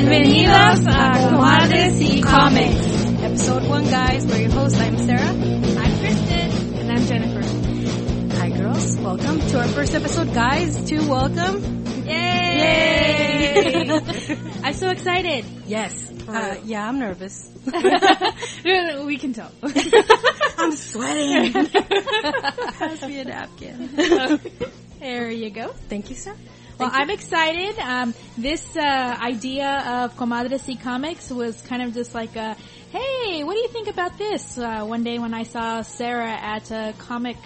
Bienvenidos a Comadres y Comics. Episode 1, guys. We're your hosts. I'm Sarah. I'm Kristen. And I'm Jennifer. Hi, girls. Welcome to our first episode, guys. To welcome. Yay! Yay! I'm so excited. Yes. Uh, yeah, I'm nervous. we can tell. I'm sweating. Pass me a napkin. there you go. Thank you, sir. Well, you. I'm excited. Um, this uh, idea of Comadres y Comics was kind of just like a, hey, what do you think about this? Uh, one day when I saw Sarah at a comic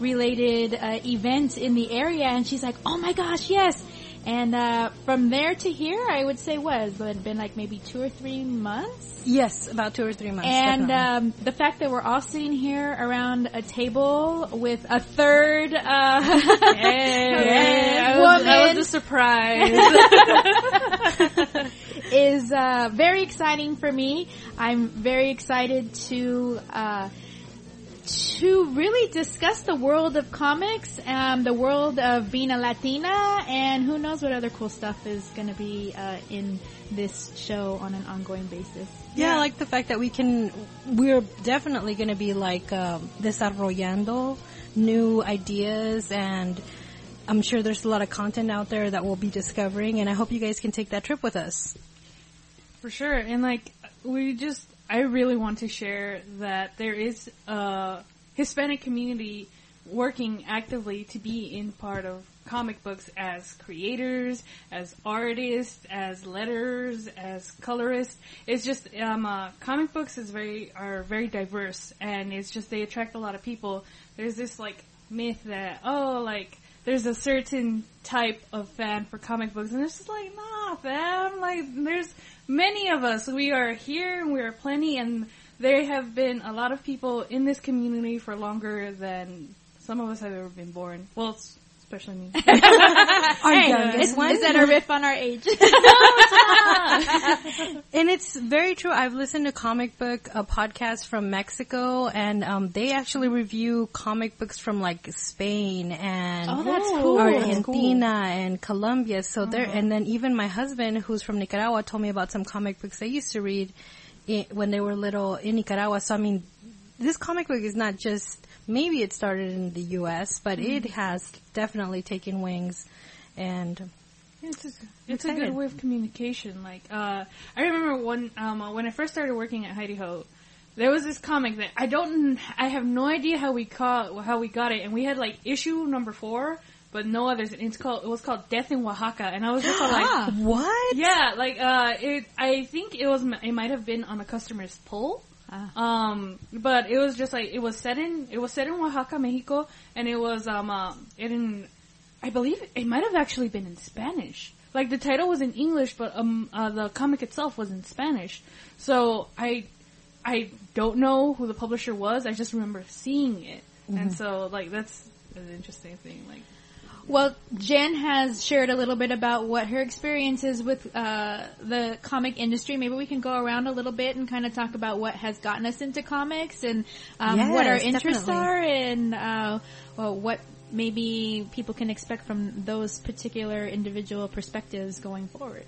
related uh, event in the area and she's like, oh my gosh, yes. And uh, from there to here, I would say? It had been like maybe two or three months? Yes, about two or three months. And um, the fact that we're all sitting here around a table with a third uh, Hey, I was, I was a surprise. is uh, very exciting for me. I'm very excited to uh, to really discuss the world of comics, um, the world of being a Latina, and who knows what other cool stuff is going to be uh, in this show on an ongoing basis. Yeah, I like the fact that we can, we're definitely going to be like um, desarrollando new ideas and I'm sure there's a lot of content out there that we'll be discovering and I hope you guys can take that trip with us. For sure. And like, we just, I really want to share that there is a Hispanic community working actively to be in part of comic books as creators, as artists, as letters, as colorists. It's just, um, uh, comic books is very, are very diverse and it's just, they attract a lot of people. There's this like myth that, oh, like, there's a certain type of fan for comic books, and it's just like, nah, fam. Like, there's many of us. We are here, and we are plenty, and there have been a lot of people in this community for longer than some of us have ever been born. Well, especially me. Our Hey, youngest is, one. is that a riff on our age? And it's very true. I've listened to comic book uh, podcasts from Mexico, and um, they actually review comic books from like Spain and Oh, that's cool. Argentina and Colombia. So there, and then even my husband, who's from Nicaragua, told me about some comic books they used to read i when they were little in Nicaragua. So I mean, this comic book is not just maybe it started in the U.S., but it has definitely taken wings, and It's a, it's a good way of communication. Like, uh, I remember one, um, uh, when I first started working at Hi De Ho, there was this comic that I don't, I have no idea how we caught, how we got it, and we had like issue number four, but no others. And it's called, it was called Death in Oaxaca, and I was just like, what? yeah, like, uh, it, I think it was, it might have been on a customer's pull. Ah. Um, but it was just like, it was set in, it was set in Oaxaca, Mexico, and it was, um, uh, in, I believe it might have actually been in Spanish. Like the title was in English, but um, uh, the comic itself was in Spanish. So I, I don't know who the publisher was. I just remember seeing it, and so like that's an interesting thing. Like, Well, Jen has shared a little bit about what her experience is with uh, the comic industry. Maybe we can go around a little bit and kind of talk about what has gotten us into comics and um, what our interests definitely. are and uh, well, what maybe people can expect from those particular individual perspectives going forward.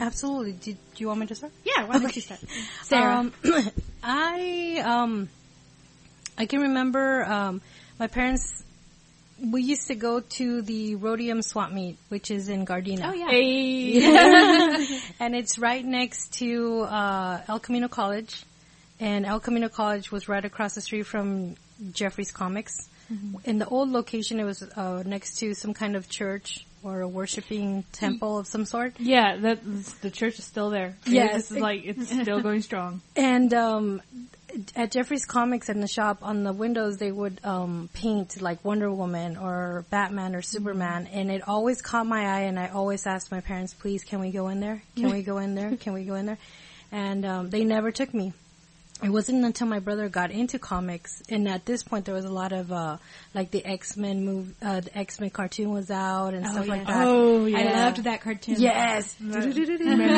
Absolutely. Do, do you want me to start? Yeah, why don't you start? Sarah. Um, I um, I can remember um, my parents. We used to go to the Roadium Swap Meet, which is in Gardena. oh yeah. and it's right next to uh, El Camino College. And El Camino College was right across the street from Geoffrey's Comics. In the old location, it was uh, next to some kind of church or a worshiping temple of some sort. yeah, that the church is still there. Yes. it's like it's still going strong. And um, at Geoffrey's Comics in the shop, on the windows, they would um, paint like Wonder Woman or Batman or Superman, and it always caught my eye. And I always asked my parents, "Please, can we go in there? Can we go in there? Can we go in there?" And um, they never took me. It wasn't until my brother got into comics, and at this point, there was a lot of uh, like the X Men move, uh, the X Men cartoon was out and stuff like that. Oh, yeah. I loved that cartoon. Yes.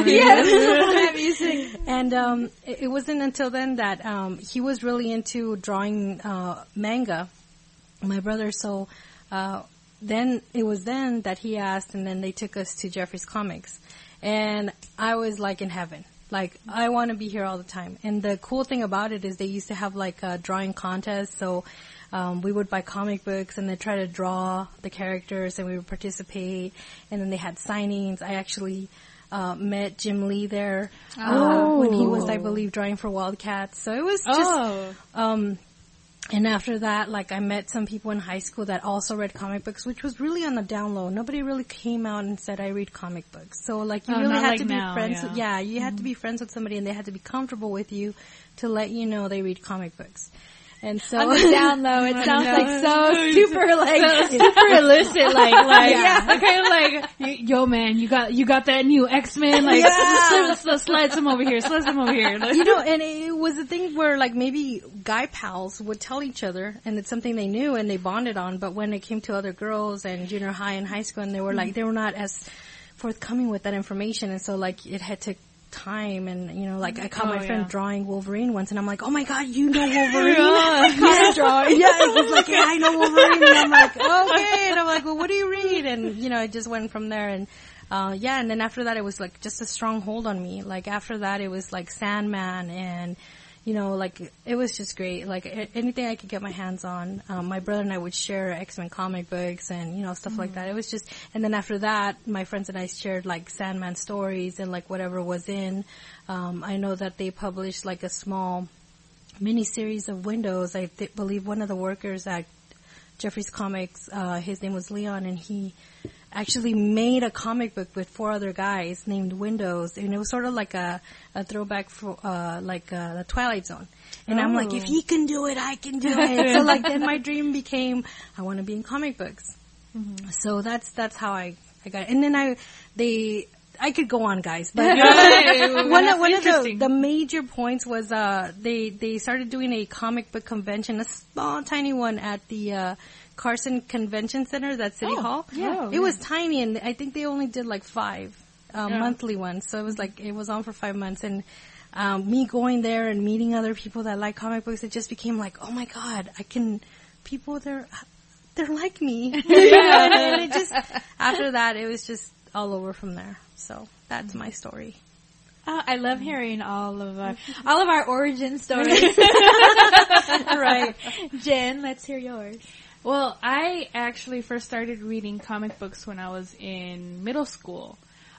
yes. And um, it, it wasn't until then that um, he was really into drawing uh, manga, my brother. So uh, then it was then that he asked, and then they took us to Geoffrey's Comics. and I was like in heaven. Like I want to be here all the time. And the cool thing about it is they used to have like a drawing contest. So um, we would buy comic books and they try to draw the characters, and we would participate. And then they had signings. I actually. Uh, met Jim Lee there uh, when he was, I believe, drawing for Wildcats. So it was just Oh, um, and after that, like I met some people in high school that also read comic books, which was really on the down low. Nobody really came out and said I read comic books. So like you Oh, really had like to be now, friends. yeah. Mm-hmm. With, yeah, you had to be friends with somebody, and they had to be comfortable with you to let you know they read comic books. And so On the down low, it sounds like so super like super illicit, like, like, Yeah. kind of like, yo, man, you got, you got that new X Men, like, Yeah. slide, slide, slide some over here, slide some over here. you know, and it was a thing where like maybe guy pals would tell each other, and it's something they knew and they bonded on. But when it came to other girls and junior high and high school, and they were like they were not as forthcoming with that information, and so like it had to time and you know like I caught Oh, my friend yeah. drawing Wolverine once and I'm like oh my god you know Wolverine? Yeah. Drawing. Yeah he's like yeah I know Wolverine. And I'm like okay. And I'm like well what do you read? And you know it just went from there. And uh yeah and then after that it was like just a strong hold on me. Like after that it was like Sandman and you know, like it was just great. Like anything I could get my hands on. Um, my brother and I would share X Men comic books and you know stuff like that. It was just, and then after that, my friends and I shared like Sandman stories and like whatever was in. Um, I know that they published like a small mini series of Windows. I th- believe one of the workers at Geoffrey's Comics, uh, his name was Leon, and he actually made a comic book with four other guys named Windows, and it was sort of like a, a throwback for uh, like uh, the Twilight Zone. And I'm like, Oh. if he can do it, I can do it. so like then my dream became, I want to be in comic books. So that's that's how I I got it. And then I they I could go on, guys, but one of, one of the, the major points was uh they they started doing a comic book convention, a small tiny one at the uh Carson Convention Center, that City Oh, Hall. yeah. it was tiny, and I think they only did like five uh, Yeah. monthly ones. So it was like it was on for five months, and um, me going there and meeting other people that like comic books, it just became like, oh my god, I can people they're they're like me. yeah, and, and it just after that, it was just all over from there. So that's my story. Oh, I love hearing all of our all of our origin stories. right. Jen, let's hear yours. Well, I actually first started reading comic books when I was in middle school.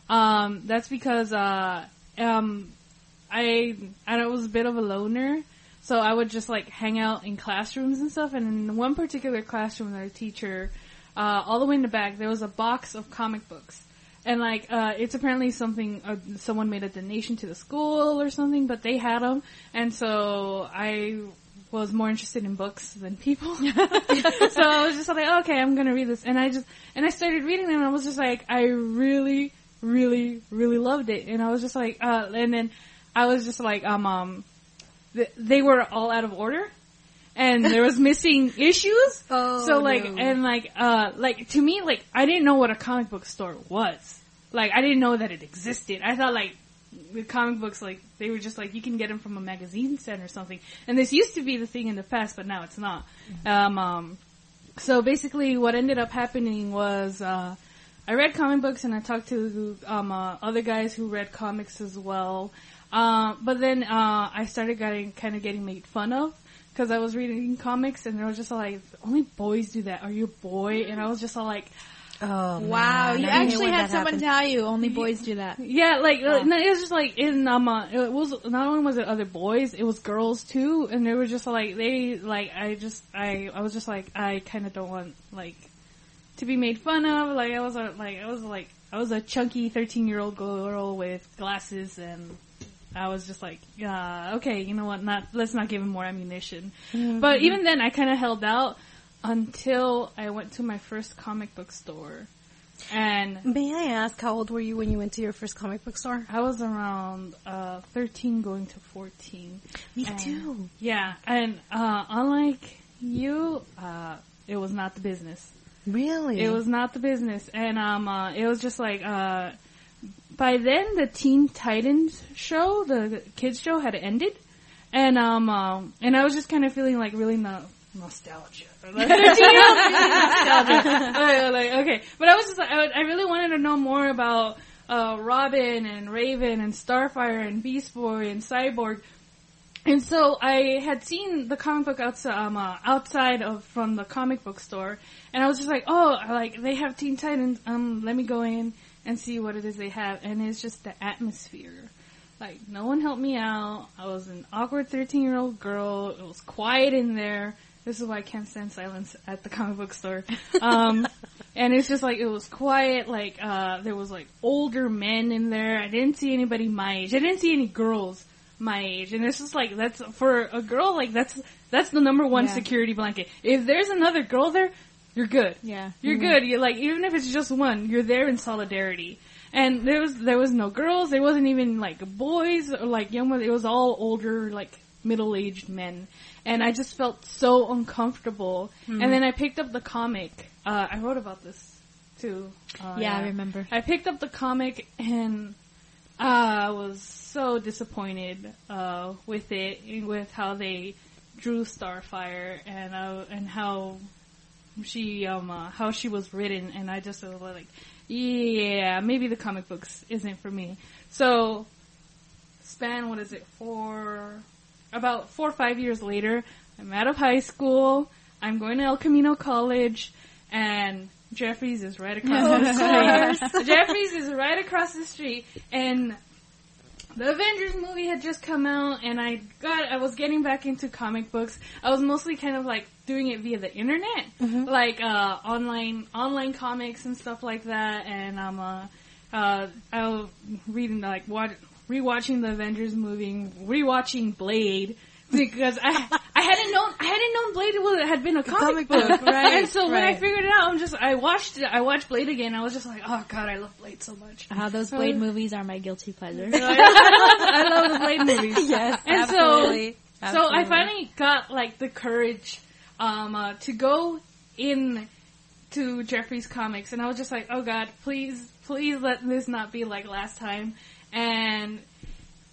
Um, that's because uh, um, I I was a bit of a loner, so I would just like hang out in classrooms and stuff. And in one particular classroom, our teacher, uh, all the way in the back, there was a box of comic books. And like, uh, it's apparently something, uh, someone made a donation to the school or something, but they had them. And so I was more interested in books than people. so I was just like, okay, I'm gonna read this. And I just, and I started reading them and I was just like, I really, really, really loved it. And I was just like, uh, and then I was just like, um, um, th- they were all out of order. And there was missing issues. Oh, so like, no. and like, uh, like to me, like, I didn't know what a comic book store was. Like, I didn't know that it existed. I thought like, the comic books, like, they were just like, you can get them from a magazine stand or something. And this used to be the thing in the past, but now it's not. Um, um, so basically what ended up happening was, uh, I read comic books and I talked to, um, uh, other guys who read comics as well. Um, but then, uh, I started getting, kind of getting made fun of. Cause I was reading comics and they were just like, only boys do that. Are you a boy? And I was just all like, Oh Wow, man, you actually had someone happens. tell you only boys do that. Yeah, like uh, no, it was just like in um, uh, it was not only was it other boys, it was girls too, and they were just like they like I just I I was just like I kind of don't want like to be made fun of. Like I was a, like I was like I was a chunky thirteen year old girl with glasses, and I was just like, yeah, okay, you know what? Not let's not give him more ammunition. But even then, I kind of held out until I went to my first comic book store, and May I ask how old were you when you went to your first comic book store? I was around uh, 13 going to 14. Me And- too. Yeah, and uh, unlike you, uh, it was not the business. Really? It was not the business, and um, uh, it was just like uh, by then the Teen Titans show, the kids show, had ended, and um, um and I was just kind of feeling like really no- nostalgia. Like, 13 year old feeling nostalgia. like, okay, but I was just like, I, I really wanted to know more about uh, Robin and Raven and Starfire and Beast Boy and Cyborg. And so I had seen the comic book outside, um, uh, outside of from the comic book store, and I was just like, oh, like they have Teen Titans. Um, let me go in and see what it is they have. And it's just the atmosphere. Like no one helped me out. I was an awkward thirteen year old girl. It was quiet in there. This is why I can't stand silence at the comic book store. Um, and it's just like it was quiet. Like uh, there was like older men in there. I didn't see anybody my age. I didn't see any girls my age. And it's just like that's for a girl. Like that's that's the number one Yeah. security blanket. If there's another girl there, you're good. Yeah. You're good. You're like even if it's just one, you're there in solidarity. And there was there was no girls. There wasn't even like boys or like young. ones. It was all older, like middle aged men. And I just felt so uncomfortable. And then I picked up the comic. Uh, I wrote about this too. Uh, Yeah, I remember. I picked up the comic and uh, I was so disappointed uh, with it, with how they drew Starfire and uh, and how she um uh, how she was written, and I just was like, yeah, maybe the comic books isn't for me. So, span what is it for? About four or five years later, I'm out of high school. I'm going to El Camino College, and Geoffrey's is right across the street. Geoffrey's is right across the street, and the Avengers movie had just come out, and I got I was getting back into comic books. I was mostly kind of like doing it via the internet, like uh, online online comics and stuff like that. And I'm uh, uh, I was reading like watch, rewatching the Avengers movie, rewatching Blade. Because I I hadn't known I hadn't known Blade was, had been a comic, comic book, book, right, And so when I figured it out, I'm just I watched it. I watched Blade again. I was just like, oh god, I love Blade so much. Uh, those Blade movies are my guilty pleasure. I love, I love the Blade movies. Yes, And absolutely. so, so I finally got like the courage um, uh, to go in to Geoffrey's comics, and I was just like, oh god, please, please let this not be like last time. And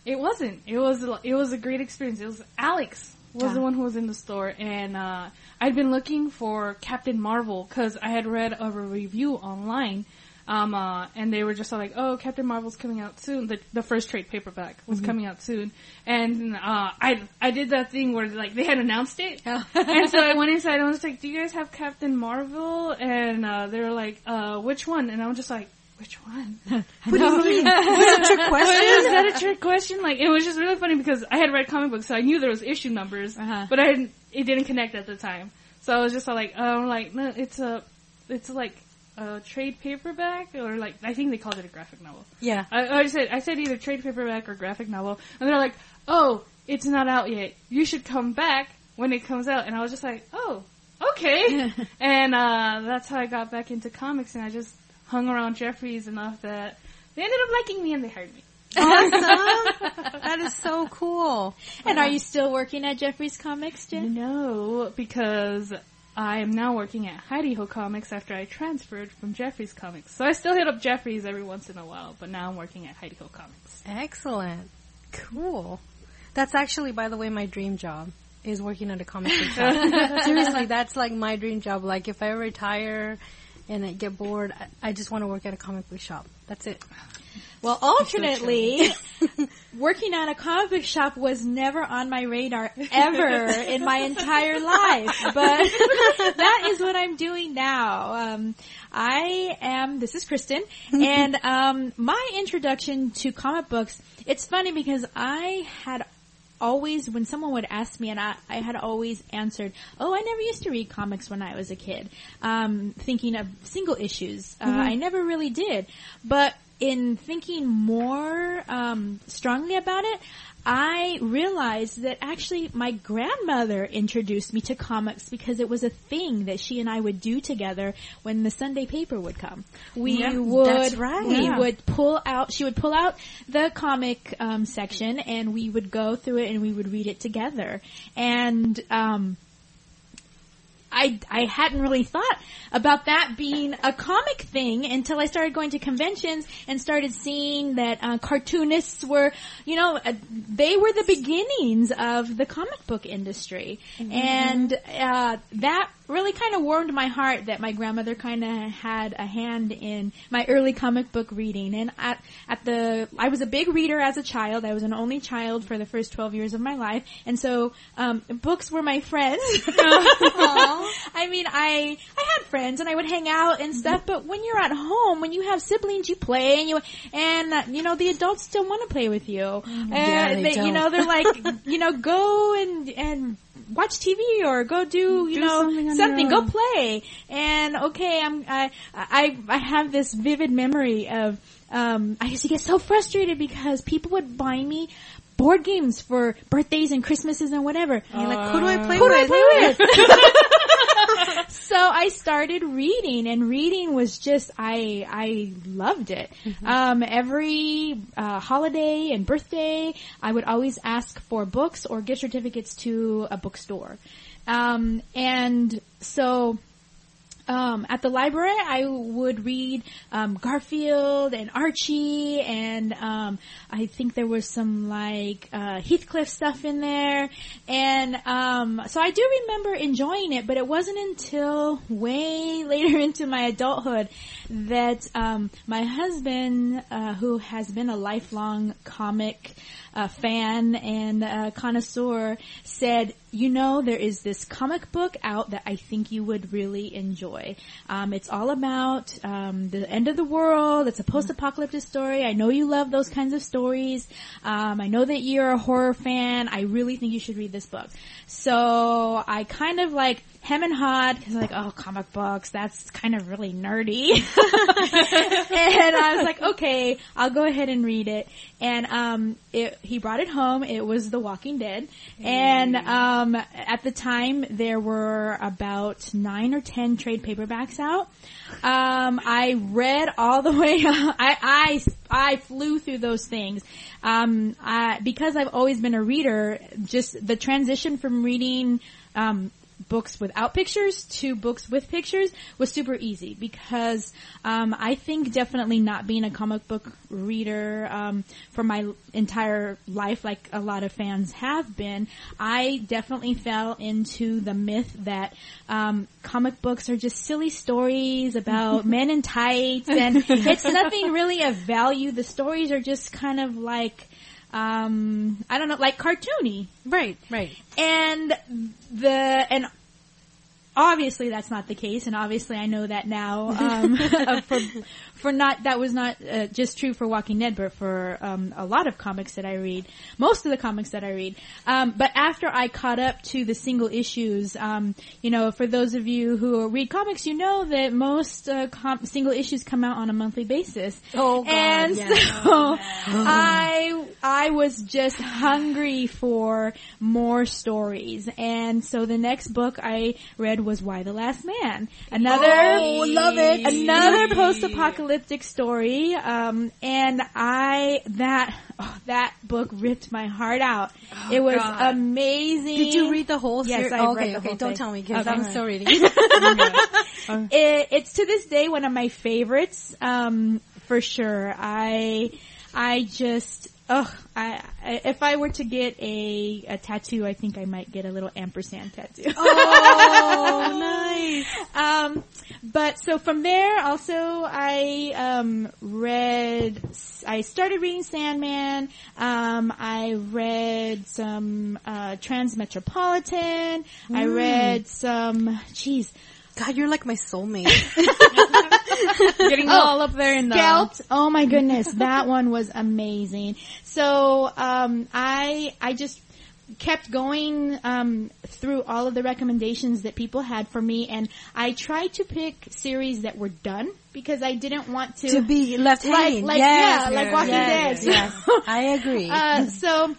it wasn't. It was it was a great experience. It was Alex was Yeah. the one who was in the store, and uh, I'd been looking for Captain Marvel because I had read a review online. Um, uh, and they were just like, "Oh, Captain Marvel's coming out soon." The, the first trade paperback was coming out soon, and uh, I I did that thing where like they had announced it, and so I went inside and I was like, "Do you guys have Captain Marvel?" And uh, they were like, uh, "Which one?" And I was just like, "Which one?" What do you mean? Was it a trick question? is that a trick question? Like, it was just really funny because I had read comic books, so I knew there was issue numbers, Uh-huh. but I didn't, it didn't connect at the time. So I was just like, um, like, no, it's a, it's like a trade paperback, or like, I think they called it a graphic novel. Yeah. I, I said, I said either trade paperback or graphic novel, and they're like, oh, it's not out yet. You should come back when it comes out. And I was just like, oh, okay. and, uh, that's how I got back into comics, and I just hung around Geoffrey's enough that they ended up liking me and they hired me. Awesome. that is so cool. and are you still working at Geoffrey's Comics, Jen? No, because I am now working at Hi De Ho Comics after I transferred from Geoffrey's Comics. So I still hit up Geoffrey's every once in a while, but now I'm working at Hi De Ho Comics. Excellent. Cool. That's actually, by the way, my dream job is working at a comic book shop. Seriously, that's like my dream job. Like if I retire and I get bored, I, I just want to work at a comic book shop. That's it. Well, alternately, working at a comic book shop was never on my radar ever in my entire life. But that is what I'm doing now. Um, I am, this is Kristen, and um, my introduction to comic books, it's funny because I had always, when someone would ask me, and I, I had always answered, "Oh, I never used to read comics when I was a kid," um, thinking of single issues. Uh, I never really did, but in thinking more um, strongly about it, I realized that actually my grandmother introduced me to comics because it was a thing that she and I would do together when the Sunday paper would come. We Yeah, would, that's right. we Yeah. would pull out, she would pull out the comic um, section and we would go through it and we would read it together. And um, I, I hadn't really thought about that being a comic thing until I started going to conventions and started seeing that uh, cartoonists were, you know, uh, they were the beginnings of the comic book industry. And uh, that really kind of warmed my heart that my grandmother kind of had a hand in my early comic book reading. And at, at the, I was a big reader as a child. I was an only child for the first 12 years of my life. And so, um, books were my friends. I mean, I, I had friends and I would hang out and stuff, but when you're at home, when you have siblings, you play and you, and, uh, you know, the adults still want to play with you. Uh, Yeah, they you don't. know, they're like, you know, go and, and, watch TV or go do you Do know something something, go play and okay I'm I I I have this vivid memory of um I used to get so frustrated because people would buy me board games for birthdays and Christmases and whatever. And you're like, who do I play Who do? I play with? so I started reading, and reading was just I I loved it. Um, every uh, holiday and birthday, I would always ask for books or gift certificates to a bookstore, um, and so um, at the library, I would read um, Garfield and Archie, and um, I think there was some like uh, Heathcliff stuff in there, and um, so I do remember enjoying it. But it wasn't until way later into my adulthood that um, my husband, uh, who has been a lifelong comic uh, fan and uh, connoisseur said, you know, there is this comic book out that I think you would really enjoy. Um, it's all about um, the end of the world. It's a post-apocalyptic story. I know you love those kinds of stories. Um, I know that you're a horror fan. I really think you should read this book. So I kind of like hem and hawed because like, oh, comic books, that's kind of really nerdy. and I was like, okay, I'll go ahead and read it. And um, it, he brought it home. It was The Walking Dead, and um, at the time there were about nine or ten trade paperbacks out. Um, I read all the way. I I I flew through those things. Um, I, because I've always been a reader, just the transition from reading um, books without pictures to books with pictures was super easy because um, I think definitely not being a comic book reader um, for my entire life, like a lot of fans have been, I definitely fell into the myth that um, comic books are just silly stories about men in tights, and it's nothing really of value. The stories are just kind of like. Um, I don't know, like cartoony, Right, right. and the and obviously that's not the case, and obviously I know that now. Um, for for not that was not uh, just true for Walking Dead, but for um, a lot of comics that I read, most of the comics that I read. Um, but after I caught up to the single issues, um, you know, for those of you who read comics, you know that most uh, com- single issues come out on a monthly basis. Oh, God, and yeah. so I I was just hungry for more stories, and so the next book I read was Y the Last Man. Another Oh, love it. Another post-apocalyptic story, um, and I that oh, that book ripped my heart out. it was God. amazing. Did you read the whole Yes, series? I okay, read the okay. whole Don't thing. tell me because Okay. I'm still reading. it, it's to this day one of my favorites, um, for sure. I, I just, ugh, I, I, if I were to get a, a tattoo, I think I might get a little ampersand tattoo. oh, nice. Um, but so from there, also I um, read. I started reading Sandman. Um, I read some uh, Transmetropolitan. I read some. Jeez, God, you're like my soulmate. Getting all up there in the Scout. Oh my goodness, that one was amazing. So um, I I just kept going um, through all of the recommendations that people had for me, and I tried to pick series that were done because I didn't want to to be left like hanging. like yes, yeah like Walking yes, Dead. Yes, I agree. Uh, so,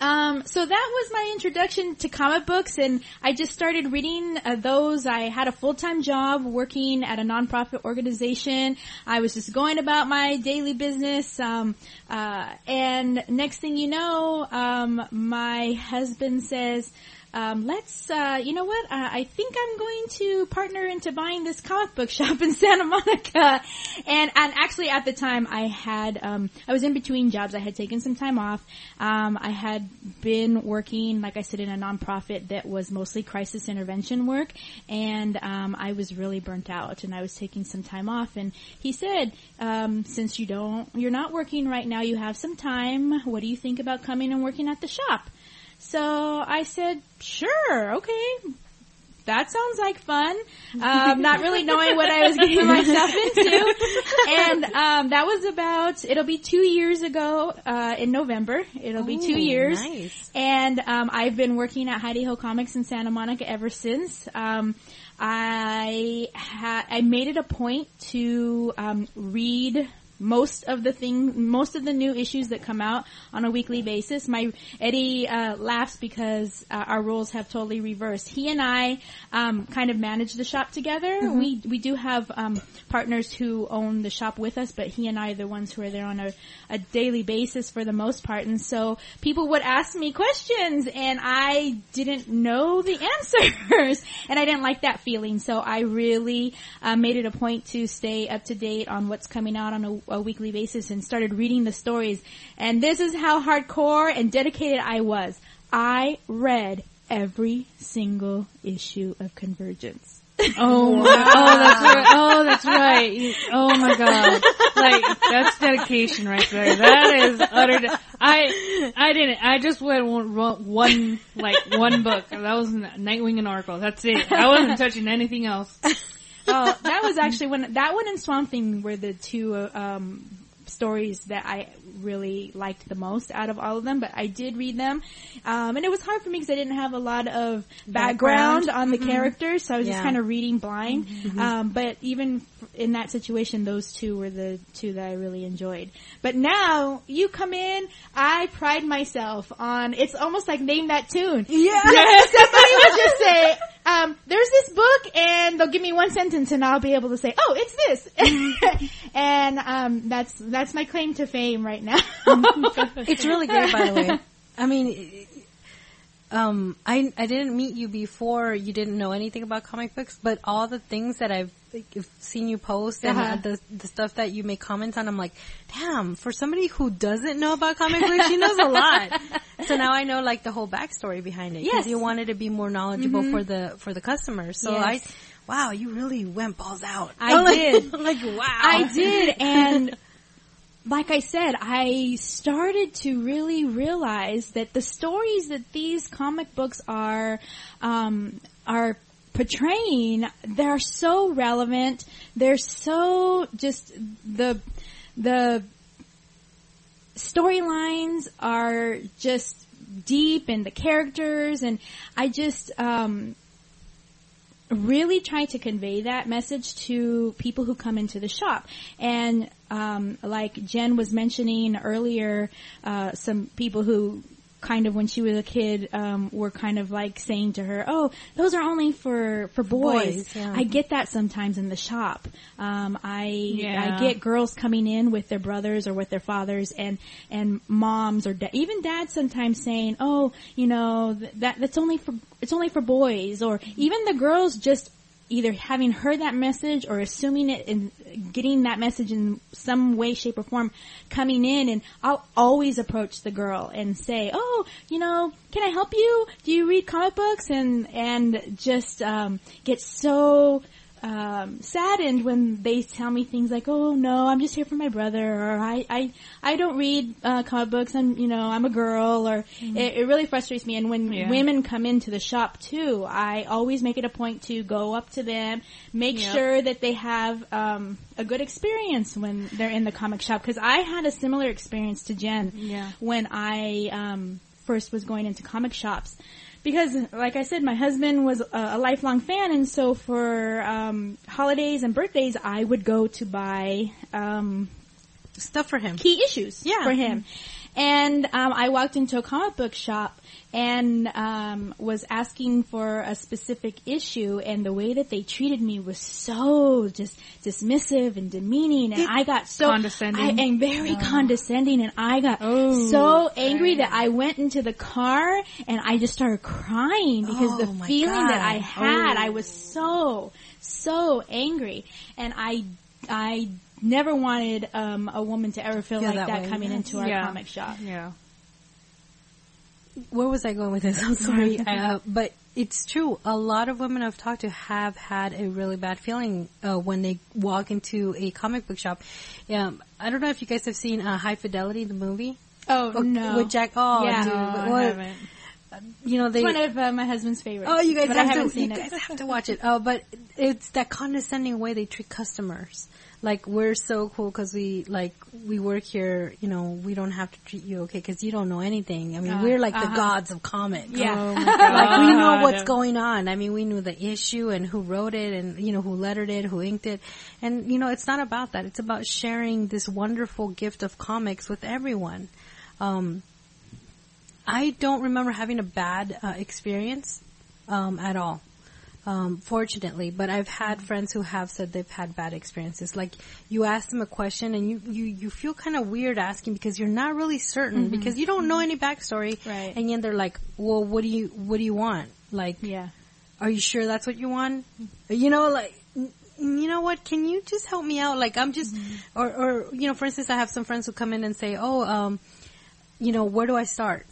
um, so that was my introduction to comic books, and I just started reading uh, those. I had a full time job working at a nonprofit organization. I was just going about my daily business, um, uh, and next thing you know, um, my husband says. Um, let's, uh, you know what? Uh, I think I'm going to partner into buying this comic book shop in Santa Monica. And, and actually at the time I had, um, I was in between jobs. I had taken some time off. Um, I had been working, like I said, in a nonprofit that was mostly crisis intervention work. And, um, I was really burnt out and I was taking some time off. And he said, um, since you don't, you're not working right now, you have some time. What do you think about coming and working at the shop? So I said, sure, okay. That sounds like fun. Um, not really knowing what I was getting myself into. And um, that was about, it'll be two years ago uh, in November. It'll be two years. nice. And um, I've been working at Hi De Ho Comics in Santa Monica ever since. Um, I ha- I made it a point to um, read most of the thing, most of the new issues that come out on a weekly basis. My Eddie uh, laughs because uh, our roles have totally reversed. He and I um, kind of manage the shop together. We we do have um, partners who own the shop with us, but he and I are the ones who are there on a, a daily basis for the most part. And so people would ask me questions, and I didn't know the answers, and I didn't like that feeling. So I really uh, made it a point to stay up to date on what's coming out on a, a weekly basis, and started reading the stories. And this is how hardcore and dedicated I was. I read every single issue of Convergence. Oh my, oh that's right, oh that's right. Oh my god. Like, that's dedication right there. That is utter, de- I, I didn't, I just read one, like, one book. That was Nightwing and Oracle. That's it. I wasn't touching anything else. Oh, that was actually when that one and Swamp Thing were the two um, stories that I really liked the most out of all of them. But I did read them, um, and it was hard for me because I didn't have a lot of background, Background. on the characters, so I was just kind of reading blind. Um, but even in that situation, those two were the two that I really enjoyed. But now you come in, I pride myself on. It's almost like name that tune. Yeah. Somebody would just say, um, there's this book and they'll give me one sentence and I'll be able to say, oh, it's this. and, um, that's, that's my claim to fame right now. It's really great, by the way. I mean, um, I I didn't meet you before. You didn't know anything about comic books, but all the things that I've like, seen you post and Uh-huh. uh, the the stuff that you make comments on, I'm like, damn. For somebody who doesn't know about comic books, she knows a lot. so now I know like the whole backstory behind it. Yes. you wanted to be more knowledgeable for the for the customers. So Yes. I. Wow, you really went balls out. I did. Like, wow. I did, and like I said, I started to really realize that the stories that these comic books are um, are portraying, they're so relevant. They're so just the the storylines are just deep and the characters and I just um really try to convey that message to people who come into the shop. And um, like Jen was mentioning earlier, uh, some people who kind of when she was a kid um, were kind of like saying to her, "Oh, those are only for for boys." boys, yeah. I get that sometimes in the shop. Um, I Yeah. I get girls coming in with their brothers or with their fathers, and and moms or da- even dads sometimes saying, "Oh, you know th- that that's only for it's only for boys," or even the girls just either having heard that message or assuming it and getting that message in some way, shape, or form coming in and I'll always approach the girl and say, Oh, you know, can I help you? Do you read comic books? And, and just, um, get so, um, saddened when they tell me things like, "Oh no, I'm just here for my brother," or "I I I don't read uh, comic books. I'm you know I'm a girl," or it, it really frustrates me. And when Yeah. women come into the shop too, I always make it a point to go up to them, make Yep. sure that they have um, a good experience when they're in the comic shop. Because I had a similar experience to Jen Yeah. when I um, first was going into comic shops. Because, like I said, my husband was a, a lifelong fan, and so for um, holidays and birthdays, I would go to buy um, stuff for him. key issues Yeah. for him. And um, I walked into a comic book shop and um, was asking for a specific issue, and the way that they treated me was so just dismissive and demeaning, and I got so Condescending? I, and very condescending, and I got Oh, so angry dang. that I went into the car and I just started crying because Oh, the feeling that I had, Oh. I was so so angry, and I I never wanted um, a woman to ever feel like that that, coming into our Yeah. comic shop. Yeah. Where was I going with this? I'm sorry, uh, but it's true. A lot of women I've talked to have had a really bad feeling uh, when they walk into a comic book shop. Um, I don't know if you guys have seen uh, High Fidelity, the movie. Oh Or- no, with Jack. Oh, Yeah. dude, No, I haven't. You know they. It's one of uh, my husband's favorites. Oh, you guys but I have haven't to. seen you it. guys have to watch it. Oh, but it's that condescending way they treat customers. Like we're so cool because we like we work here. You know, we don't have to treat you okay because you don't know anything. I mean, Uh, we're like the uh-huh. gods of comics. Yeah. Oh like we know what's going on. I mean, we knew the issue and who wrote it and, you know, who lettered it, who inked it. And, you know, it's not about that. It's about sharing this wonderful gift of comics with everyone. Um, I don't remember having a bad uh, experience, um, at all. Um, fortunately, but I've had friends who have said they've had bad experiences. Like you ask them a question and you, you, you feel kind of weird asking because you're not really certain because you don't know any backstory. Right. And then they're like, well, what do you, what do you want? Like, Yeah. are you sure that's what you want? You know, like, you know what? Can you just help me out? Like, I'm just, or, or, you know, for instance, I have some friends who come in and say, oh, um, you know, where do I start?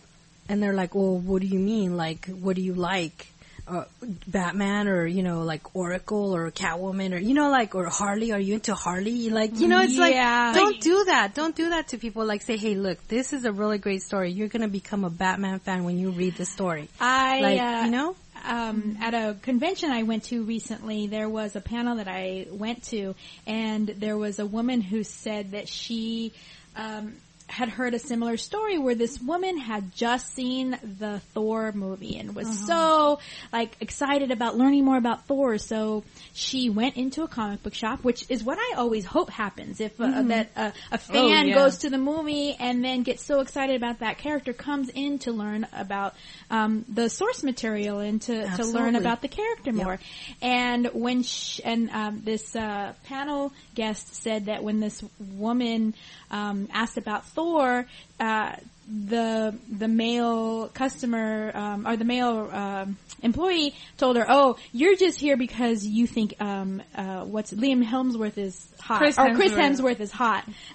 And they're like, well, what do you mean? Like, what do you like? Uh, Batman or, you know, like Oracle or Catwoman or, you know, like, or Harley, are you into Harley? Like, you know, it's Yeah. like, don't do that. Don't do that to people. Like, say, hey, look, this is a really great story. You're gonna become a Batman fan when you read the story. I Like, uh, you know? um, at a convention I went to recently, there was a panel that I went to, and there was a woman who said that she um, had heard a similar story where this woman had just seen the Thor movie and was so like excited about learning more about Thor. So she went into a comic book shop, which is what I always hope happens if uh, that uh, a fan yeah. goes to the movie and then gets so excited about that character, comes in to learn about um, the source material and to, to learn about the character more. And when sh- and um, this uh, panel guest said that when this woman um, asked about Thor, uh, the the male customer um, or the male um, employee told her, "Oh, you're just here because you think um, uh, what's Liam Hemsworth is hot Chris or Chris Hemsworth. Is hot,"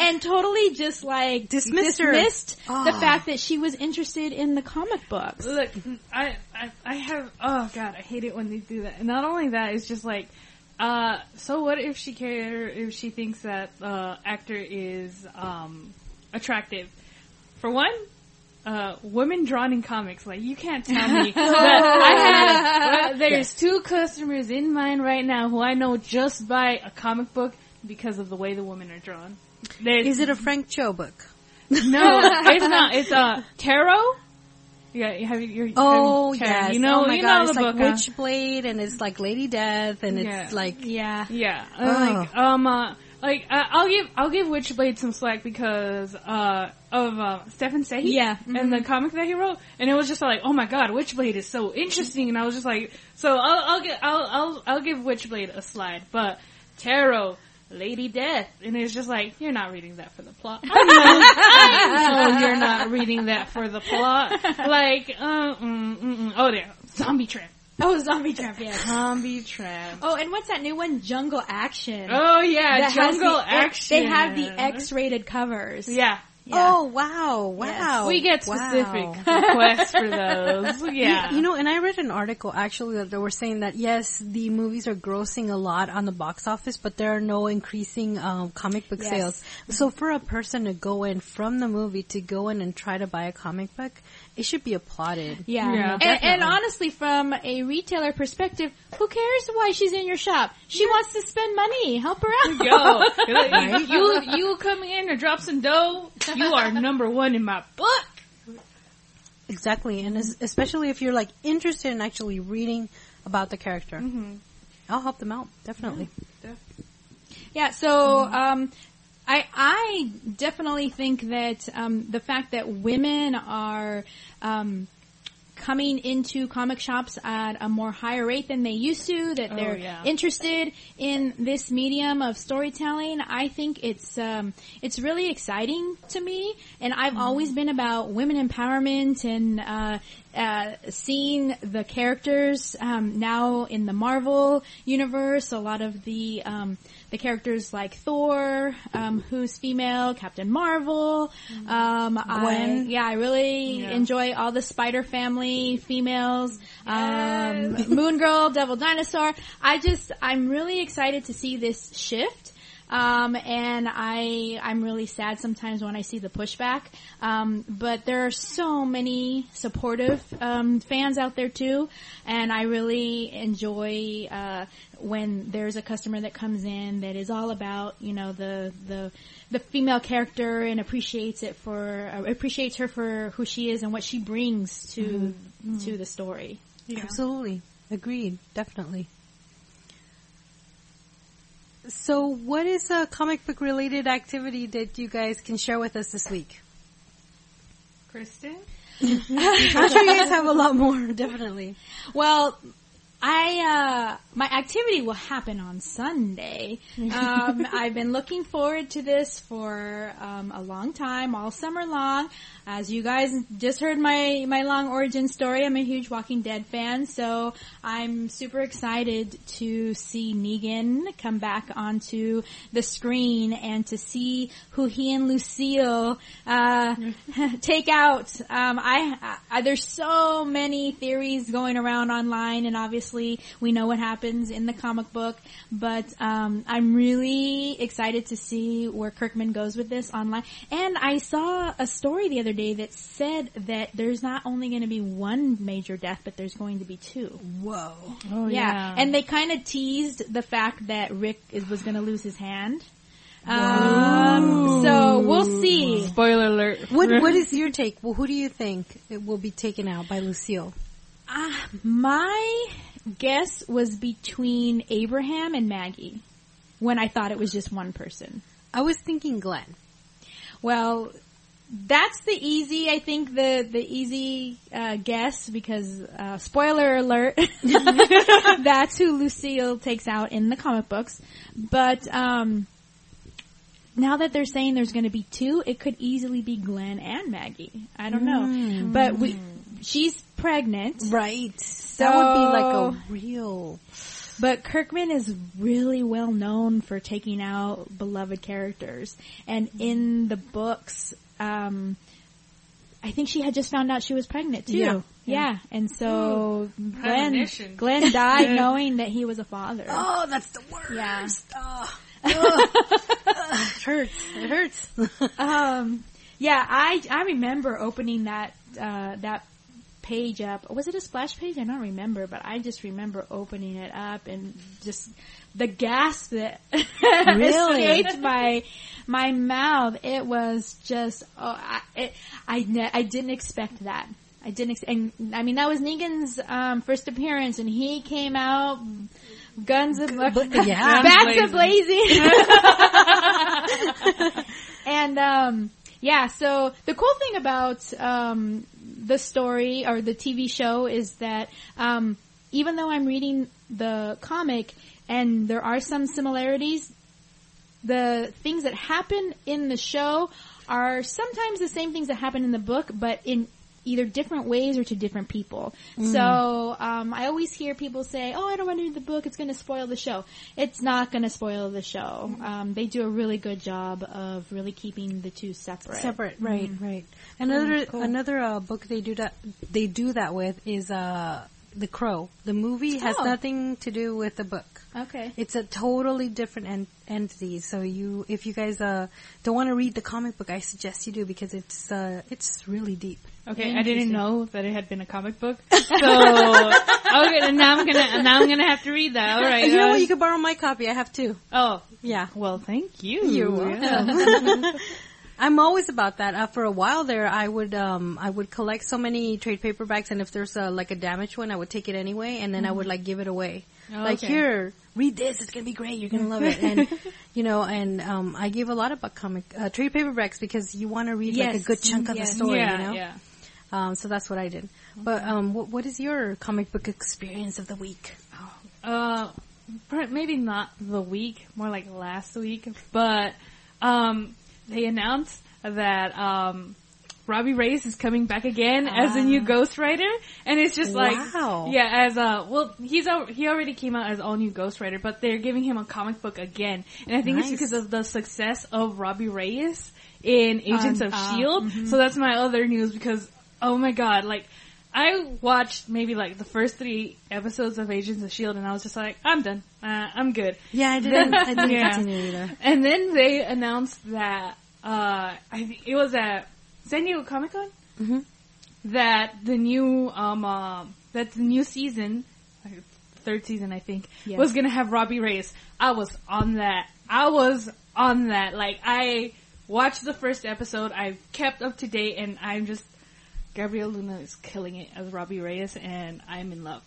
and totally just like Dismissed her. dismissed the Ah. fact that she was interested in the comic books. Look, I, I, I have, oh god, I hate it when they do that. And not only that, it's just like, uh, so what if she care, if she thinks that the actor is, um, attractive? For one, uh, women drawn in comics, like, you can't tell me that I have, uh, there's two customers in mind right now who I know just buy a comic book because of the way the women are drawn. There's, Is it a Frank Cho book? no, it's not. It's uh, tarot. Yeah, have you? You're, Oh have yes! you know, oh my you god! know It's the like book. huh? Witchblade, and it's like Lady Death, and it's like Yeah. Yeah, Oh. like um, uh, like uh, I'll give I'll give Witchblade some slack because uh of uh, Stjepan Sejic, Yeah. and the comic that he wrote, and it was just like, oh my god, Witchblade is so interesting, and I was just like, so I'll I'll get I'll I'll I'll give Witchblade a slide, but Tarot. Lady Death, and it's just like you're not reading that for the plot. I know, I know you're not reading that for the plot. Like, uh, mm, mm, mm. oh, there, Zombie Tramp, Oh, Zombie Trap, yeah. Zombie Tramp. Oh, and what's that new one? Jungle Action. Oh yeah, Jungle the- Action. They have the X-rated covers. Yeah, Yeah. oh wow, wow. we get Wow. specific requests for those. Yeah, You know, and I read an article actually that they were saying that yes, the movies are grossing a lot on the box office, but there are no increasing um, comic book Yes. sales. So for a person to go in from the movie to go in and try to buy a comic book, it should be applauded. Yeah. Yeah. and, and honestly, from a retailer perspective, who cares why she's in your shop? She wants to spend money. Help her out. Yo, you you come in and drop some dough. You are number one in my book. Exactly, and especially if you're like interested in actually reading about the character, Mm-hmm. I'll help them out definitely. Yeah, so um, I I definitely think that um, the fact that women are um, coming into comic shops at a more higher rate than they used to, that Oh, they're yeah. interested in this medium of storytelling. I think it's um, it's really exciting to me, and I've always been about women empowerment and uh, uh, seeing the characters um, now in the Marvel universe. A lot of the um, the characters like Thor, um, who's female, Captain Marvel. Um, I, yeah, I really Yeah. enjoy all the Spider Family females. Um, Moon Girl, Devil Dinosaur. I just, I'm really excited to see this shift. Um, and I, I'm really sad sometimes when I see the pushback. Um, but there are so many supportive, um, fans out there too. And I really enjoy, uh, when there's a customer that comes in that is all about, you know, the, the, the female character and appreciates it for, uh, appreciates her for who she is and what she brings to, to the story. Absolutely. Agreed. Definitely. So what is a comic book related activity that you guys can share with us this week? Kristen? I'm sure you guys have a lot more, definitely. Well, I uh, my activity will happen on Sunday. Um, I've been looking forward to this for um, a long time, all summer long. As you guys just heard my my long origin story, I'm a huge Walking Dead fan, so I'm super excited to see Negan come back onto the screen and to see who he and Lucille uh, take out. Um, I, I there's so many theories going around online, and obviously we know what happens in the comic book. But um, I'm really excited to see where Kirkman goes with this online. And I saw a story the other day that said that there's not only going to be one major death, but there's going to be two. Whoa. Oh, yeah. and they kind of teased the fact that Rick is, was going to lose his hand. Um, so we'll see. Spoiler alert. What What is your take? Well, who do you think it will be taken out by Lucille? Uh, my guess was between Abraham and Maggie when I thought it was just one person. I was thinking Glenn. Well, that's the easy, I think the, the easy, uh, guess because, uh, spoiler alert, that's who Lucille takes out in the comic books. But, um, now that they're saying there's going to be two, it could easily be Glenn and Maggie. I don't know. But we, she's pregnant. Right. that would be like a real. But Kirkman is really well known for taking out beloved characters. And in the books, um, I think she had just found out she was pregnant too. Yeah. Yeah. And so Glenn, Glenn died knowing that he was a father. Oh, that's the worst. Yeah. Oh. Ugh. it hurts. It hurts. Um, yeah, I, I remember opening that, uh, that page up. Was it a splash page? I don't remember, but I just remember opening it up and just the gasp that Really? escaped my, my mouth. It was just, oh, I, it, I, ne- I didn't expect that. I didn't, ex- and I mean that was Negan's um, first appearance, and he came out guns a yeah. a blazing. blazing. and um, yeah, so the cool thing about um, the story or the TV show is that um, even though I'm reading the comic and there are some similarities, the things that happen in the show are sometimes the same things that happen in the book, but in either different ways or to different people. So um, I always hear people say, "Oh, I don't want to read the book; it's going to spoil the show." It's not going to spoil the show. Um, they do a really good job of really keeping the two separate. Separate, right, right. Another another uh, book they do that they do that with is uh The Crow. The movie has Oh. nothing to do with the book. Okay. It's a totally different en- entity. So you, if you guys uh don't want to read the comic book, I suggest you do because it's uh it's really deep. Okay, I didn't know that it had been a comic book. So okay, now I'm gonna now I'm gonna have to read that. All right. you know uh, what? You can borrow my copy. I have two. oh, Yeah. well, thank you. You're welcome. I'm always about that. Uh, for a while there, I would um I would collect so many trade paperbacks, and if there's a, like a damaged one, I would take it anyway, and then I would like give it away. Oh, like okay. here, read this. It's gonna be great. You're gonna love it. And you know, and um I give a lot about comic uh, trade paperbacks because you want to read like a good chunk of Yes. the story. yeah, you know. yeah. Um, so that's what I did. But um, what, what is your comic book experience of the week? Uh, maybe not the week, more like last week, but um, they announced that um, Robbie Reyes is coming back again as a new Ghost Rider, and it's just like, Wow. yeah, as a well, he's he already came out as all new Ghost Rider, but they're giving him a comic book again, and I think Nice. it's because of the success of Robbie Reyes in Agents Um, of uh, Shield. So that's my other news because oh my god, like. I watched maybe like the first three episodes of Agents of Shield, and I was just like, I'm done. Uh, I'm good. Yeah, I didn't. I didn't Yeah. continue either. And then they announced that uh, I think it was at San Diego Comic Con Mhm. that the new um uh, that the new season, like, third season I think, Yes. was gonna have Robbie Reyes. I was on that. I was on that. Like I watched the first episode. I kept up to date, and I'm just Gabriel Luna is killing it as Robbie Reyes, and I'm in love.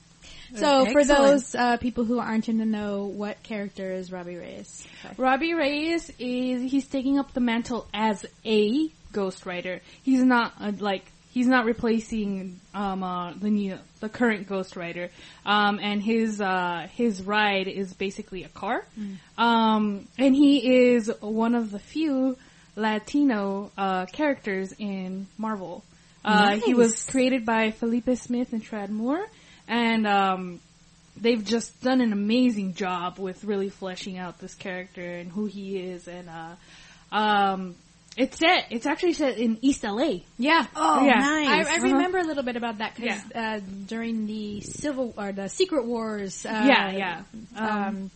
So for those uh, people who aren't in the know, what character is Robbie Reyes? Sorry. Robbie Reyes is he's taking up the mantle as a Ghost Rider. He's not uh, like he's not replacing um uh, the new the current Ghost Rider. Um and his uh his ride is basically a car. Um and he is one of the few Latino uh characters in Marvel. Uh he was created by Felipe Smith and Tradd Moore and um they've just done an amazing job with really fleshing out this character and who he is and uh um it's set it's actually set in East LA. Yeah. Oh, Yeah. nice. I, I Uh-huh. remember a little bit about that because uh, during the Civil or the Secret Wars, uh, yeah, yeah. um,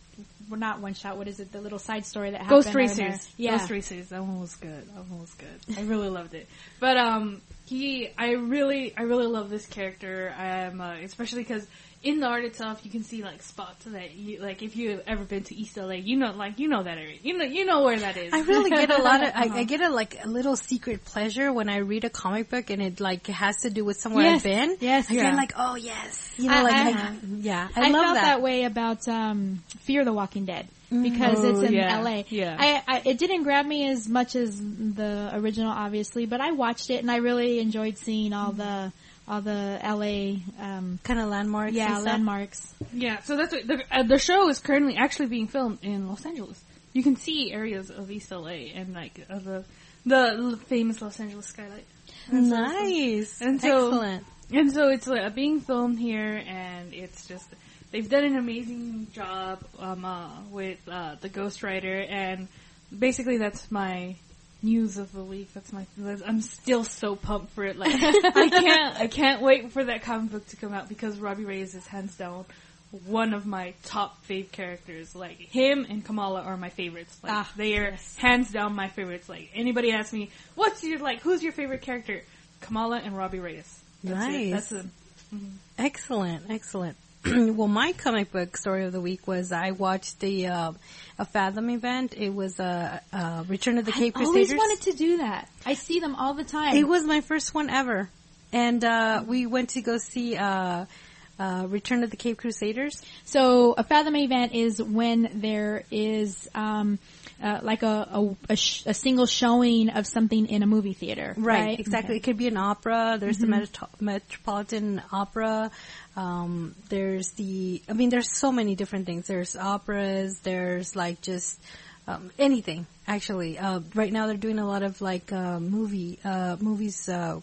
well, not one shot. What is it? The little side story that happened. Ghost out. Racers. Yeah. Ghost Racers. That one was good. That one was good. I really loved it. But um he I really I really love this character. Um uh, especially cuz in the art itself you can see like spots that you like if you've ever been to East LA, you know like you know that area. You know you know where that is. I really get a lot of, I, I get a like a little secret pleasure when I read a comic book and it like has to do with somewhere Yes. I've been. Yes. I Yeah. like, oh yes, you know, I- like, I- I, yeah, I, I, love felt that. that. way about um, Fear the Walking Dead because Oh, it's in yeah. LA. Yeah. I, I, it didn't grab me as much as the original, obviously, but I watched it and I really enjoyed seeing all the all the LA um, Kind of landmarks. yeah landmarks. Yeah, so that's what the, uh, the show is currently actually being filmed in Los Angeles. You can see areas of East LA and like of the the famous Los Angeles skylight. And so- Nice. And so- Excellent. And so it's uh, being filmed here, and it's just they've done an amazing job um, uh, with uh, the Ghost Rider, and basically that's my news of the week. That's my. I'm still so pumped for it. Like I can't, I can't wait for that comic book to come out because Robbie Reyes is hands down one of my top fave characters. Like him and Kamala are my favorites. Like Ah, they are hands down my favorites. Like anybody asks me, what's your like, who's your favorite character? Kamala and Robbie Reyes. That's Nice. It. That's them. Excellent, excellent. well, my comic book story of the week was I watched the uh, a Fathom event. It was a uh, uh, Return of the Caped Crusaders. I always wanted to do that. I see them all the time. It was my first one ever, and uh, we went to go see uh, uh, Return of the Caped Crusaders. So a Fathom event is when there is um, uh, like a a, a, sh- a single showing of something in a movie theater, right? exactly. It could be an opera. There's Mm-hmm. the Metro- Metropolitan Opera. Um, there's the. I mean, there's so many different things. There's operas. There's like just. Um, anything actually. Uh, right now they're doing a lot of like uh, movie uh, movies, uh,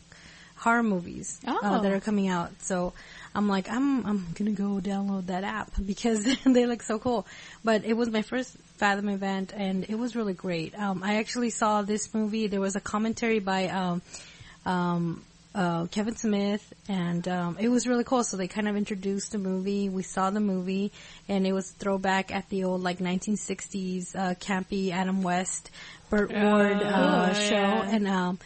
horror movies uh, Oh. that are coming out. So I'm like, I'm I'm gonna go download that app because they look so cool. But it was my first Fathom event, and it was really great. Um, I actually saw this movie. There was a commentary by um, um, uh, Kevin Smith, and um, it was really cool. So they kind of introduced the movie. We saw the movie, and it was throwback at the old like 1960s uh, campy Adam West, Burt Ward uh, Oh, show, yeah. and um,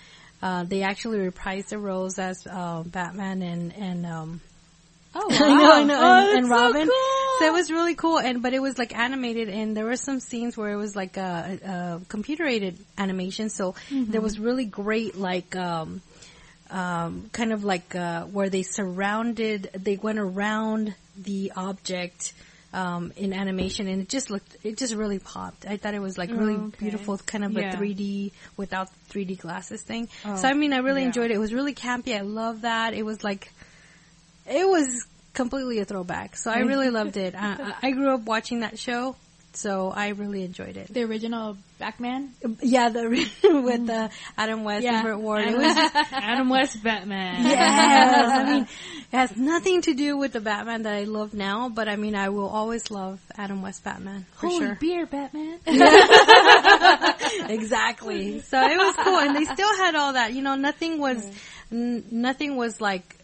uh, they actually reprised the roles as uh, Batman and and um, Oh, I know, I know, Oh, and, and that's so Robin. cool. it was really cool. And but it was like animated, and there were some scenes where it was like a, a computer aided animation. So there was really great like. um um, kind of like uh, where they surrounded, they went around the object um, in animation, and it just looked, it just really popped. I thought it was like really okay. beautiful, kind of Yeah. a 3D without 3D glasses thing. Oh, so I mean, I really yeah. enjoyed it. It was really campy. I love that. It was like, it was completely a throwback. So I really loved it. I, I grew up watching that show, so I really enjoyed it. The original Batman. Yeah, the with uh, Adam West Yeah. and Burt Ward. It was Adam West Batman. Yes, I mean, it has nothing to do with the Batman that I love now, but I mean, I will always love Adam West Batman for Holy sure. beer, Batman. exactly. So it was cool, and they still had all that. You know, nothing was, n- nothing was like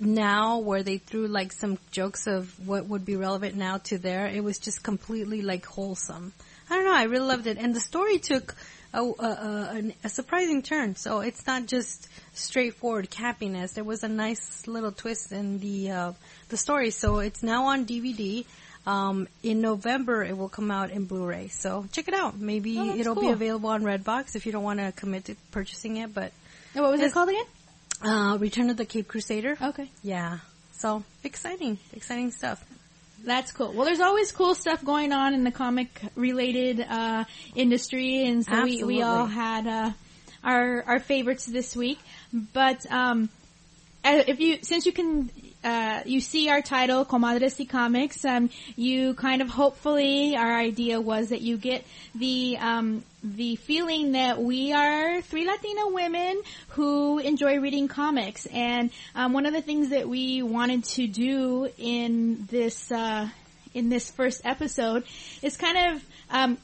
now where they threw like some jokes of what would be relevant now to there. It was just completely like wholesome. I don't know. I really loved it, and the story took a, a, a, a surprising turn. So it's not just straightforward campiness. There was a nice little twist in the uh, the story. So it's now on DVD. Um, in November, it will come out in Blu-ray. So check it out. Maybe Oh, it'll be available on Redbox if you don't want to commit to purchasing it. But And what was it called again? Uh, Return of the Caped Crusader. Okay. Yeah. So exciting, exciting stuff. That's cool. Well, there's always cool stuff going on in the comic related uh, industry, and so we, we all had uh, our our favorites this week. But um, uh, if you since you can. Uh, you see our title, Comadres y Comics. Um, you kind of hopefully our idea was that you get the um, the feeling that we are three Latina women who enjoy reading comics, and um, one of the things that we wanted to do in this uh, in this first episode is kind of um,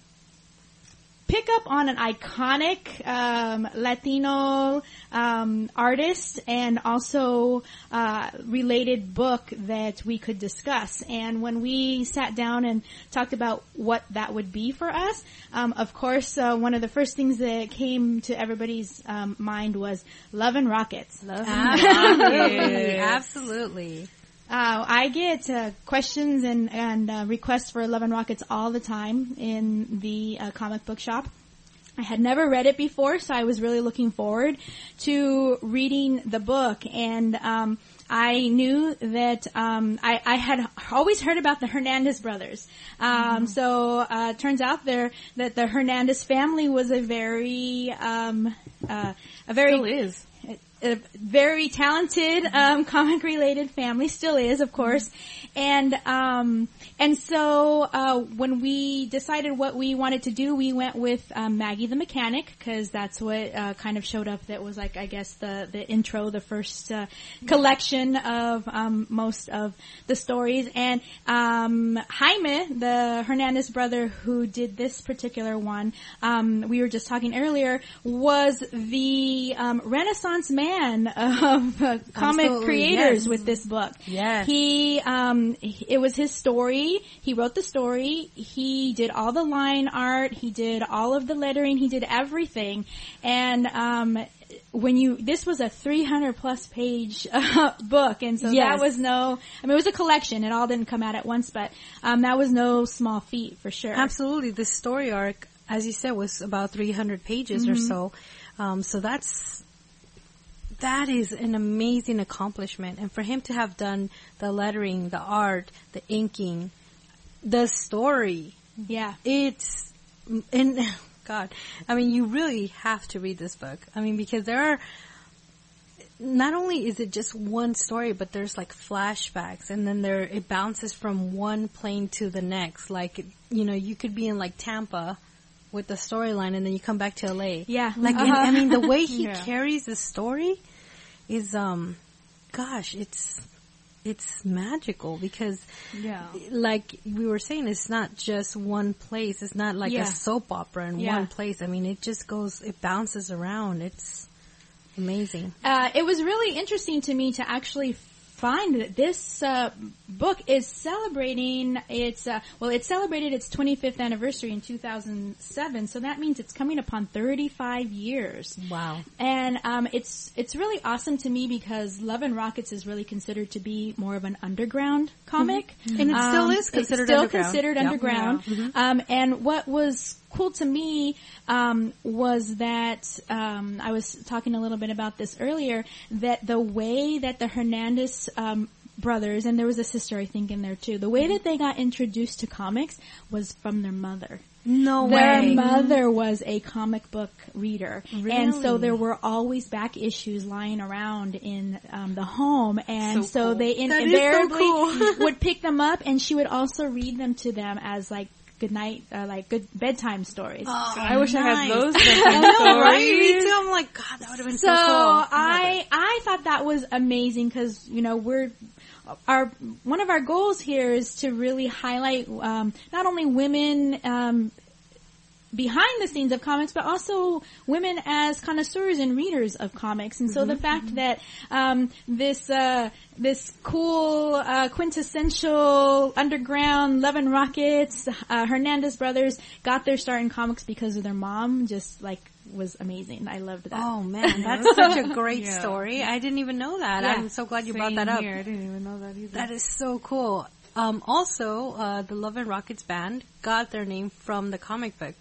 pick up on an iconic um, Latino um, artist and also uh, related book that we could discuss. And when we sat down and talked about what that would be for us, um, of course, uh, one of the first things that came to everybody's um, mind was Love and Rockets. Love Absolutely, absolutely. Uh, I get uh, questions and and uh, requests for Love and Rockets all the time in the uh, comic book shop. I had never read it before, so I was really looking forward to reading the book. And um, I knew that um, I, I had always heard about the Hernandez brothers. Um, So uh, it turns out there that the Hernandez family was a very um, uh, a very Still is. A very talented um, comic related family still is of course. And um, and so uh, when we decided what we wanted to do we went with um, Maggie the mechanic because that's what uh, kind of showed up that was like I guess the the intro the first uh, collection of um, most of the stories. And um, Jaime the Hernandez brother who did this particular one um, we were just talking earlier was the um, Renaissance man of uh, comic Absolutely, creators yes. with this book. Yes. He, um, it was his story. He wrote the story. He did all the line art. He did all of the lettering. He did everything. And, um, when you, this was a 300 plus page uh, book, and so Yes. that was no, I mean, it was a collection. It all didn't come out at once, but, um, that was no small feat for sure. Absolutely. The story arc, as you said, was about 300 pages or so. Um, so that's, that is an amazing accomplishment. And for him to have done the lettering, the art, the inking, the story, Yeah. it's, and God, I mean, you really have to read this book. I mean, because there are, not only is it just one story, but there's like flashbacks and then there, it bounces from one plane to the next. Like, you know, you could be in like Tampa with the storyline and then you come back to LA. Yeah. Like, Uh-huh. I mean, the way he Yeah. carries the story is, um, gosh, it's, it's magical because Yeah. like we were saying, it's not just one place. It's not like Yeah. a soap opera in Yeah. one place. I mean, it just goes, it bounces around. It's amazing. Uh, it was really interesting to me to actually find that this uh, book is celebrating its uh, well, it celebrated its 25th anniversary in 2007, so that means it's coming upon 35 years. Wow. And um, it's it's really awesome to me because Love and Rockets is really considered to be more of an underground comic, Mm-hmm. And it still Um, is considered it's still underground. considered Yep. underground. Um, and what was cool to me um, was that um, I was talking a little bit about this earlier. That the way that the Hernandez um, brothers and there was a sister I think in there too. The way that they got introduced to comics was from their mother. No way. Their way. mother was a comic book reader, and so there were always back issues lying around in um, the home, and So so, cool. they in- That is so invariably cool. would pick them up, and she would also read them to them as like good night, uh, like good bedtime stories. Oh, I wish I had those. I know, right? Me too. I'm like, God, that would have been so, So cool. I I thought that was amazing because you know we're our one of our goals here is to really highlight um, not only women um, behind the scenes of comics, but also women as connoisseurs and readers of comics. And so the fact that um, this uh, this cool uh, quintessential underground Love and Rockets uh, Hernandez brothers got their start in comics because of their mom, just like was amazing. I loved that. Oh man, that's such a great Yeah. story. I didn't even know that. Yeah. I'm so glad you brought that up. Here. I didn't even know that either. That is so cool. Um, also, uh, the Love and Rockets band got their name from the comic book.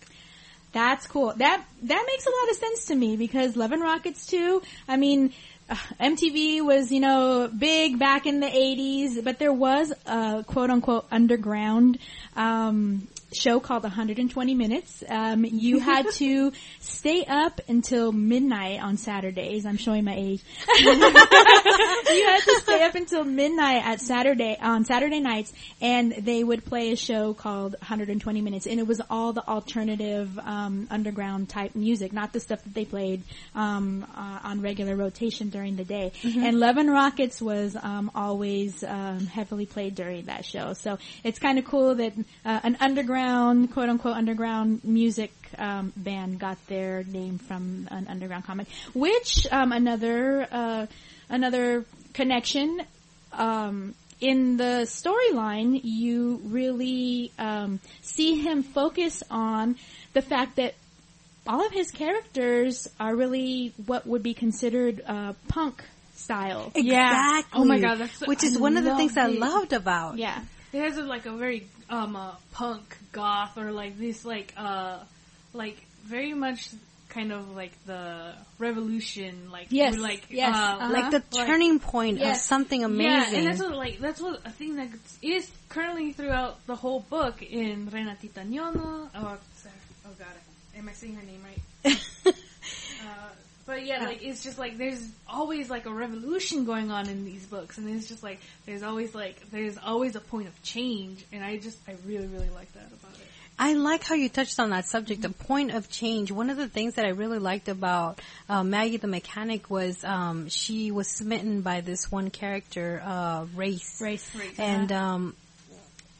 That's cool. That that makes a lot of sense to me because Love and Rockets too. I mean, uh, MTV was you know big back in the '80s, but there was a quote unquote underground um, show called 120 Minutes. Um, you had to stay up until midnight on Saturdays. I'm showing my age. you had to stay up until midnight at Saturday on Saturday nights, and they would play a show called 120 Minutes, and it was all the alternative um, underground type music, not the stuff that they played um, uh, on regular rotation during the day. And Love and Rockets was um, always um, heavily played during that show, so it's kind of cool that uh, an underground, quote unquote, underground music um, band got their name from an underground comic, which um, another uh, another connection um, in the storyline. You really um, see him focus on the fact that all of his characters are really what would be considered uh, punk style. Yeah. Exactly. Oh my God, that's so- which is I one of the love things I loved about. Yeah. It has a, like a very um uh, punk goth or like this like uh like very much kind of like the revolution like Yes, like yes, uh, uh-huh. Like the turning point of Yes. something Yeah, amazing. and that's what like that's what a thing that is currently throughout the whole book in Renatita Ñono. Oh, sorry. oh god, am I saying her name right? but yeah, like it's just like there's always like a revolution going on in these books, and it's just like there's always like there's always a point of change, and I just I really really like that about it. I like how you touched on that subject, the point of change. One of the things that I really liked about uh, Maggie the mechanic was um, she was smitten by this one character, uh, Race. Race. Race. And um,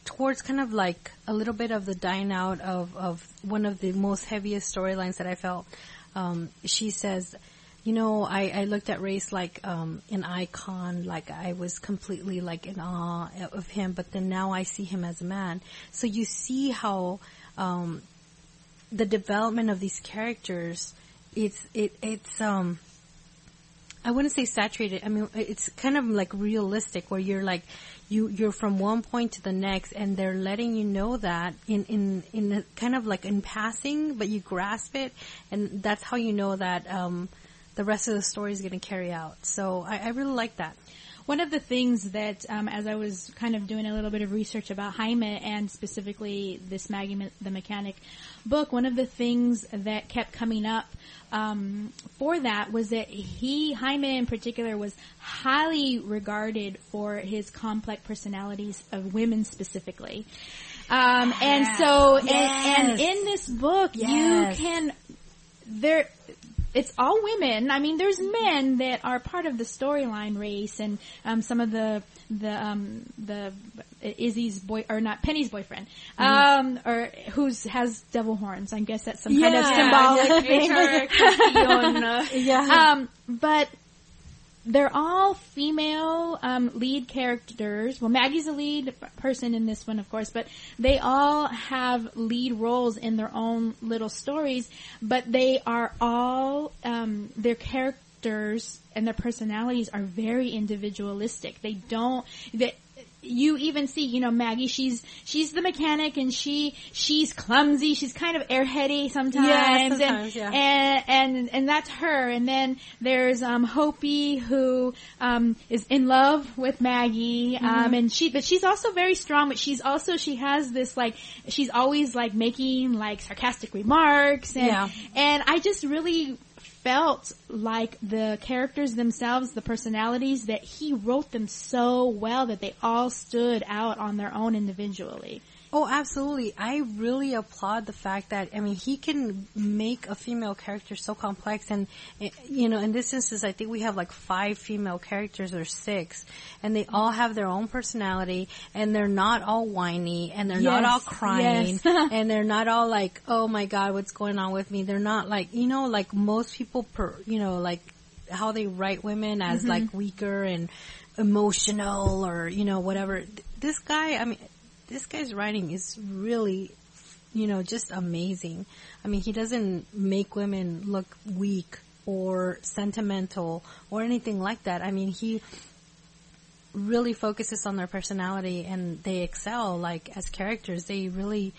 towards kind of like a little bit of the dying out of, of one of the most heaviest storylines that I felt, um, she says, you know, I, I looked at Race like um, an icon, like I was completely like in awe of him, but then now I see him as a man. So you see how um, the development of these characters, it's it it's um I wouldn't say saturated. I mean, it's kind of like realistic where you're like, you, you're from one point to the next and they're letting you know that in, in, in kind of like in passing, but you grasp it and that's how you know that, um, the rest of the story is going to carry out. So I, I really like that. One of the things that, um, as I was kind of doing a little bit of research about Jaime and specifically this Maggie the Mechanic book, one of the things that kept coming up um, for that was that he, Jaime in particular, was highly regarded for his complex personalities of women specifically. Um, and so, and, and in this book, Yes. you can there it's all women. I mean, there's men that are part of the storyline race, and um, some of the the um, the Izzy's boy or not Penny's boyfriend, um, or who's has devil horns. I guess that's some kind of symbolic yeah, thing. Yeah. Um, but they're all female um, lead characters. Well, Maggie's a lead person in this one, of course, but they all have lead roles in their own little stories. But they are all um, their characters and their personalities are very individualistic. They don't. You even see, you know, Maggie, she's, she's the mechanic and she, she's clumsy, she's kind of airheady sometimes. Yeah, sometimes, and, yeah. and, and, and that's her. And then there's, um, Hopey who, um, is in love with Maggie, um, and she, but she's also very strong, but she's also, she has this like, she's always like making like sarcastic remarks and, Yeah. and I just really felt like the characters themselves, the personalities, that he wrote them so well that they all stood out on their own individually. Oh, absolutely. I really applaud the fact that, I mean, he can make a female character so complex and, eh, you know, in this instance, I think we have like five female characters or six and they all have their own personality and they're not all whiny and they're not all crying yes. and they're not all like, oh my god, what's going on with me? They're not like, you know, like most people per, you know, like how they write women as Mm-hmm. like weaker and emotional or, you know, whatever. This guy, I mean, this guy's writing is really, you know, just amazing. I mean, he doesn't make women look weak or sentimental or anything like that. I mean, he really focuses on their personality and they excel like as characters. They really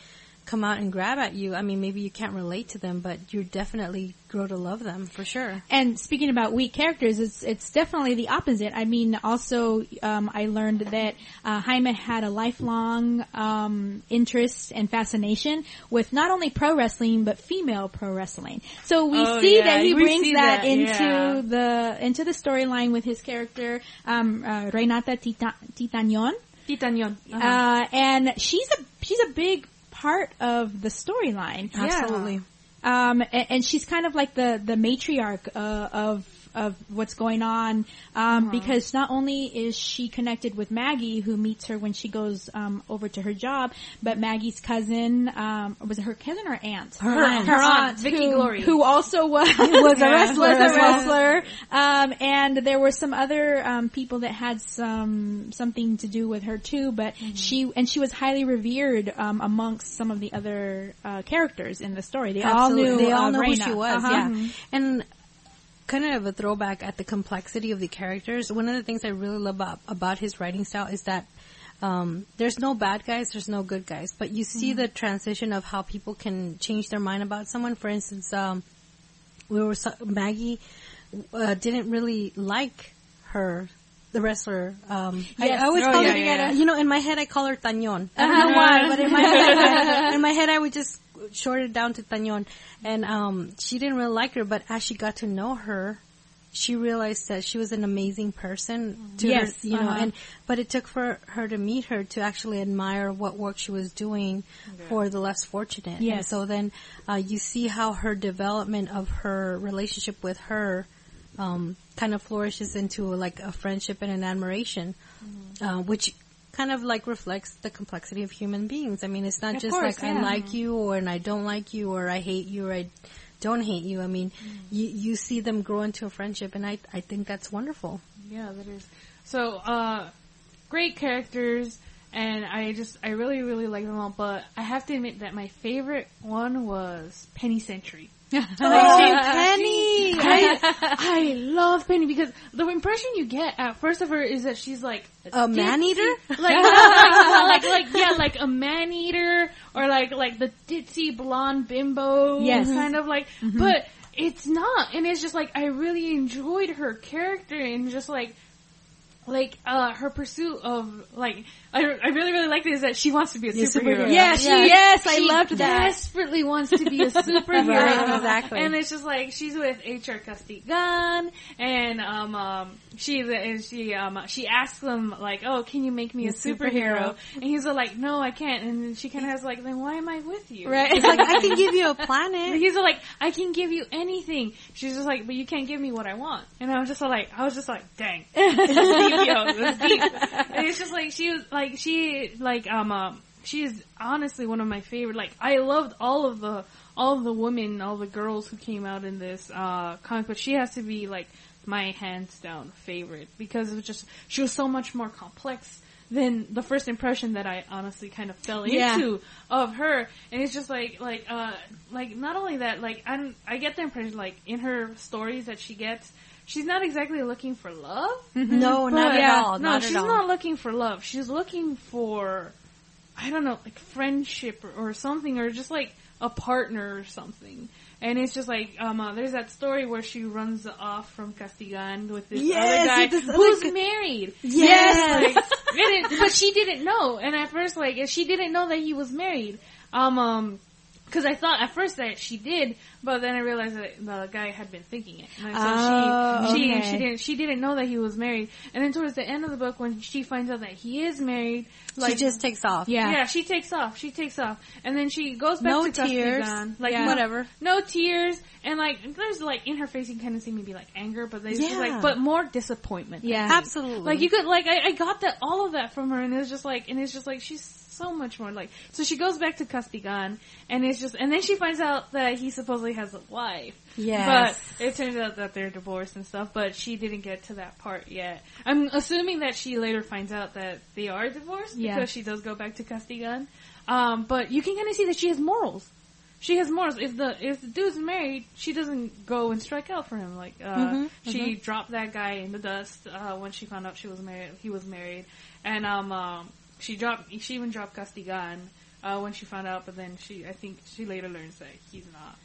come out and grab at you. I mean, maybe you can't relate to them, but you definitely grow to love them for sure. And speaking about weak characters, it's it's definitely the opposite. I mean, also um, I learned that uh, Jaime had a lifelong um, interest and fascination with not only pro wrestling but female pro wrestling. So we Oh, see yeah, that he we brings that, that, into yeah. the into the storyline with his character um, uh, Renata Tita- Titañón. Titañón. Uh-huh. Uh, and she's a she's a big part of the storyline. Absolutely. Um, and, and she's kind of like the the matriarch uh, of of what's going on um, because not only is she connected with Maggie, who meets her when she goes um, over to her job, but Maggie's cousin um, was it her cousin or aunt? Her aunt. her aunt, Vicky who, Glory. who also was Was a wrestler was a wrestler. Um, and there were some other um, people that had some something to do with her too, but she and she was highly revered um, amongst some of the other uh, characters in the story. They all knew They all uh, know who she was. Uh-huh. Yeah, and kind of a throwback at the complexity of the characters. One of the things I really love about, about his writing style is that um, there's no bad guys, there's no good guys, but you see the transition of how people can change their mind about someone. For instance, um, we were so- Maggie uh, didn't really like her. The wrestler. Um, I, Yes. I always Oh, call yeah, her, yeah. you know, in my head I call her Tañón. I don't know why, but in my head, in my head I would just short it down to Tañón. And um, she didn't really like her, but as she got to know her, she realized that she was an amazing person to Yes, her, you know, uh-huh. and but it took for her to meet her to actually admire what work she was doing for the less fortunate. And so then uh, you see how her development of her relationship with her um, kind of flourishes into like a friendship and an admiration, Mm-hmm. uh, which kind of like reflects the complexity of human beings. I mean, it's not Of just course, like I like you or and I don't like you or I hate you or I don't hate you. I mean, Mm-hmm. you you see them grow into a friendship, and I I think that's wonderful. Yeah, that is. So, uh, great characters, and I just, I really, really like them all, but I have to admit that my favorite one was Penny Century. Oh, Penny! I, I love Penny because the impression you get at first of her is that she's like A man eater, like, like, like, yeah, like a man eater, or like, like the ditzy blonde bimbo, Yes. kind of like, but it's not, and it's just like I really enjoyed her character and just like, like uh her pursuit of like I, I really really like this that she wants to be a Yeah, superhero. superhero. Yeah, she, yes, I She loved that. She desperately wants to be a superhero. Right, exactly. And it's just like she's with HR Costigan, and um, um she and she um she asks him like, oh, can you make me a superhero? And he's like, no, I can't. And then she kind of has like, then why am I with you? Right. It's like I can give you a And planet. he's like, I can give you anything. She's just like, but you can't give me what I want. And I was just like, I was just like, dang, this is deep, yo, this is deep. And it's just like she was like she like um she is honestly one of my favorite. Like I loved all of the all of the women, all the girls who came out in this uh comic, but she has to be like my hands down favorite because it was just she was so much more complex than the first impression that I honestly kind of fell Yeah. into of her. And it's just like like uh like not only that like I'm I get the impression like in her stories that she gets she's not exactly looking for love. No, not But- at all. No, not she's all. not looking for love. She's looking for, I don't know, like friendship or, or something, or just like a partner or something. And it's just like, um, uh, there's that story where she runs off from Costigan with this Yes, other guy this who's married. Yes. Like, but she didn't know. And at first, like, she didn't know that he was married. Um, um, Cause I thought at first that she did, but then I realized that the guy had been thinking it. So Oh, she, she, okay. she didn't, she didn't know that he was married. And then towards the end of the book, when she finds out that he is married, like, she just takes off. Yeah. yeah, she takes off. She takes off, and then she goes back No to tears. Like Yeah. Whatever. no tears, and like there's like in her face, you kind of see maybe like anger, but there's Yeah. like but more disappointment. Yeah. Absolutely. Like you could like I, I got that all of that from her, and it was just like and it's just like she's so much more like so she goes back to Costigan, and it's just and then she finds out that he supposedly has a wife. Yes. But it turns out that they're divorced and stuff, but she didn't get to that part yet. I'm assuming that she later finds out that they are divorced Yeah. because she does go back to Costigan. Um, but you can kind of see that she has morals. She has morals. If the if the dude's married, she doesn't go and strike out for him. Like uh, Mhm, she dropped that guy in the dust uh, when she found out she was married. He was married, and um, um she dropped. She even dropped Costigan uh, when she found out. But then she, I think she later learns that he's not.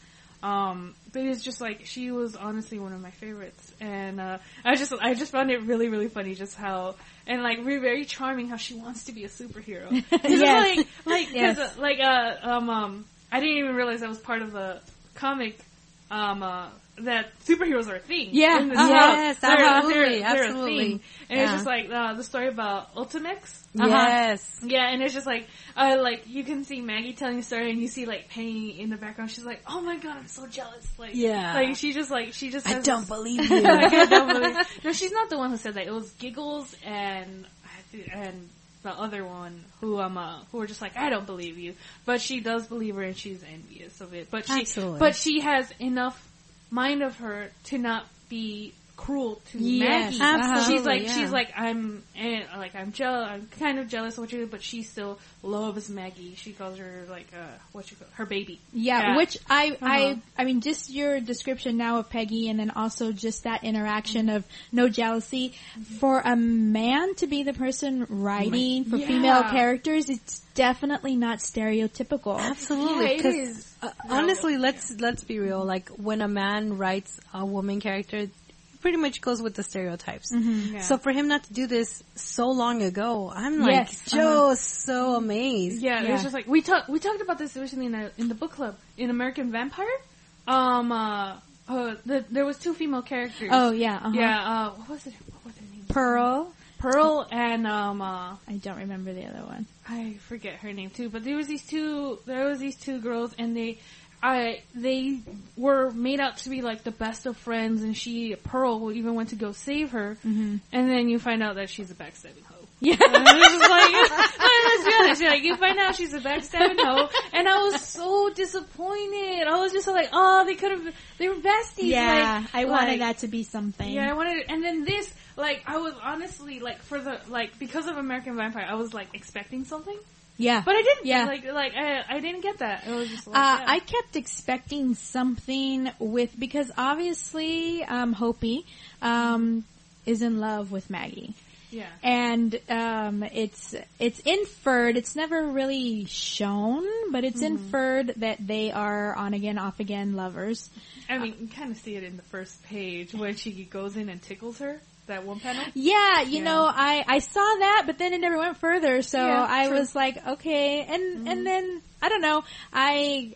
Um, but it's just like she was honestly one of my favorites, and uh, I just I just found it really really funny just how and like really very charming how she wants to be a superhero. Yes. like like Yes. uh, like uh um um I didn't even realize that was part of the comic um uh that superheroes are a thing. Yeah. In the Uh-huh. Yes, They're- they're- absolutely, they're a absolutely. thing. And it's just like uh, the story about Ultimex. Yes. Yeah, and it's just like, uh, like you can see Maggie telling the story, and you see like Penny in the background. She's like, "Oh my god, I'm so jealous!" Like, Yeah. like she just like she just. I don't this- believe you. Like, I don't believe. No, she's not the one who said that. It was Giggles and and the other one who um uh, who were just like, "I don't believe you," but she does believe her, and she's envious of it. But she, Absolutely. but she has enough mind of her to not be cruel to Yes, Maggie. absolutely, She's like yeah. she's like I'm eh, like I'm jealous. I'm kind of jealous of what you do, but she still loves Maggie. She calls her like uh what you call her baby. Yeah, Yeah. which I, Uh-huh. I, I mean, just your description now of Peggy, and then also just that interaction of no jealousy. For a man to be the person writing for Yeah. female characters, it's definitely not stereotypical. Absolutely. Yeah, it 'cause, is. uh, honestly, let's let's be real. Like when a man writes a woman character, it pretty much goes with the stereotypes. Yeah. So for him not to do this so long ago, I'm like Yes, just uh-huh. so amazed. Yeah, Yeah. was just like we talked. We talked about this recently in, a, in the book club in American Vampire. Um, uh, uh the, there was two female characters. Oh yeah, uh-huh. yeah. Uh, what was it? What was their name? Pearl. Pearl and um, uh, I don't remember the other one. I forget her name too. But there was these two. There was these two girls, and they, I they were made out to be like the best of friends, and she Pearl who even went to go save her, Mm-hmm. and then you find out that she's a backstabbing hoe. Yeah. And was just like, let's be honest, like you find out she's a backstabbing hoe, and I was so disappointed. I was just like, oh, they could have, they were besties. Yeah, like, I wanted like- that to be something. Yeah, I wanted, and then this, like, I was honestly like for the like because of American Vampire, I was like expecting something, yeah. but I didn't. Yeah. like like I, I didn't get that. It was just like, Uh, yeah. I kept expecting something with because obviously um, Hopey um, is in love with Maggie, yeah. and um, it's it's inferred. It's never really shown, but it's Mm-hmm. inferred that they are on again, off again lovers. I mean, you kind of see it in the first page when she goes in and tickles her. That one panel. Yeah, you Yeah. know, I I saw that, but then it never went further. So Yeah, I true. Was like, okay, and and mm. then I don't know, I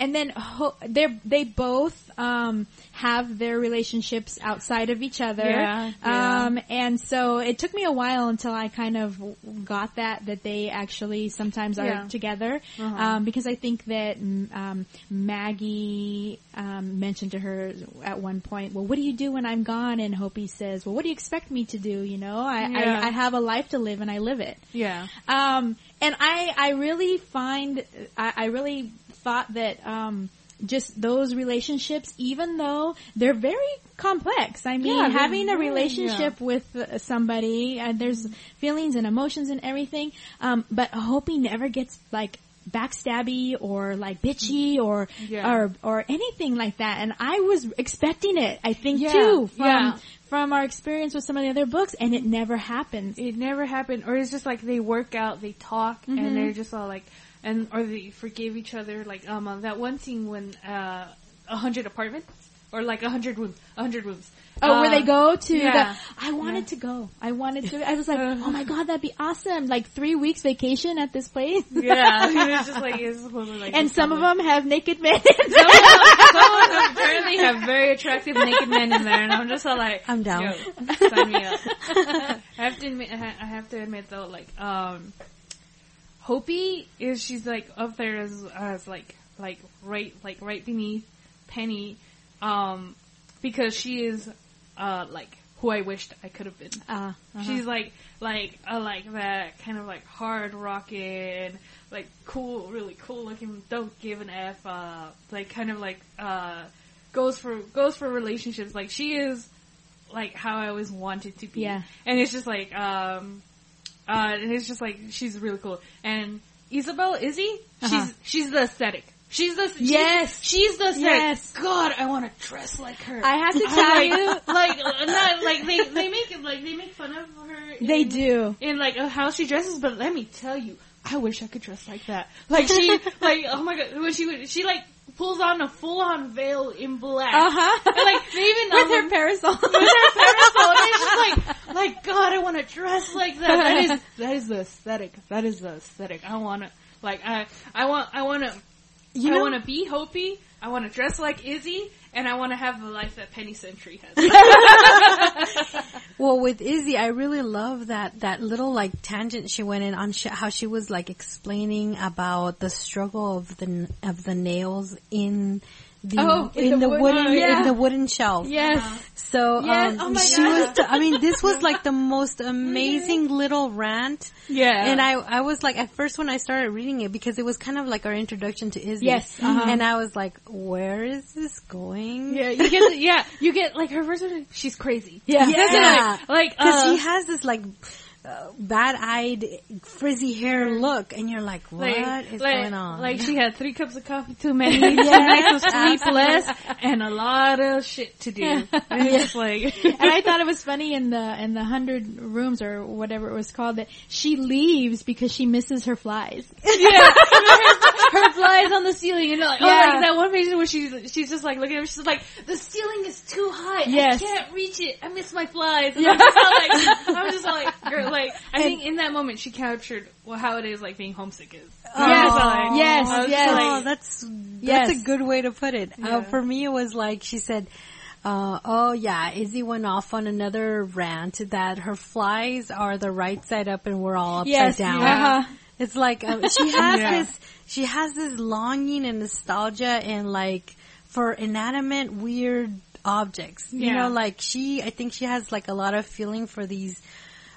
and then ho- they they both um have their relationships outside of each other. Yeah, yeah. Um and so it took me a while until I kind of got that that they actually sometimes are Yeah. together. Uh-huh. Um because I think that um Maggie um mentioned to her at one point, "Well, what do you do when I'm gone?" and Hopey says, "Well, what do you expect me to do? You know, I. I, I have a life to live and I live it." Yeah. Um, and I, I really find, I, I really thought that, um, just those relationships, even though they're very complex. I mean, Yeah, having a relationship with uh, somebody, uh, there's feelings and emotions and everything. Um, but I hope he never gets like backstabby or like bitchy or Yeah. or or anything like that. And I was expecting it. I think Yeah, too from yeah. from our experience with some of the other books, and it never happens. it never happened, or it's just like they work out, they talk, Mhm. and they're just all like, and or they forgave each other. Like um, uh, that one scene when uh, a hundred apartments or like a hundred rooms, a hundred rooms. Oh, where they go to yeah. the, I wanted to go. I wanted to, I was like, oh my god, that'd be awesome. Like three weeks vacation at this place. Yeah, it's just like it's supposed to like. and some of them have naked men. some of them, some of them apparently have very attractive naked men in there, and I'm just all like, I'm down. Sign me up. I have to admit, I I have to admit though, like, um, Hopey is she's like up there as as like like right like right beneath Penny, um, because she is uh like who I wished I could have been. uh, She's like like uh, like that kind of like hard rocking, like cool, really cool looking. Don't give an f. Uh, like kind of like uh, goes for goes for relationships. Like she is like how I always wanted to be. Yeah. and it's just like um, uh, and it's just like she's really cool. And Isabel Izzy, Uh-huh. she's she's the aesthetic. She's the she's, Yes. She's the aesthetic. Yes. God, I want to dress like her. I have to tell you, like, not like they they make it like they make fun of her. they do. in like how she dresses, but let me tell you, I wish I could dress like that. Like she, like oh my god, when she would, she like pulls on a full on veil in black. Uh huh. Like they even With um, her parasol. with her parasol, and it's just like, like God, I want to dress like that. That is that is the aesthetic. That is the aesthetic. I want to like I I want I want to You I know- want to be Hopey. I want to dress like Izzy, and I want to have the life that Penny Century has. Well, with Izzy, I really love that that little like tangent she went in on sh- how she was like explaining about the struggle of the of the nails in the Oh, in in, the the, wood- wooden oh, yeah. in the wooden shelf. yes. So Yes, um, oh she God. was. t- I mean, this was like the most amazing little rant. yeah, And I, I was like, at first when I started reading it, because it was kind of like our introduction to Izzy. Yes, uh-huh. And I was like, where is this going? Yeah, you get, yeah, you get like her first. one, She's crazy. Yeah. Yeah. it, like, like Because uh, she has this like uh, bad-eyed, frizzy hair look, and you're like, what is like, like, going on? Like she had three cups of coffee too many, two nights of less, and a lot of shit to do. And it's just like, and I thought it was funny in the in the hundred rooms or whatever it was called that she leaves because she misses her flies. yeah, her flies on the ceiling, and like, oh, Yeah. like that one page where she's she's just like looking at her, she's like, the ceiling is too high, Yes. I can't reach it, I miss my flies. And I'm just all like, I'm just all like, girl, like, I think in that moment she captured well, how it is like being homesick is. Oh, Yes, like, yes, I was just yes. like- oh, that's Yes. that's a good way to put it. Yeah. Uh, for me, it was like she said, uh, "Oh yeah, Izzy went off on another rant that her flies are the right side up and we're all upside Yes, down." uh-huh. It's like uh, she has Yeah. this, she has this longing and nostalgia and like for inanimate, weird objects. You Yeah. know, like she, I think she has like a lot of feeling for these.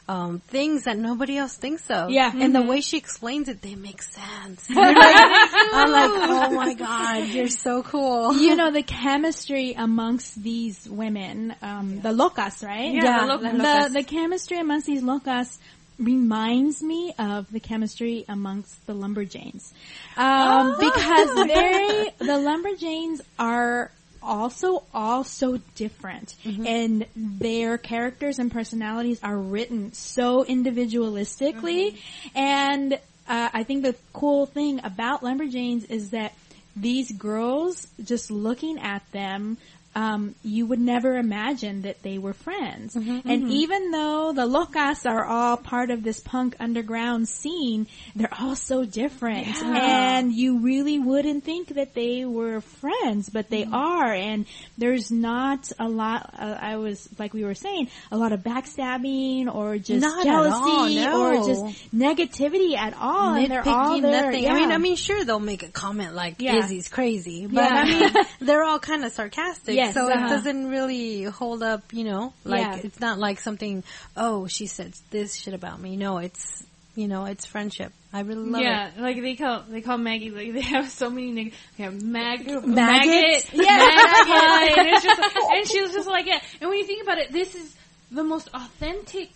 Um, things that nobody else thinks of. Yeah. And the way she explains it, they make sense. Like, I'm like, oh my god, you're so cool. you know the chemistry amongst these women, um, the locas, right? Yeah, the the, locas. the the chemistry amongst these locas reminds me of the chemistry amongst the lumberjanes, um, Oh. because they the lumberjanes are also all so different. And their characters and personalities are written so individualistically. And uh, I think the cool thing about lumberjanes is that these girls just looking at them um, you would never imagine that they were friends. And even though the locas are all part of this punk underground scene, they're all so different. And you really wouldn't think that they were friends, but they are. And there's not a lot, uh, I was, like we were saying, a lot of backstabbing or just Not at all, jealousy no. or just negativity at all. and they're all there. nothing. I mean. I mean, sure they'll make a comment like Yeah. Izzy's crazy, but Yeah. I mean, they're all kind of sarcastic, Yes, so uh-huh. it doesn't really hold up. You know, like Yeah. it's not like something. Oh, she said this shit about me. No, it's you know, it's friendship. I really love yeah, it. Yeah, like they call they call Maggie like they have so many. They have Mag? Maggot, Yeah. Maggot, and it's just and she was just like yeah. And when you think about it, this is the most authentic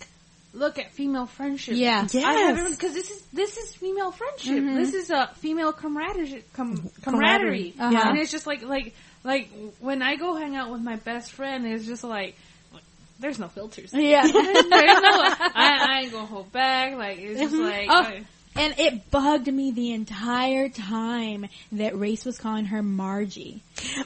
look at female friendship. Yeah. Yes. because this is this is female friendship. Mhm. This is a female camaraderie. Com- Camaraderie. camaraderie. Uh-huh. And it's just like like like when I go hang out with my best friend, it's just like. There's no filters. Yeah. There's no, I, I ain't gonna hold back. Like it's just mm-hmm. like, Oh. I- And it bugged me the entire time that Race was calling her Margie.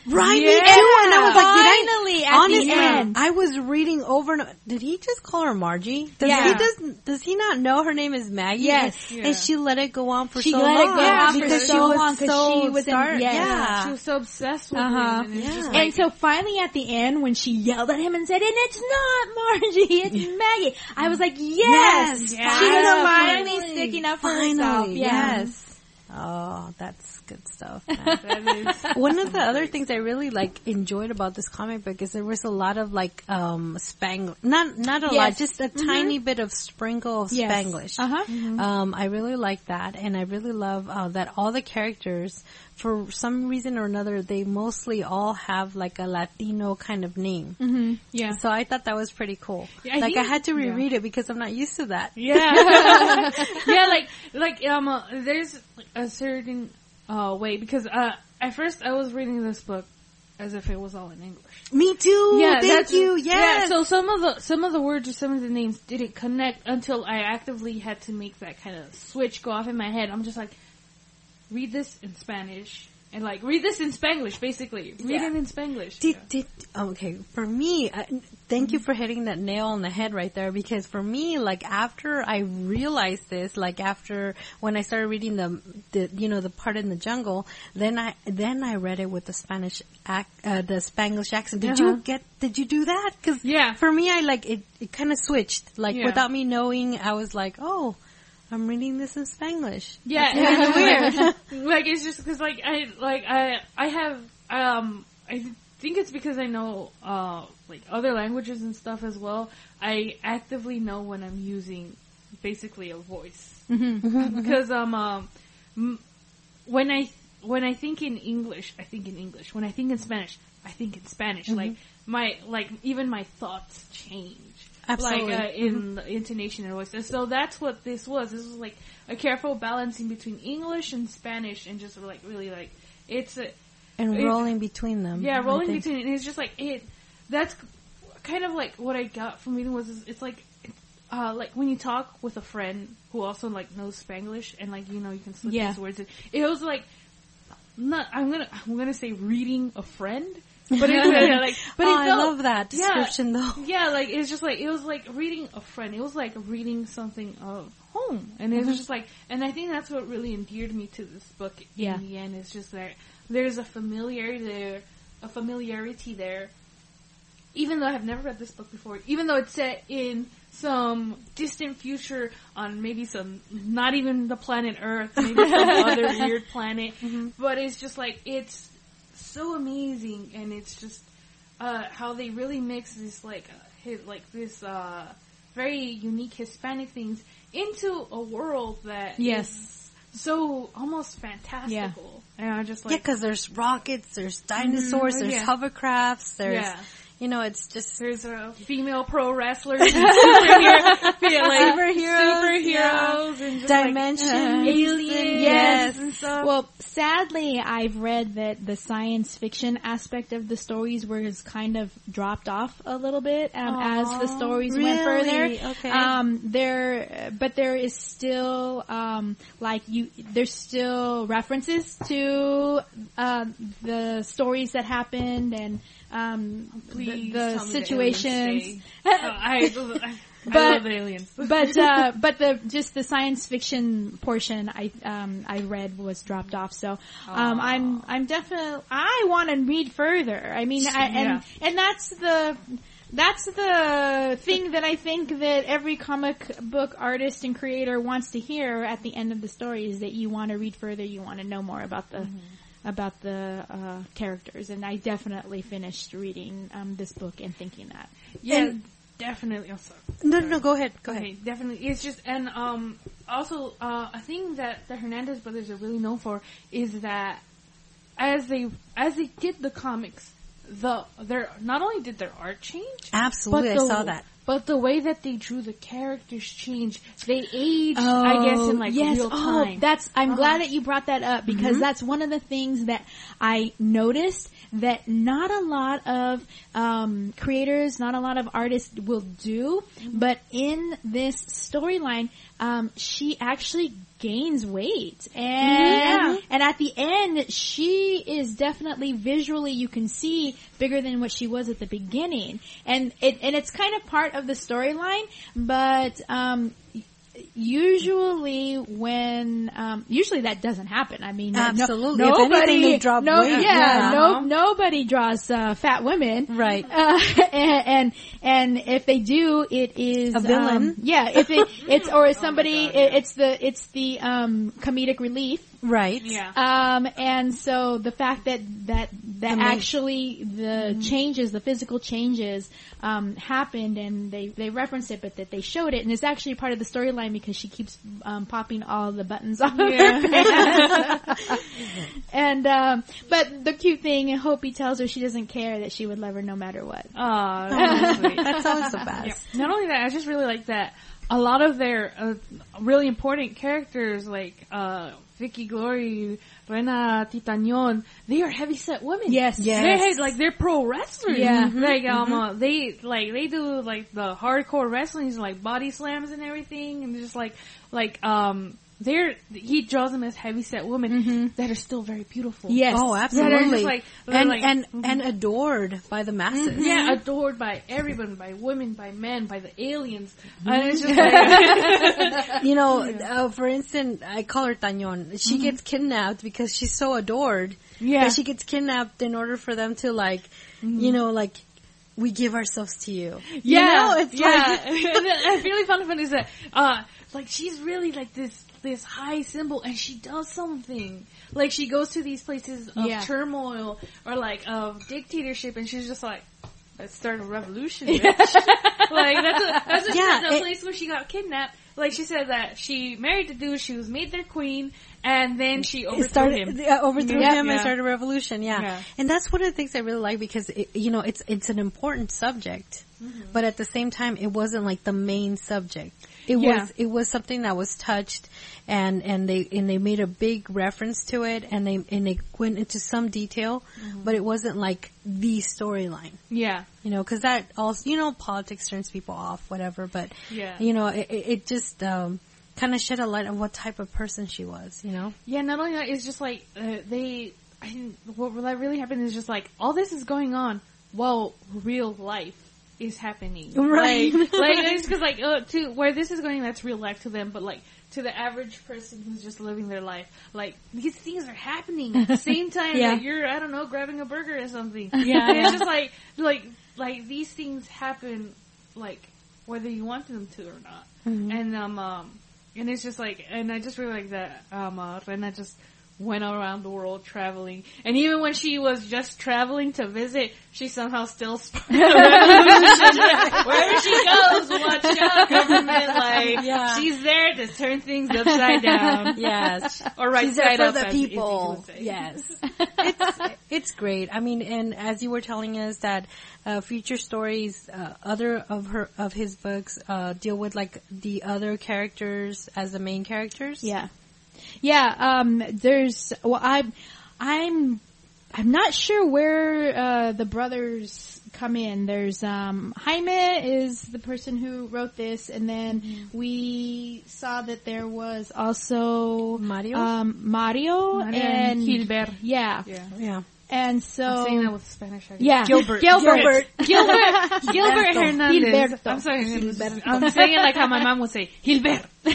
Right, Yeah. me too. And I was like, did I, Finally, at honestly, the end. I was reading over and did he just call her Margie? Does Yeah. he does does he not know her name is Maggie? Yes. And, Yeah. and she let it go on for She so let it long. go on for because so she was long 'cause so she was in- yes. yeah. She was so obsessed with Uh-huh. him. And, it's just Yeah. like, And so finally at the end when she yelled at him and said, and it's not Margie, it's Maggie. I was like, yes! Yes, She finally. was finally sticking up for Finally, Yeah. yes. Oh, that's good stuff. man. that is, One of the other things I really like enjoyed about this comic book is there was a lot of like um spang not not a lot, just a tiny bit of sprinkle of Yes. Spanglish. Uh-huh. Um, I really like that, and I really love uh, that all the characters, for some reason or another, they mostly all have like a Latino kind of name. hmm Yeah. So I thought that was pretty cool. Yeah, I like I had to yeah. reread it because I'm not used to that. yeah. yeah, like, like, um, uh, there's a certain, uh, way, because, uh, at first I was reading this book as if it was all in English. Me too. Yeah, thank you. Yeah, so some of the some of the words or some of the names didn't connect until I actively had to make that kind of switch go off in my head. I'm just like, read this in Spanish and like read this in Spanglish, basically. Read Yeah. it in Spanglish. Did, did, okay, for me, thank you for hitting that nail on the head right there because for me, like after I realized this, like after when I started reading the, the, you know, the part in the jungle, then I, then I read it with the Spanish act, uh, the Spanglish accent. Did Uh-huh. you get, did you do that? Cause Yeah. for me, I like, it, it kind of switched. Like Yeah. without me knowing, I was like, oh, I'm reading this in Spanglish. Yeah, weird. weird. like it's just because like I like I I have um I think it's because I know uh like other languages and stuff as well. I actively know when I'm using basically a voice Mm-hmm. because um um when I when I think in English, I think in English. When I think in Spanish, I think in Spanish. Like my like even my thoughts change. Absolutely. Like uh, in the intonation and voice. And so that's what this was. This was like a careful balancing between English and Spanish and just like really like it's a and It- rolling between them. yeah, rolling between and it's just like it that's kind of like what I got from reading was is it's like uh like when you talk with a friend who also like knows Spanglish and like you know you can slip Yeah. these words in. It was like not I'm gonna I'm gonna say reading a friend. But it's uh, like but oh, it I love that yeah. description though. yeah, like it's just like it was like reading a friend. It was like reading something of home, and Mm-hmm. it was just like, and I think that's what really endeared me to this book. Yeah. In the end, it's just that there's a familiarity there, a familiarity there. Even though I've never read this book before, even though it's set in some distant future on maybe some not even the planet Earth, maybe some other weird planet, Mm-hmm. but it's just like it's so amazing, and it's just uh, how they really mix this like uh, like this uh, very unique Hispanic things into a world that Yes. is so almost fantastical. I just Yeah, because there's rockets, there's dinosaurs, Mhm, there's yeah. hovercrafts, there's, Yeah. you know, it's just there's a female pro wrestlers, superhero, like Superheroes, superheroes, and just like, aliens, and- Yes. and stuff. Well, sadly, I've read that the science fiction aspect of the stories was kind of dropped off a little bit um, as the stories went further. Okay. Um, there, but there is still um, like you. There's still references to um, the stories that happened and um, Please the, the situations. Uh, I, I But- aliens. but uh, but the just the science fiction portion I um, I read was dropped off. So um, I'm I'm definitely I want to read further. I mean, I, and Yeah. and that's the. That's the thing that I think that every comic book artist and creator wants to hear at the end of the story is that you want to read further, you want to know more about the about the uh, characters, and I definitely finished reading um, this book and thinking that. yeah, and- definitely. Sorry. no, no, no, go ahead, go ahead. Definitely. It's just and um also uh, a thing that the Hernandez brothers are really known for is that as they as they did the comics, the their not only did their art change, Absolutely, I saw that. But the way that they drew the characters changed. They aged, I guess, in like yes. real Oh, time. that's. I'm Uh-huh. glad that you brought that up because that's one of the things that I noticed that not a lot of um, creators, not a lot of artists will do. But in this storyline, um, she actually gains weight, and Yeah. and at the end, she is definitely visually you can see bigger than what she was at the beginning, and it and it's kind of part of the storyline, but um, usually when um, usually that doesn't happen. I mean, no- Absolutely. If anything, drop no. Yeah, Yeah. no, nobody draws uh, fat women, Right. Uh, and, and and if they do, it is A villain. um, yeah, if it it's or somebody, it, it's the it's the um, comedic relief. Right. yeah. Um, and so the fact that that that The actually the changes, the physical changes, um, happened, and they they referenced it, but that they showed it, and it's actually part of the storyline because she keeps um, popping all the buttons off. of her pants. and um, but the cute thing, and Hopey tells her she doesn't care that she would love her no matter what. Aw, that's sweet. That's always the best. Yeah. Not only that, I just really like that a lot of their uh, really important characters, like uh, Vicki Glori, Rena Titañón, they are heavy set women. Yes. Yes. They're head- like they're pro wrestlers. Yeah. like um, uh, they like they do like the hardcore wrestling, like body slams and everything, and just like like um. They're, he draws them as heavy set women mm-hmm. that are still very beautiful. Yes. Oh, absolutely. just like, they're and like- and and mm-hmm. adored by the masses. Mm-hmm. yeah, adored by everyone, by women, by men, by the aliens. And it's just like, You know, uh, for instance, I call her Tañon. She gets kidnapped because she's so adored. Yeah. That she gets kidnapped in order for them to like, you know, like, we give ourselves to you. yeah, You know, it's yeah. like, and I really found it funny is that, uh, like she's really like this, this high symbol and she does something. Like she goes to these places of Yeah. turmoil or like of dictatorship and she's just like, let's start a revolution. bitch." like that's a, that's a, Yeah, the it- place where she got kidnapped. Like she said that she married the dude, she was made their queen, and then she overthrew started him. uh, overthrew Yeah, him and started a revolution. Yeah. Yeah. and that's one of the things I really like because it, you know it's it's an important subject, Mm-hmm. but at the same time it wasn't like the main subject. It Yeah. was it was something that was touched, and and they and they made a big reference to it, and they and they went into some detail, Mm-hmm. but it wasn't like the storyline. Yeah. You know, because that also, you know, politics turns people off, whatever. But Yeah. you know, it, it just um, kind of shed a light on what type of person she was. You know, Yeah, not only that, it's just like uh, they. I what that really happened is just like all this is going on while real life is happening. Right. Like, like it's because like uh, to where this is going, that's real life to them. But like to the average person who's just living their life, like these things are happening at the same time Yeah. that you're I don't know grabbing a burger or something. Yeah. And it's just like like like these things happen like whether you want them to or not. And um, um and it's just like and I just really like that um uh, Rena just went around the world traveling and even when she was just traveling to visit she somehow still sparked wherever she goes watch out government like Yeah. she's there to turn things upside down yes, or right she's there for up the people. Yes, it's it's great. I mean, and as you were telling us that uh, future stories, uh, other of her of his books uh, deal with like the other characters as the main characters. Yeah. Yeah, um, there's, well, I'm, I'm, I'm not sure where, uh, the brothers come in. There's, um, Jaime is the person who wrote this, and then we saw that there was also, Mario? um, Mario, Mario and, and Gilbert. Yeah. yeah yeah. And so, I'm saying that with Spanish accent. yeah. Gilbert. Gilbert. Gilbert. Gilbert Hernandez. Gilberto. I'm sorry. I'm saying it like how my mom would say, Gilbert. so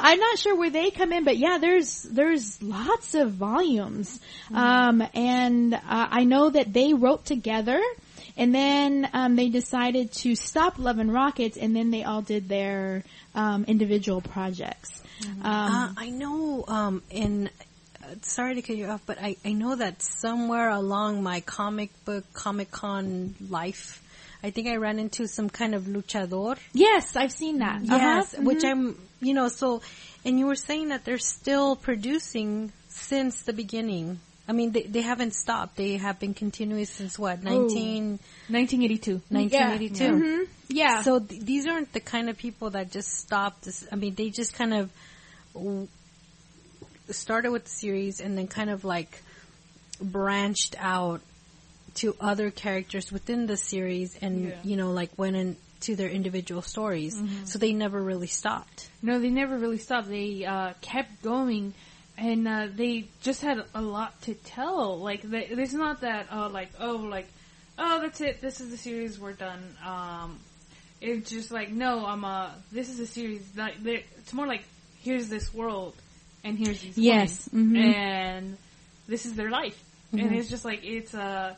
I'm not sure where they come in, but yeah, there's there's lots of volumes, um, and uh, I know that they wrote together, and then um, they decided to stop Love and Rockets, and then they all did their um, individual projects. Uh, Um, I know. Um, in uh, sorry to cut you off, but I I know that somewhere along my comic book Comic Con life. I think I ran into some kind of luchador. Yes, I've seen that. Yes, Uh-huh. which I'm, you know, so, and you were saying that they're still producing since the beginning. I mean, they, they haven't stopped. They have been continuous since what, 19, 1982. 1982. Mhm. Yeah. So th- these aren't the kind of people that just stopped. This, I mean, they just kind of started with the series and then kind of like branched out to other characters within the series and, Yeah. you know, like went into their individual stories. So they never really stopped. No, they never really stopped. They uh, kept going, and uh, they just had a lot to tell. Like, they, it's not that uh, like oh like oh that's it. This is the series. We're done. Um, it's just like no, I'm a this is a series. That it's more like here's this world, and here's these Yes. women, Mhm. and this is their life, and it's just like it's a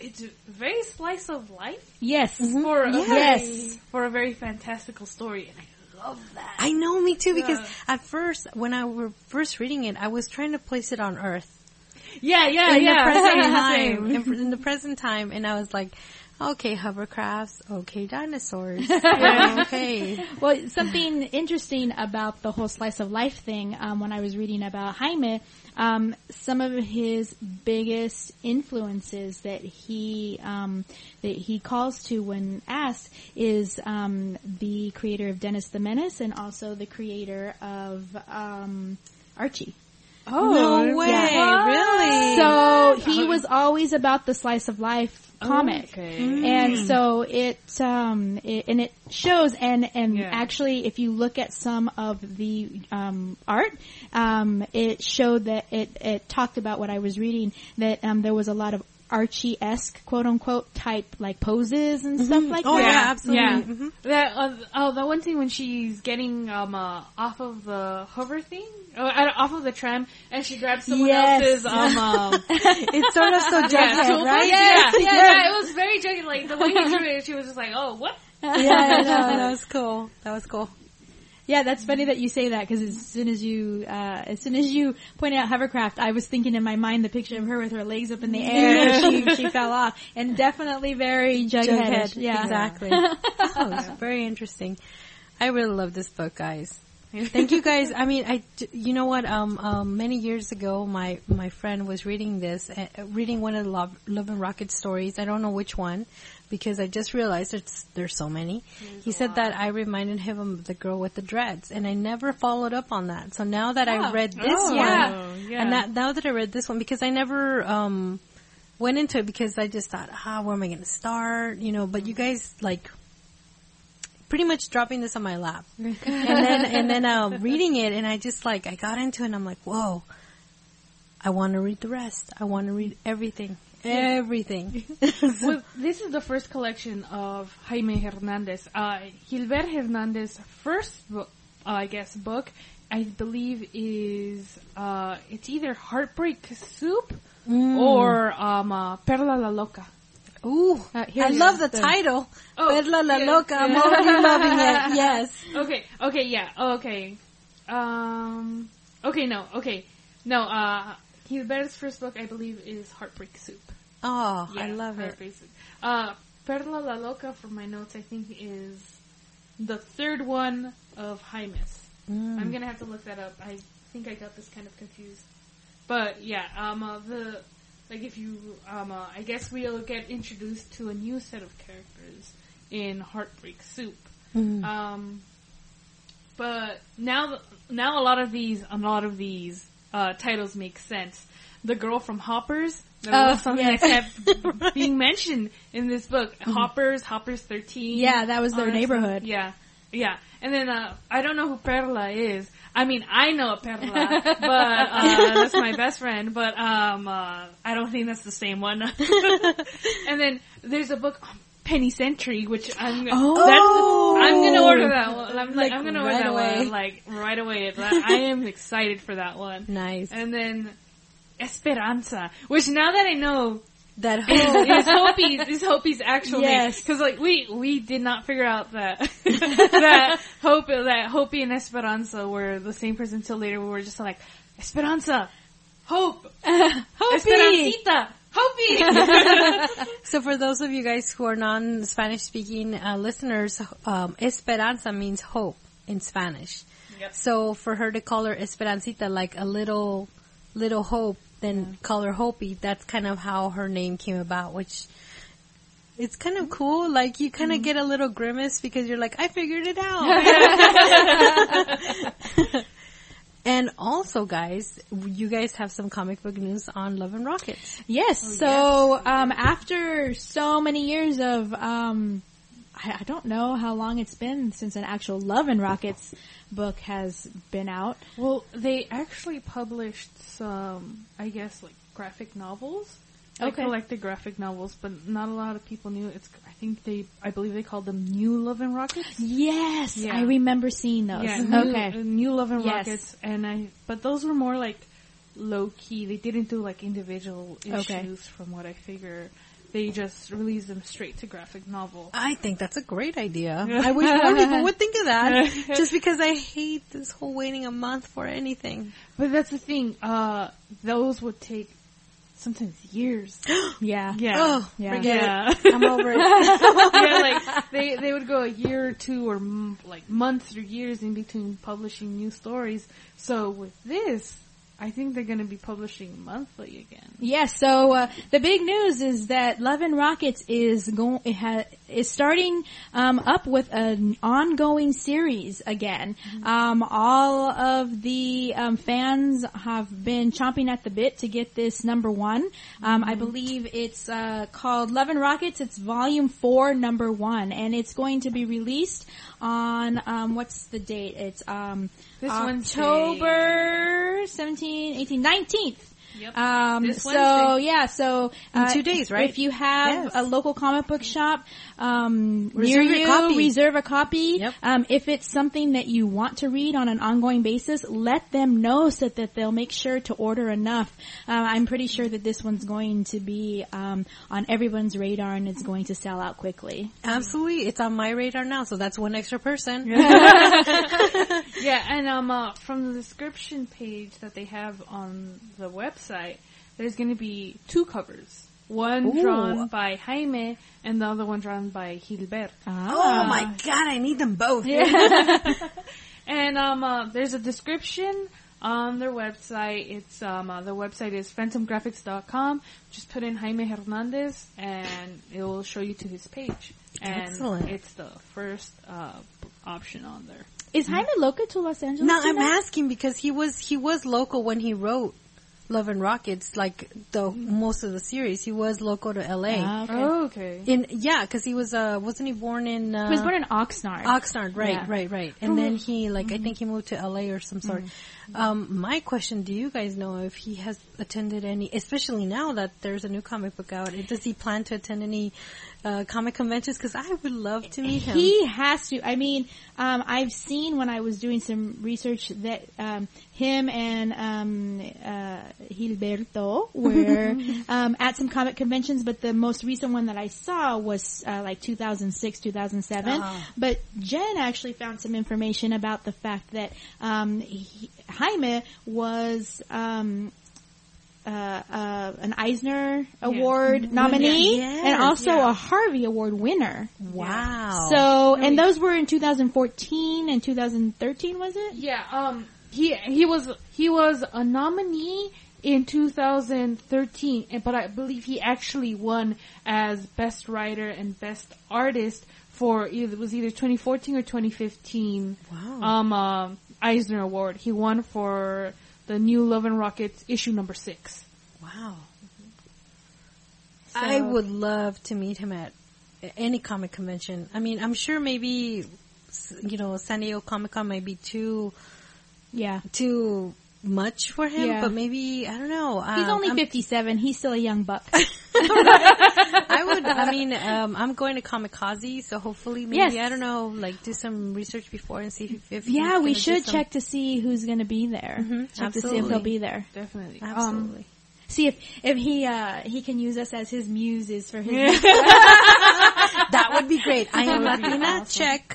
it's a very slice of life yes. for a Yes. very, for a very fantastical story, and I love that. I know, me too, because Yeah. at first, when I were first reading it, I was trying to place it on Earth. Yeah, yeah, yeah. in yeah. the present time, in, in the present time, and I was like, okay, hovercrafts, okay, dinosaurs, okay. Well, something interesting about the whole slice of life thing, um, when I was reading about Jaime, um, some of his biggest influences that he um, that he calls to when asked is um, the creator of Dennis the Menace and also the creator of um, Archie. no way, yeah. really? So he was always about the slice of life comic. Okay. And so it, um, it, and it shows, and, and Yeah. actually if you look at some of the, um, art, um, it showed that it, it talked about what I was reading, that, um, there was a lot of Archie-esque, quote unquote, type, like poses and stuff like Oh that. Oh yeah, absolutely. Yeah. Mhm. That uh, oh, the one thing when she's getting um uh, off of the hover thing, oh, uh, off of the tram, and she grabs someone Yes. else's um. um It's sort of so yeah, Jughead, tool right? bag. Yeah, yeah, yeah, It was very juggy. Like the way he drew it, she was just like, "Oh, what?" yeah, yeah, no, that was cool. That was cool. Yeah, that's funny that you say that because as soon as you, uh, as soon as you pointed out hovercraft, I was thinking in my mind the picture of her with her legs up in the air and she, she fell off. And definitely very jughead. Jughead, Yeah. exactly. oh, very interesting. I really love this book, guys. Thank you guys. I mean, I you know what? Um, um, many years ago, my my friend was reading this, uh, reading one of the Love, Love and Rocket stories. I don't know which one, because I just realized it's there's so many. he said that I reminded him of the girl with the dreads, and I never followed up on that. So now that I read this Oh, one, yeah. yeah. and that, now that I read this one, because I never um went into it because I just thought, ah, where am I going to start? You know, but you guys like pretty much dropping this on my lap, and then and then uh, reading it, and I just like I got into it, and I'm like, whoa, I want to read the rest. I want to read everything, everything. well, this is the first collection of Jaime Hernandez. Uh, Gilbert Hernandez's first book, uh, I guess, book, I believe is, uh, it's either Heartbreak Soup or, um, uh, Perla la Loca. Ooh, Uh, I love the the- title. Oh, Perla la yeah, loca. I'm already loving it. Yes. Okay, okay, yeah, okay. Um, okay, no, okay. No, uh, Gilbert's first book, I believe, is Heartbreak Soup. Oh, I Yeah, love it. Heartbreak Soup. Uh, Perla la Loca, from my notes, I think is the third one of Jaime's. Mm. I'm gonna have to look that up. I think I got this kind of confused. But yeah, um, uh, the like if you um, uh, I guess we'll get introduced to a new set of characters in Heartbreak Soup. Mm. Um, but now, now a lot of these, a lot of these uh, titles make sense. The girl from Hoppers. That Oh, was something yes. that kept being mentioned in this book. Hoppers, Hoppers thirteen. Yeah, that was their that neighborhood. Yeah, yeah. And then uh, I don't know who Perla is. I mean, I know a Perla, but uh, that's my best friend. But um, uh, I don't think that's the same one. and then there's a book. on Penny Century, which I'm gonna, Oh. that's, I'm gonna order that one. I'm like, Like, I'm gonna order that away. one like right away. I am excited for that one. Nice. And then Esperanza, which now that I know That whole is Hopey's is Hopey's actual Yes. because like we we did not figure out that that Hope that Hopey and Esperanza were the same person until later. We were just like Esperanza, Hope, Hopey! Esperancita, Hopey! So for those of you guys who are non-Spanish speaking uh, listeners, um, esperanza means hope in Spanish. Yep. So for her to call her Esperancita, like a little, little hope, then call her Hopey, that's kind of how her name came about, which it's kind of cool. Like you kind of get a little grimace because you're like, I figured it out. and also guys, you guys have some comic book news on Love and Rockets. Yes. so um, after so many years of, um, I, I don't know how long it's been since an actual Love and Rockets book has been out. well, they actually published some, I guess, like graphic novels. Okay. collected graphic novels, but not a lot of people knew. It's. I think they. I believe they called them New Love and Rockets. Yes, Yeah. I remember seeing those. Yeah, mm-hmm. new, okay. new Love and Yes. Rockets, and I. But those were more like low key. They didn't do like individual issues, Okay. from what I figure. They just release them straight to graphic novel. I think that's a great idea. I wish more people would think of that. Just because I hate this whole waiting a month for anything. But that's the thing. Uh, those would take sometimes years. Yeah. Yeah. Oh, Yeah. forget Yeah. it. I'm over it. yeah, like they they would go a year or two or m- like months or years in between publishing new stories. So with this, I think they're going to be publishing monthly again. Yes. So uh, the big news is that Love and Rockets is going it ha- is starting um, up with an ongoing series again. Um, all of the um, fans have been chomping at the bit to get this number one. Um, I believe it's uh, called Love and Rockets. It's Volume Four, Number One, and it's going to be released on um, what's the date? It's um, This October 17, 18, 19th. Yep. Um, This so Wednesday. yeah, so In uh, two days, right? If you have Yes. a local comic book shop um, Reserve near you, copy. reserve a copy. Yep. Um, if it's something that you want to read on an ongoing basis, let them know so that they'll make sure to order enough. Uh, I'm pretty sure that this one's going to be um, on everyone's radar and it's going to sell out quickly. Absolutely. It's on my radar now, so that's one extra person. Yeah, and um, uh, from the description page that they have on the website, there's going to be two covers. One Ooh. drawn by Jaime and the other one drawn by Gilbert. Oh my god, I need them both. Yeah. And um, uh, there's a description on their website. It's um, uh, their website is fantagraphics.com. Just put in Jaime Hernandez, and it will show you to his page. And Excellent. it's the first uh, option on there. Is Jaime local to Los Angeles? No, you I'm asking because he was he was local when he wrote Love and Rockets, like the most of the series. He was local to LA. Ah, okay. Oh, okay. In yeah, because he was uh wasn't he born in uh, He was born in Oxnard. Oxnard, right, Yeah. right, right. And then he, like, I think he moved to LA or some sort. Um, my question, do you guys know if he has attended any, especially now that there's a new comic book out, does he plan to attend any, uh, comic conventions? Cause I would love to meet him. He has to. I mean, um, I've seen when I was doing some research that um, him and um, uh, Gilberto were um, at some comic conventions, but the most recent one that I saw was uh, like 2006, 2007. Ah. But Jen actually found some information about the fact that um, he, Jaime was. Uh, uh, an Eisner Award nominee Yes, and also yeah. a Harvey Award winner. wow. So, and those were in 2014 and 2013, was it? Yeah, um, he he was he was a nominee in 2013, but I believe he actually won as best writer and best artist for either it was either 2014 or 2015. Wow. Um, uh, Eisner Award. He won for the new Love and Rockets issue number six. wow. I would love to meet him at any comic convention. I mean, I'm sure maybe, you know, San Diego Comic Con might be too, Yeah. too much for him, Yeah. but maybe, I don't know. He's um, only I'm- 57. He's still a young buck. I would. I mean, um, I'm going to Comikaze, so hopefully, maybe Yes. I don't know, like do some research before and see if. if he's yeah, we gonna do should some- check to see who's going to be there. Mhm, check to see if absolutely. he'll be there. Definitely. Um, Absolutely. See if if he uh he can use us as his muses for his. that would be great. I am That would be Latina. awesome. Check.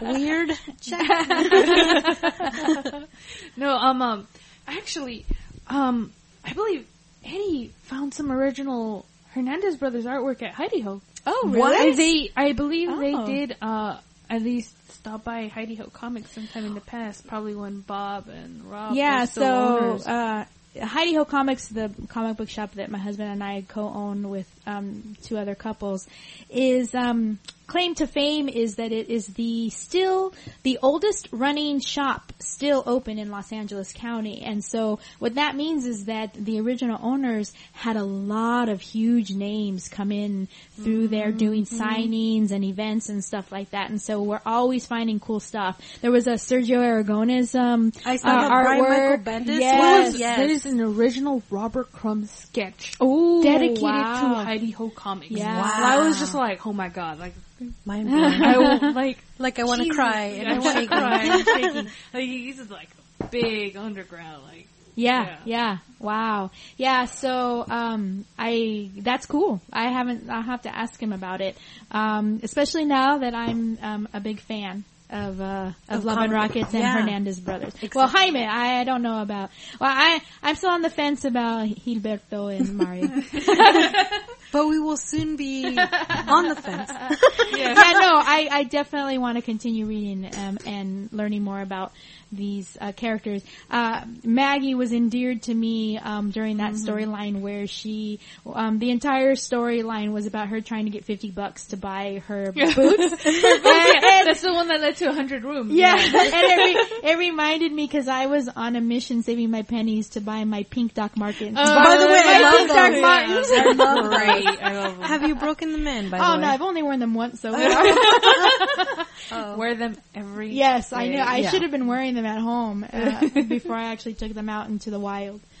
Weird. Check. no, um, um, actually, um, I believe Eddie found some original Hernandez brothers artwork at Hi De Ho. Oh, And They, I believe they Oh. did, uh, at least stop by Hi De Ho Comics sometime in the past, probably when Bob and Rob yeah, so uh, Hi De Ho Comics, the comic book shop that my husband and I co-own with um, two other couples, is um, claim to fame is that it is the still the oldest running shop still open in Los Angeles County, and so what that means is that the original owners had a lot of huge names come in through there doing signings and events and stuff like that, and so we're always finding cool stuff. There was a Sergio Aragones um, I saw uh, the Brian artwork. Michael Bendis Yes. one. There is an original Robert Crumb sketch Ooh, dedicated wow. to Hi De Ho Comics. Yeah. And I was just like, oh my god, like, Mind. I will, like, like I want to cry and I want to cry shaking. Like, he's just like big underground, like, Yeah, Yeah. yeah, wow, yeah. So, um, I that's cool. I haven't. I'll have to ask him about it, um, especially now that I'm um, a big fan of uh, of, Of Love and Rockets and yeah. Hernandez brothers. Well, Jaime, I, I don't know about. Well, I I'm still on the fence about Gilberto and Mario. But we will soon be on the fence. yeah, no, I, I definitely want to continue reading um, and learning more about these uh, characters. Uh, Maggie was endeared to me um, during that storyline where she, um, the entire storyline was about her trying to get fifty bucks to buy her boots. and, and- That's the one that led to a hundred rooms. yeah, and it, re- it reminded me because I was on a mission saving my pennies to buy my pink Doc Martens. By the way, I my love pink Doc those. Martens. I love those. Great. I love them. Have you broken them in, by Oh the no. I've only worn them once so far. Wear them every Yes, I know. I Yeah. should have been wearing them at home uh, before I actually took them out into the wild.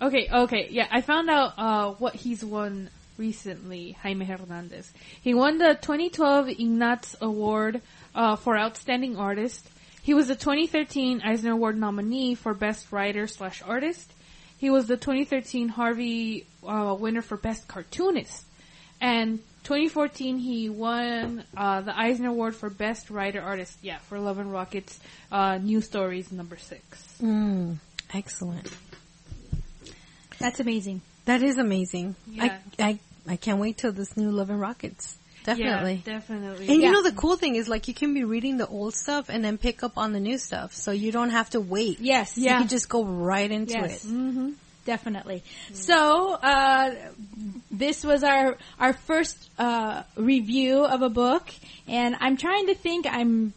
Okay, okay, yeah, I found out uh, what he's won recently, Jaime Hernandez. He won the 2012 Ignatz Award uh, for Outstanding Artist. He was the 2013 Eisner Award nominee for Best Writer slash Artist. He was the 2013 Harvey uh, winner for Best Cartoonist. And 2014 he won uh, the Eisner Award for Best Writer Artist. Yeah, for Love and Rockets uh, New Stories number six. Mm, excellent. That's amazing. That is amazing. Yeah. I, I I can't wait till this new Love and Rockets. Definitely. Yeah, definitely. And Yeah. you know the cool thing is like you can be reading the old stuff and then pick up on the new stuff, so you don't have to wait. Yes. You Yeah. can just go right into Yes. it. Mm-hmm. Definitely. So, uh, this was our, our first, uh, review of a book, and I'm trying to think, I'm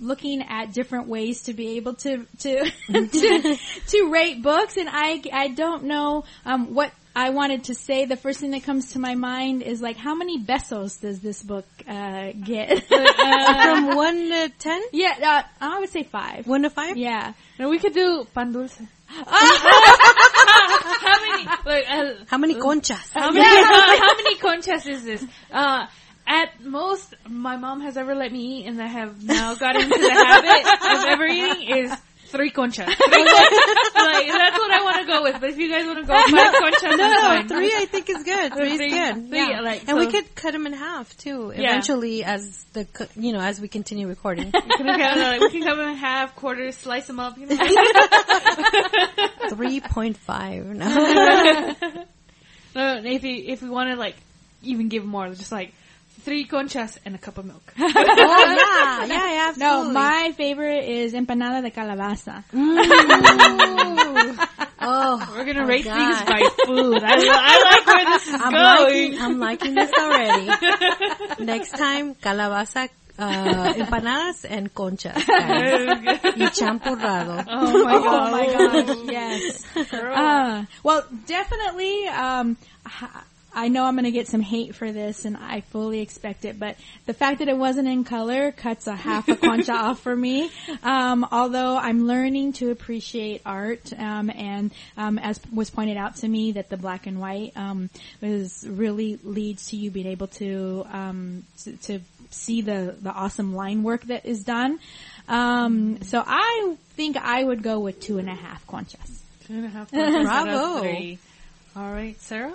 looking at different ways to be able to, to, to, to rate books, and I, I don't know, um, what I wanted to say. The first thing that comes to my mind is like, how many besos does this book, uh, get? From one to ten, yeah, uh, I would say five. one to five. Yeah. No, we could do pan dulce. How many? Like, uh, How many conchas? how many? how, how many conchas is this? Uh, at most, my mom has ever let me eat, and I have now got into the habit of ever eating is three conchas. Three conchas. like that's what I want to go with. But if you guys want to go five conchas, No, fine. three I think is good. Three is good. three, yeah. like, and we so- could cut them in half too. Yeah. Eventually, as the you know as we continue recording. We can, we cut them in half, quarters, slice them up. You know? Three point five. No. no, if you if we want to like even give more, just like three conchas and a cup of milk. oh yeah, yeah, yeah. No, my favorite is empanada de calabaza. Oh, We're gonna oh, rate God. things by food. I, I like where this is I'm going. liking, I'm liking this already. Next time, calabaza, uh, empanadas and conchas. guys. y champurrado. oh my god! Oh my gosh, yes. Uh, well, definitely, um, h- I know I'm going to get some hate for this, and I fully expect it. But the fact that it wasn't in color cuts a half a concha off for me. Um, although I'm learning to appreciate art, um, and um, as was pointed out to me, that the black and white um, is really leads to you being able to um, to, to see the the awesome line work that is done. Um, so I think I would go with two and a half conchas. Two and a half conchas Bravo. All right, Sarah.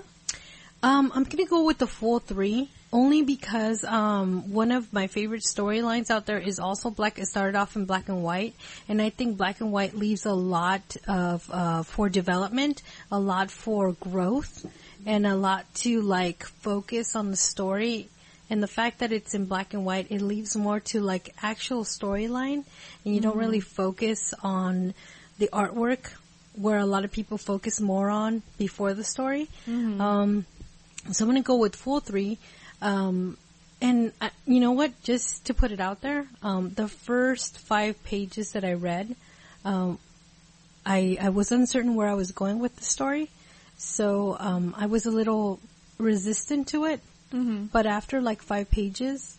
Um, I'm gonna go with the full three. only because um, one of my favorite storylines out there is also black. It started off in black and white, and I think black and white leaves a lot of uh, for development, a lot for growth, and a lot to like focus on the story. And the fact that it's in black and white, it leaves more to like actual storyline, and you don't really focus on the artwork where a lot of people focus more on before the story. Um, so I'm gonna go with full three. Um, and uh, you know what? Just to put it out there, um, the first five pages that I read, um, I I was uncertain where I was going with the story, so um, I was a little resistant to it. Mm-hmm. But after like five pages,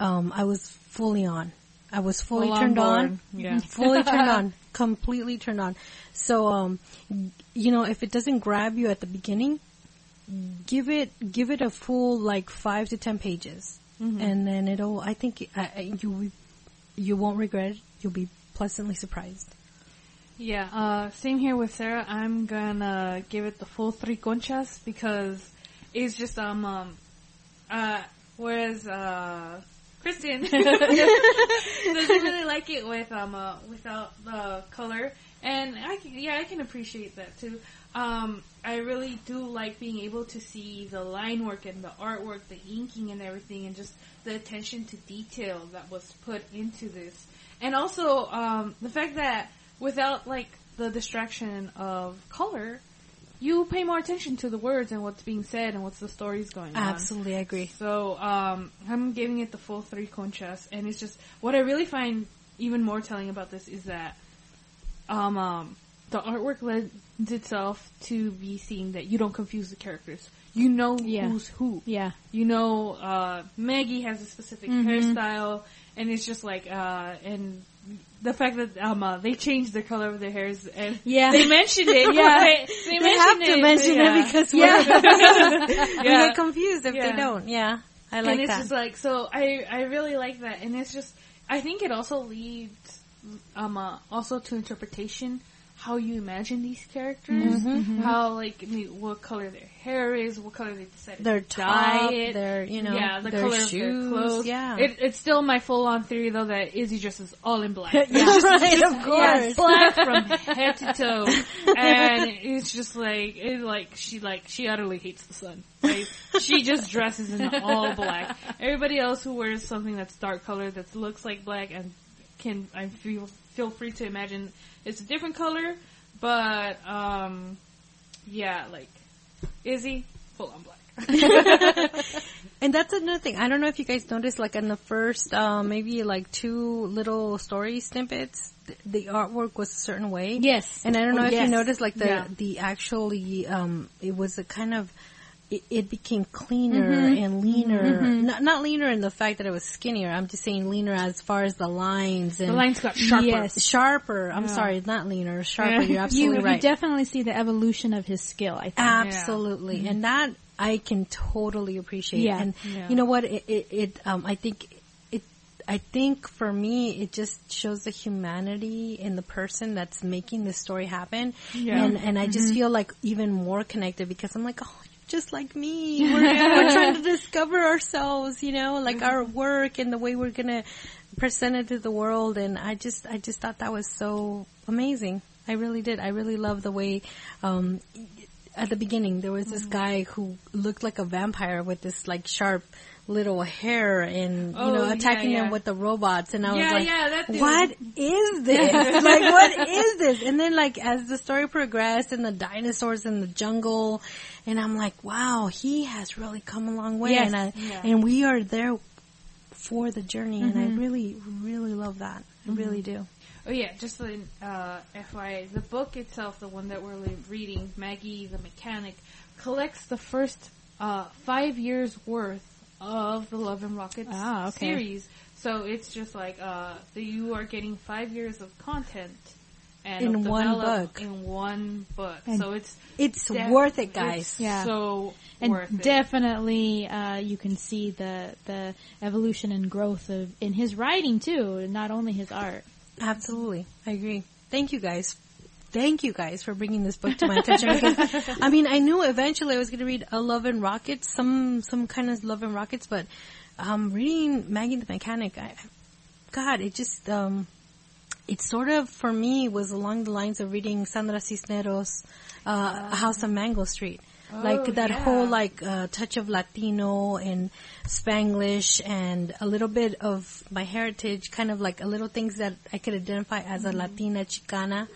um, I was fully on. I was fully Full on turned on. board. Yeah. fully turned on. Completely turned on. So, um, you know, if it doesn't grab you at the beginning, give it give it a full like five to ten pages, and then it'll. I think you you won't regret it. You'll be pleasantly surprised. Yeah, uh, same here with Sarah. I'm gonna give it the full three conchas because it's just um um uh whereas uh Kristen doesn't really like it with um uh, without the color, and I can, yeah I can appreciate that too. Um, I really do like being able to see the line work and the artwork, the inking and everything, and just the attention to detail that was put into this, and also um, the fact that without like the distraction of color, you pay more attention to the words and what's being said and what's the stories going on. Absolutely, I agree. So um, I'm giving it the full three conchas, and it's just what I really find even more telling about this is that um, um, the artwork lends itself to be seeing that you don't confuse the characters. You know Yeah. who's who. Yeah. You know, uh, Maggie has a specific Mhm. hairstyle, and it's just like, uh, and the fact that um, uh, they changed the color of their hairs, and Yeah. they mentioned it. Yeah. they, they, They have mentioned to mention yeah. it because Yeah. we Yeah. get confused if Yeah. they don't. Yeah, I like that. and it's that. just like so I I really like that and it's just I think it also leads um uh, also to interpretation how you imagine these characters Mm-hmm, how like what color their hair is what color they decided their to top, dye it their you know, yeah the their color shoes. of their clothes Yeah, it, it's still my full on theory though that Izzy dresses all in black yeah, right, of yeah, course. black from head to toe, and it's just like it like she like she utterly hates the sun. Like she just dresses in all black. Everybody else who wears something that's dark colored that looks like black and can I feel feel free to imagine it's a different color, but um yeah, like Izzy full on black. And that's another thing. I don't know if you guys noticed, like in the first, uh, maybe like two little story snippets, th- the artwork was a certain way. Yes. And I don't know Oh, if yes. you noticed, like the Yeah. the actually, um, it was a kind of. It, it became cleaner Mm-hmm. and leaner. Not not leaner in the fact that it was skinnier. I'm just saying leaner as far as the lines and The lines got sharper. Yes. sharper. I'm Yeah. sorry, not leaner, sharper. Yeah. You're You, absolutely you right. definitely see the evolution of his skill, I think. Absolutely, and that I can totally appreciate. Yeah. And Yeah. you know what? It, it, it um, I think it. I think for me, it just shows the humanity in the person that's making this story happen. Yeah. And and I just feel like even more connected because I'm like, oh, just like me. We're, we're trying to discover ourselves, you know, like our work and the way we're gonna present it to the world. And I just, I just thought that was so amazing. I really did. I really love the way, um, at the beginning there was this guy who looked like a vampire with this like sharp little hair and you Oh, know attacking yeah. them with the robots. And I was like yeah, what is this? Like what is this? And then like as the story progressed and the dinosaurs in the jungle and I'm like wow he has really come a long way. Yes. and I, Yeah. and we are there for the journey and I really really love that. I really do. Oh yeah, just the uh, FYI, the book itself, the one that we're reading, Maggie the Mechanic, collects the first uh, five years worth of the Love and Rockets Ah, okay. series. So it's just like uh, the, you are getting five years of content and In one book. In one book. And so it's it's def- worth it guys It's Yeah. so and worth it. definitely uh, you can see the the evolution and growth of in his writing too, not only his art. Absolutely. I agree. Thank you guys. Thank you guys for bringing this book to my attention. Because, I mean, I knew eventually I was going to read a Love and Rockets, some some kind of Love and Rockets, but um, reading Maggie the Mechanic, I, God, it just um, it sort of for me was along the lines of reading Sandra Cisneros' uh, House on Mango Street. Like Oh, that yeah. whole like uh, touch of Latino and Spanglish and a little bit of my heritage, kind of like a little things that I could identify as a Latina Chicana,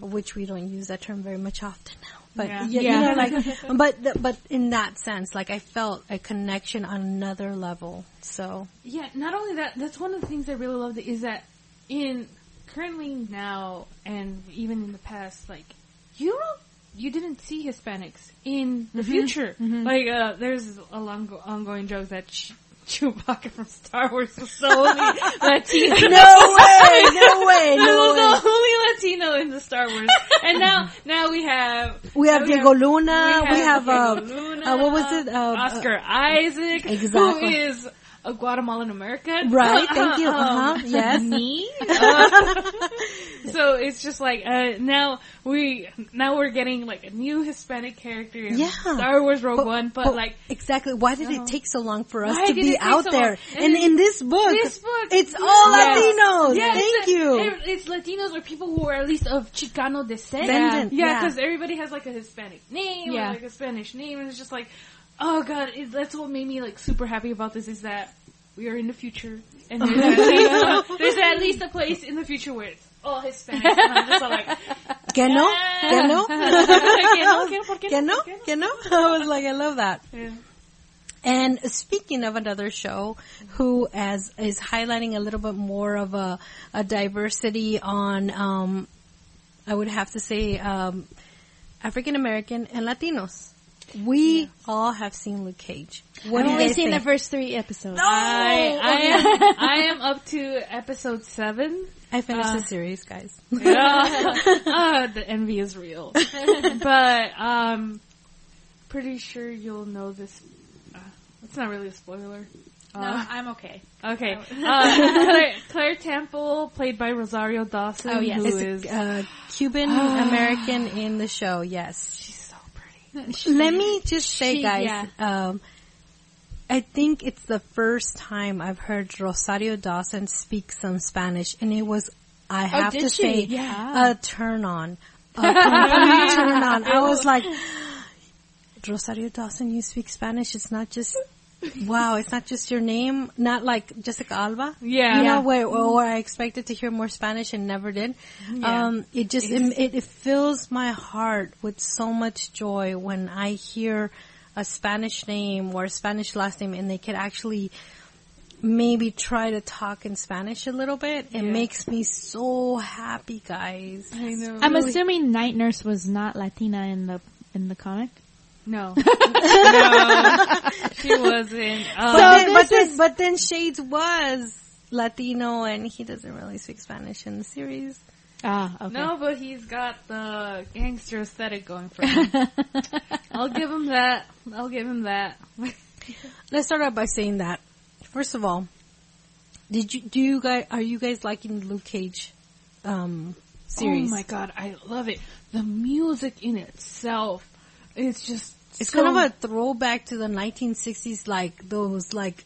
which we don't use that term very much often now. But Yeah. yeah, Yeah. you know, like, but th- but in that sense, like I felt a connection on another level. So Yeah, not only that, that's one of the things I really loved is that in currently now and even in the past, like you don't, you didn't see Hispanics in the future. Like uh, there's a long ongoing joke that Ch- Chewbacca from Star Wars was the only Latino. no way, no way, no way. the only Latino in the Star Wars, and now now we have We have we Diego Luna. We have, Diego uh, Luna, uh, what was it? Uh, Oscar Isaac, who Exactly. is a Guatemalan American. Right, thank you. Um, Uh-huh, yes. Me. Uh, so it's just like uh, now we now we're getting like a new Hispanic character in Yeah. Star Wars Rogue One, but, like exactly, why did Uh-huh. it take so long for us Why to be out so there? And, And in this book, this book, it's all. Latinos. Yeah, Thank you. it- It's Latinos or people who are at least of Chicano descent. Yeah, yeah. because everybody has like a Hispanic name Yeah. or like a Spanish name, and it's just like, oh god, it, that's what made me like super happy about this is that we are in the future, and there's at, least, there's at least a place in the future where it's all Hispanic. And I'm just all like, Que no? Que no? Que no, que no, ¿por no? no? Qué no? Que no? I was like, I love that. Yeah. And speaking of another show who as is highlighting a little bit more of a, a diversity on, um, I would have to say, um, African American and Latinos. We all have seen Luke Cage. What I've only guys seen the first three episodes. I, I am I am up to episode seven. I finished Uh, the series, guys. Yeah. uh, the envy is real. but um pretty sure you'll know this uh, it's not really a spoiler. No, Uh, I'm okay. okay. Uh, Claire, Claire Temple, played by Rosario Dawson, Oh, yes. who It's is uh, Cuban American in the show, yes. Pretty. Let me just say, she- guys, yeah. um, I think it's the first time I've heard Rosario Dawson speak some Spanish, and it was, I have did to she? say, Yeah. a turn on. A complete turn on. I was like, Rosario Dawson, you speak Spanish. It's not just, wow, it's not just your name. Not like Jessica Alba. Yeah. You know, where, where I expected to hear more Spanish and never did. Yeah. Um, it just, it, it, it fills my heart with so much joy when I hear a Spanish name or a Spanish last name and they could actually maybe try to talk in Spanish a little bit. It Yeah. makes me so happy, guys. I know. I'm assuming Night Nurse was not Latina in the in the comic. No. no. She wasn't. Um, But, then, but, then, but then Shades was Latino and he doesn't really speak Spanish in the series. Ah, okay. No, but he's got the gangster aesthetic going for him. I'll give him that. I'll give him that. Let's start out by saying that. First of all, did you do you guys are you guys liking the Luke Cage um series? Oh my god, I love it. The music in itself, it's just It's so- kind of a throwback to the 1960s, like those like,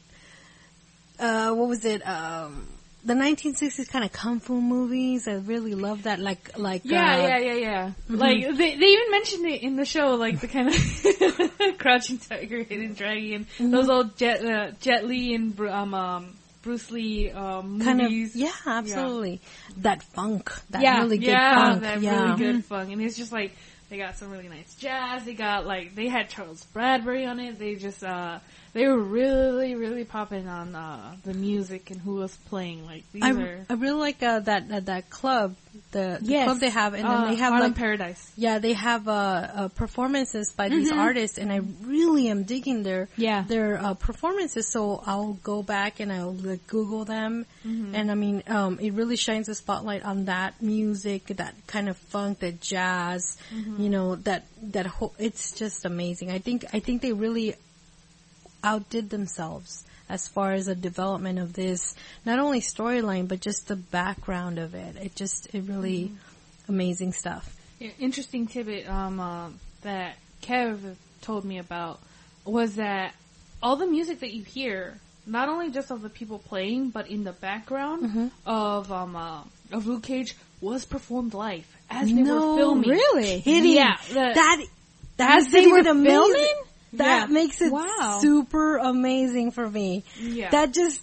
uh, what was it? Um, the 1960s kind of kung fu movies. I really love that. Like, like yeah, uh, yeah, yeah, yeah. Like they they even mentioned it in the show, like the kind of crouching tiger, hidden dragon, those old Jet uh, Jet Li and um, um Bruce Lee um, kind of movies. yeah, absolutely. That funk, that Yeah, really good yeah, funk. that yeah, really good funk, and it's just like they got some really nice jazz. They got like they had Charles Bradbury on it. They just uh they were really really popping on uh the music and who was playing. Like these I, are I really like uh, that uh, that club, the, the Yes. club they have, and then uh, they have Harlem like Paradise. Yeah, they have uh, uh, performances by these Mm-hmm. artists, and I really am digging their Yeah. their uh, performances. So I'll go back and I'll like, Google them, Mm-hmm. and I mean, um, it really shines a spotlight on that music, that kind of funk, that jazz. Mm-hmm. You know, that that whole. It's just amazing. I think I think they really outdid themselves as far as the development of this, not only storyline but just the background of it. It just it really Mm-hmm. amazing stuff. Yeah, interesting tidbit um, uh, that Kev told me about was that all the music that you hear, not only just of the people playing, but in the background Mm-hmm. of um, uh, of Luke Cage was performed live as they No, were filming. Really? Kidding. Yeah, the- that As they were filming? That Yeah. makes it Wow. super amazing for me. Yeah. That just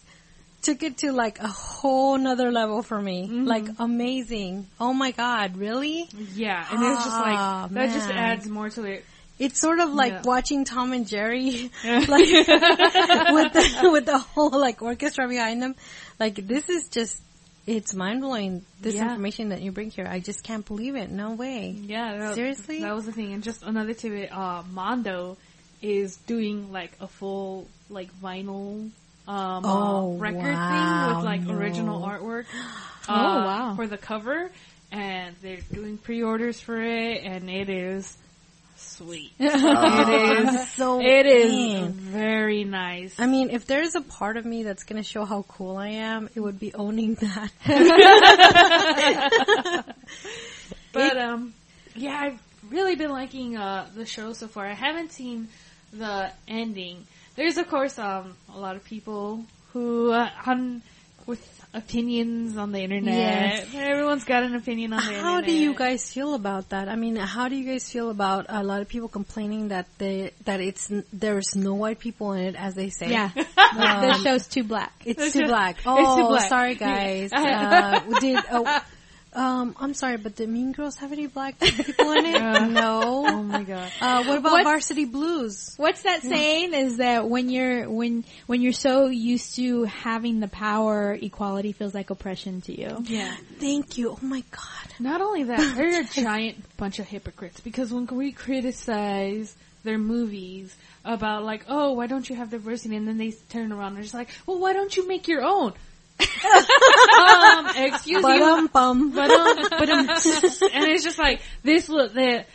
took it to like a whole nother level for me. Mm-hmm. Like amazing. Oh my god, really? Yeah, and it's just like Ah, that just adds more to it. It's sort of like Yeah. watching Tom and Jerry, like with the with the whole like orchestra behind them. Like this is just, it's mind blowing. This Yeah. information that you bring here, I just can't believe it. No way. Yeah, that, Seriously? that was the thing. And just another tidbit, uh, Mondo is doing like a full like vinyl um Oh, uh, record wow, thing with like no. original artwork. Oh, uh, wow. For the cover, and they're doing pre-orders for it, and it is sweet. it is so It is man. very nice. I mean, if there's a part of me that's gonna show how cool I am, it would be owning that. But um, yeah, I've really been liking uh the show so far. I haven't seen the ending. There's of course um a lot of people who uh, on with opinions on the internet. Yes. Everyone's got an opinion on the internet. How do you guys feel about that? I mean, how do you guys feel about a lot of people complaining that they that it's there's no white people in it, as they say? Yeah. Um, the show's too black. It's too black. it's Oh, too black. sorry guys. uh, did oh, um, I'm sorry, but did Mean Girls have any black people in it? Oh no. Oh my god. Uh, what about What- Varsity Blues? What's that saying? Is that when you're when when you're so used to having the power, equality feels like oppression to you. Yeah. Thank you. Oh my god. Not only that, they're a giant bunch of hypocrites because when we criticize their movies about like, oh, why don't you have diversity, and then they turn around and they're just like, well, why don't you make your own? Um, excuse um bum. but um, but um, and it's just like this was the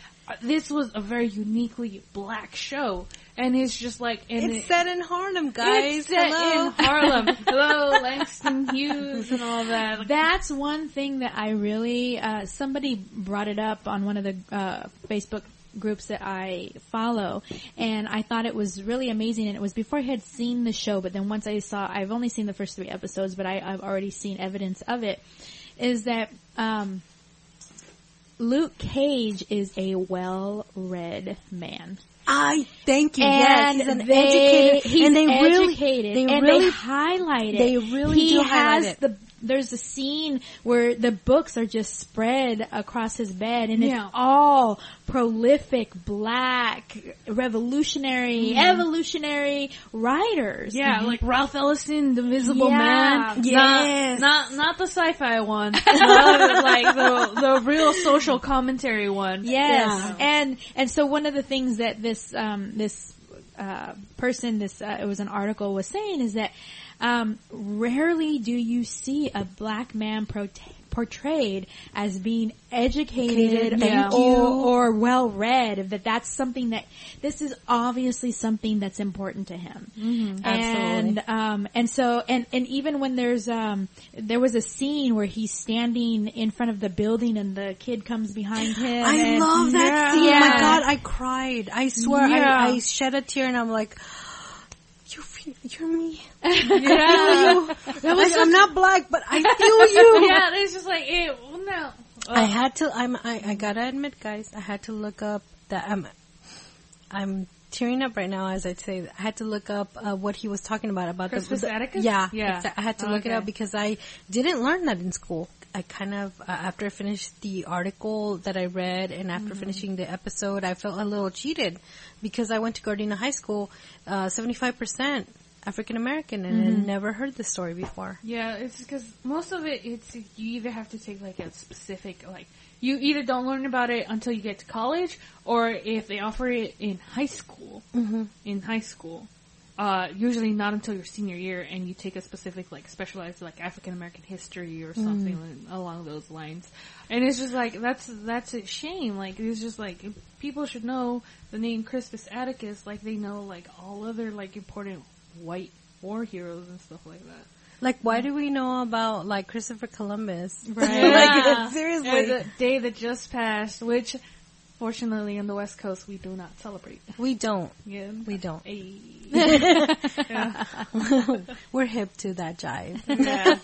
this was a very uniquely black show, and it's just like and It's it, set in Harlem, guys. it's set Hello. in Harlem. Hello, Langston Hughes and all that. Like, That's one thing that I really, uh, somebody brought it up on one of the, uh, Facebook groups that I follow, and I thought it was really amazing, and it was before I had seen the show, but then once I saw, I've only seen the first three episodes, but I, I've already seen evidence of it, is that, um, Luke Cage is a well-read man. I thank you. yes, And he's an they, educated, he's and they really, educated, they and really they highlight it. they really he do has highlight it. the. There's a scene where the books are just spread across his bed, and Yeah. it's all prolific, black, revolutionary, evolutionary writers. Yeah, like Ralph Ellison, The Invisible Yeah. Man. Yes. Not, not, not the sci-fi one. Like the, the real social commentary one. Yes, Yeah. and and so one of the things that this um, this uh, person, this uh, it was an article, was saying is that um, rarely do you see a black man portrayed as being educated Thank or, you. or well read. That that's something that this is obviously something that's important to him. Absolutely. And um and so and and even when there's um there was a scene where he's standing in front of the building and the kid comes behind him. I love that Yeah. scene. Oh my god, I cried. I swear, Yeah. I, I shed a tear, and I'm like, "You feel, you're me. Yeah. That was I, I'm not black, but I feel you." yeah, it's just like, well, no. I had to. I'm. I, I gotta admit, guys, I had to look up that. I'm. I'm tearing up right now as I say. I had to look up uh, what he was talking about about Crispus the, the? Yeah, Yeah. I had to look it up because I didn't learn that in school. I kind of uh, after I finished the article that I read and after Mm-hmm. finishing the episode, I felt a little cheated because I went to Gardena High School, seventy five percent African American, and Mm-hmm. I never heard this story before. Yeah, it's because most of it, it's you either have to take like a specific like you either don't learn about it until you get to college, or if they offer it in high school, Mm-hmm. in high school, uh, usually not until your senior year, and you take a specific like specialized like African American history or something Mm. along those lines. And it's just like that's that's a shame. Like it's just like people should know the name Crispus Atticus, like they know like all other like important white war heroes and stuff like that. Like, why do we know about like Christopher Columbus? Right. like, seriously. Or the day that just passed, which fortunately in the West Coast we do not celebrate. we don't. Yeah. We don't. Hey. We're hip to that jive. Yeah.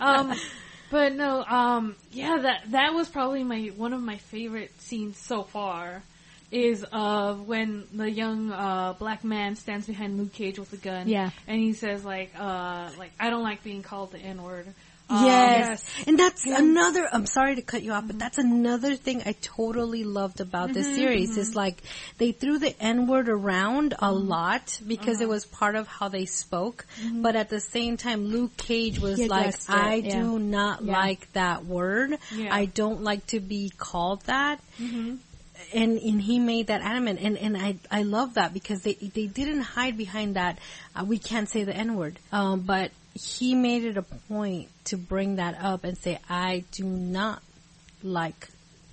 um, but no, um, yeah, that that was probably my one of my favorite scenes so far. Is of when the young uh, black man stands behind Luke Cage with a gun. Yeah. and he says like, uh, like I don't like being called the N word. Um, yes. And that's another, I'm sorry to cut you off, but mm-hmm. that's another thing I totally loved about this mm-hmm, series mm-hmm. is like they threw the N word around a lot because it uh-huh. was part of how they spoke. But at the same time, Luke Cage was He like, I yeah. do not Yeah. like that word. Yeah. I don't like to be called that. And, and he made that adamant and, and I, I love that because they, they didn't hide behind that, uh, we can't say the N word. Um, but he made it a point to bring that up and say, I do not like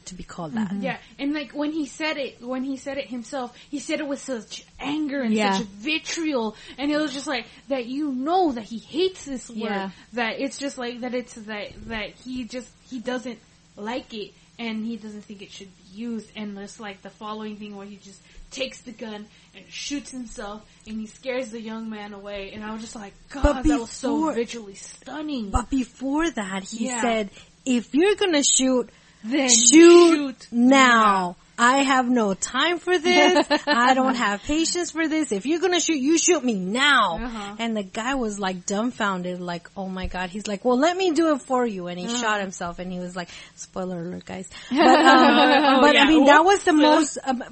to be called that. Mm-hmm. Yeah, and like when he said it, when he said it himself, he said it with such anger and Yeah. such vitriol, and it was just like that. You know that he hates this word. Yeah. That it's just like that. It's that that he just he doesn't like it, and he doesn't think it should be used. And there's like the following thing where he just takes the gun and shoots himself, and he scares the young man away. And I was just like, God, But that was so before- visually stunning. But before that, he Yeah. said, if you're gonna shoot, then shoot, shoot now. I have no time for this. I don't have patience for this. If you're gonna shoot, you shoot me now. Uh-huh. And the guy was like dumbfounded, like, oh my god. He's like, well, let me do it for you. And he Uh-huh. shot himself and he was like, spoiler alert guys. But, um, but yeah. I mean, that was the most, um,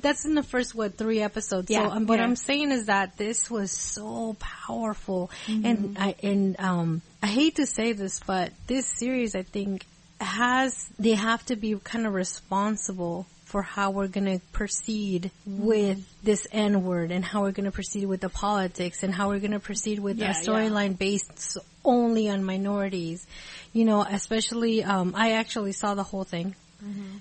that's in the first, what, three episodes. Yeah. So, um, what Yeah. I'm saying is that this was so powerful. Mm-hmm. And I, and, um, I hate to say this, but this series, I think, has, they have to be kind of responsible for how we're going to proceed with this N word and how we're going to proceed with the politics and how we're going to proceed with Yeah, a storyline based only on minorities. You know, especially, um, I actually saw the whole thing.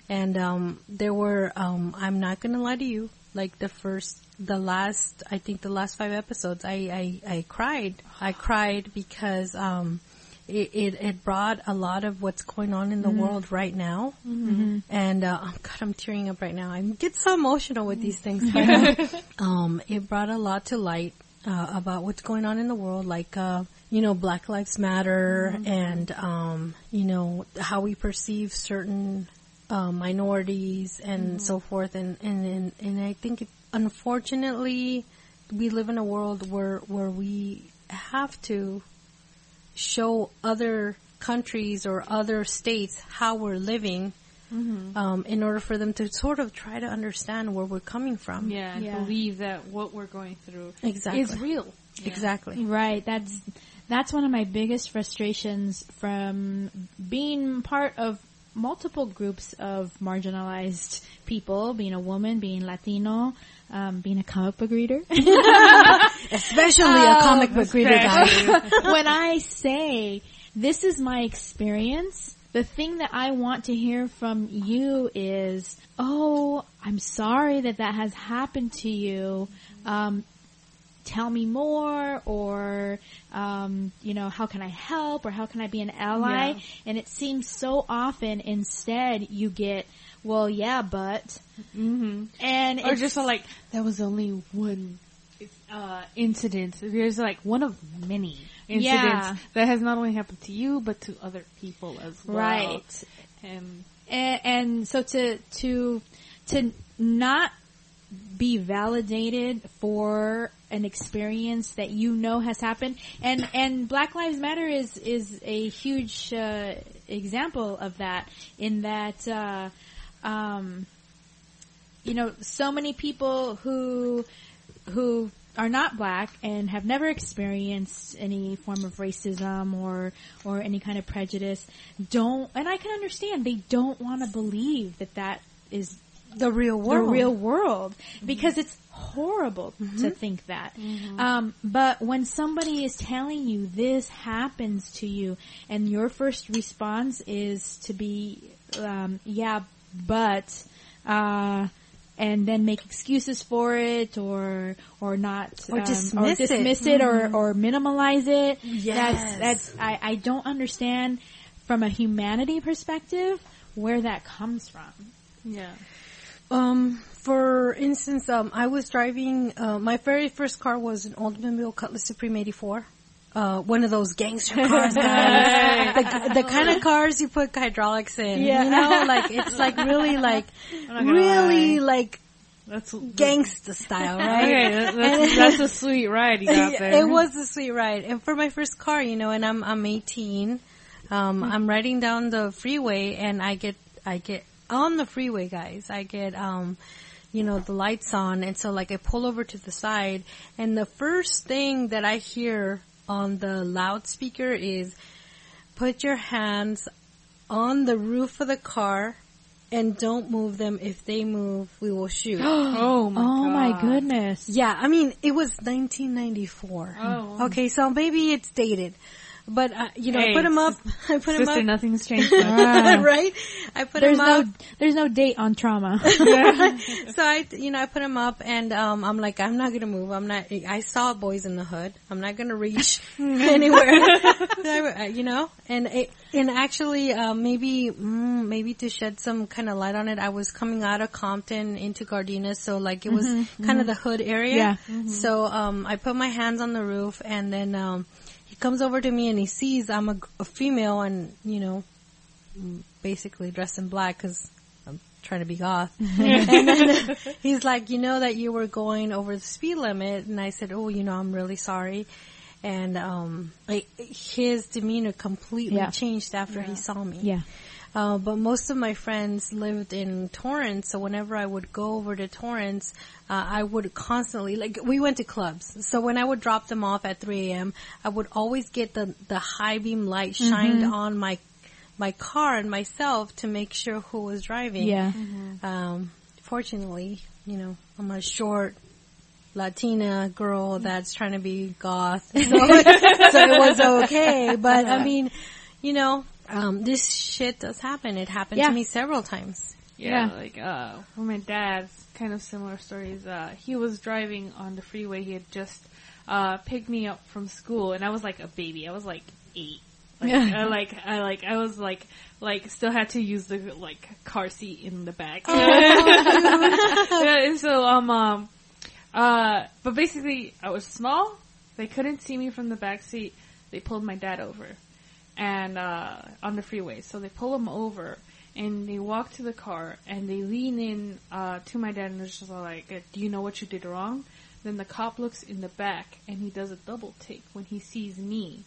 And, um, there were, um, I'm not going to lie to you, like the first, the last, I think the last five episodes, I, I, I cried. I cried because, um, it, it, it brought a lot of what's going on in the world right now. And, uh, oh God, I'm tearing up right now. I get so emotional with these things. Um, it brought a lot to light, uh, about what's going on in the world, like, uh, you know, Black Lives Matter and, um, you know, how we perceive certain, uh, minorities and so forth. And, and, and, and I think, it, unfortunately, we live in a world where, where we have to show other countries or other states how we're living um, in order for them to sort of try to understand where we're coming from. Yeah, and Yeah. believe that what we're going through Exactly. is real. Exactly. Right. That's that's one of my biggest frustrations from being part of multiple groups of marginalized people, being a woman, being Latino, um, being a comic book reader. Especially a comic book reader when I say this is my experience, the thing that I want to hear from you is, oh, I'm sorry that that has happened to you. Um, tell me more or um, you know how can i help or how can i be an ally Yeah. and it seems so often instead you get well yeah but Mm-hmm. and Or just like that was only one uh, incident. There's like one of many incidents Yeah. that has not only happened to you but to other people as well. right And and, and so to to to not be validated for an experience that you know has happened and and black lives matter is is a huge uh, example of that in that uh, um, you know so many people who who are not black and have never experienced any form of racism or or any kind of prejudice don't and I can understand they don't want to believe that that is The real world. the real world because it's horrible to think that. Um, but when somebody is telling you this happens to you and your first response is to be, um, yeah, but, uh, and then make excuses for it or or not Or um, dismiss or it. dismiss it, or or minimalize it. Yes. That's that's I, I don't understand from a humanity perspective where that comes from. Yeah. Um, for instance, um, I was driving, uh, my very first car was an Oldsmobile Cutlass Supreme 84. Uh, one of those gangster cars, guys. the, the kind of cars you put hydraulics in. Yeah. You know, like, it's like really like, really lie. like That's gangsta style, right? Okay, that- that's, that's a sweet ride you got there. it was a sweet ride. And for my first car, you know, and I'm I'm 18. Um, I'm riding down the freeway, and I get I get on the freeway, guys. I get um, you know, the lights on, and so like I pull over to the side, and the first thing that I hear on the loudspeaker is, "Put your hands on the roof of the car." And don't move them. If they move, we will shoot. Oh my oh my goodness. Yeah, I mean, it was 1994. Oh. Okay, so maybe it's dated. But, uh, you know, I put him up, I put him Sister, up, nothing's changed. much. right? I put There's him no up. there's no date on trauma. so I, you know, I put him up and, um, I'm like, I'm not gonna move. I'm not, I saw boys in the hood. I'm not gonna reach anywhere. You know? And it, and actually, uh, maybe, mm, maybe to shed some kind of light on it, I was coming out of Compton into Gardena, so like it was kind of the hood area. Yeah. So, um, I put my hands on the roof and then, um, he comes over to me and he sees I'm a, a female and, you know, mm, basically dressed in black because I'm trying to be goth. and then he's like, you know that you were going over the speed limit. And I said, oh, you know, I'm really sorry. And, um, like, his demeanor completely Yeah. changed after he saw me. yeah. Uh, but most of my friends lived in Torrance, so whenever I would go over to Torrance, uh, I would constantly, like, we went to clubs. So when I would drop them off at 3 a.m., I would always get the, the high beam light shined on my, my car and myself to make sure who was driving. Yeah. Um, fortunately, you know, I'm a short Latina girl that's trying to be goth, so, so it was okay. But I mean, you know, um, this shit does happen. It happened Yeah. to me several times. Yeah, Yeah. like uh for my dad's kind of similar stories. Uh he was driving on the freeway. He had just uh picked me up from school and I was like a baby. I was like 8. Like I like I like I was like like still had to use the like car seat in the back. yeah, and so um um uh but basically I was small. They couldn't see me from the back seat. They pulled my dad over and uh on the freeway. So they pull him over and they walk to the car and they lean in uh to my dad and they're just like, "Do you know what you did wrong?" Then the cop looks in the back and he does a double take when he sees me.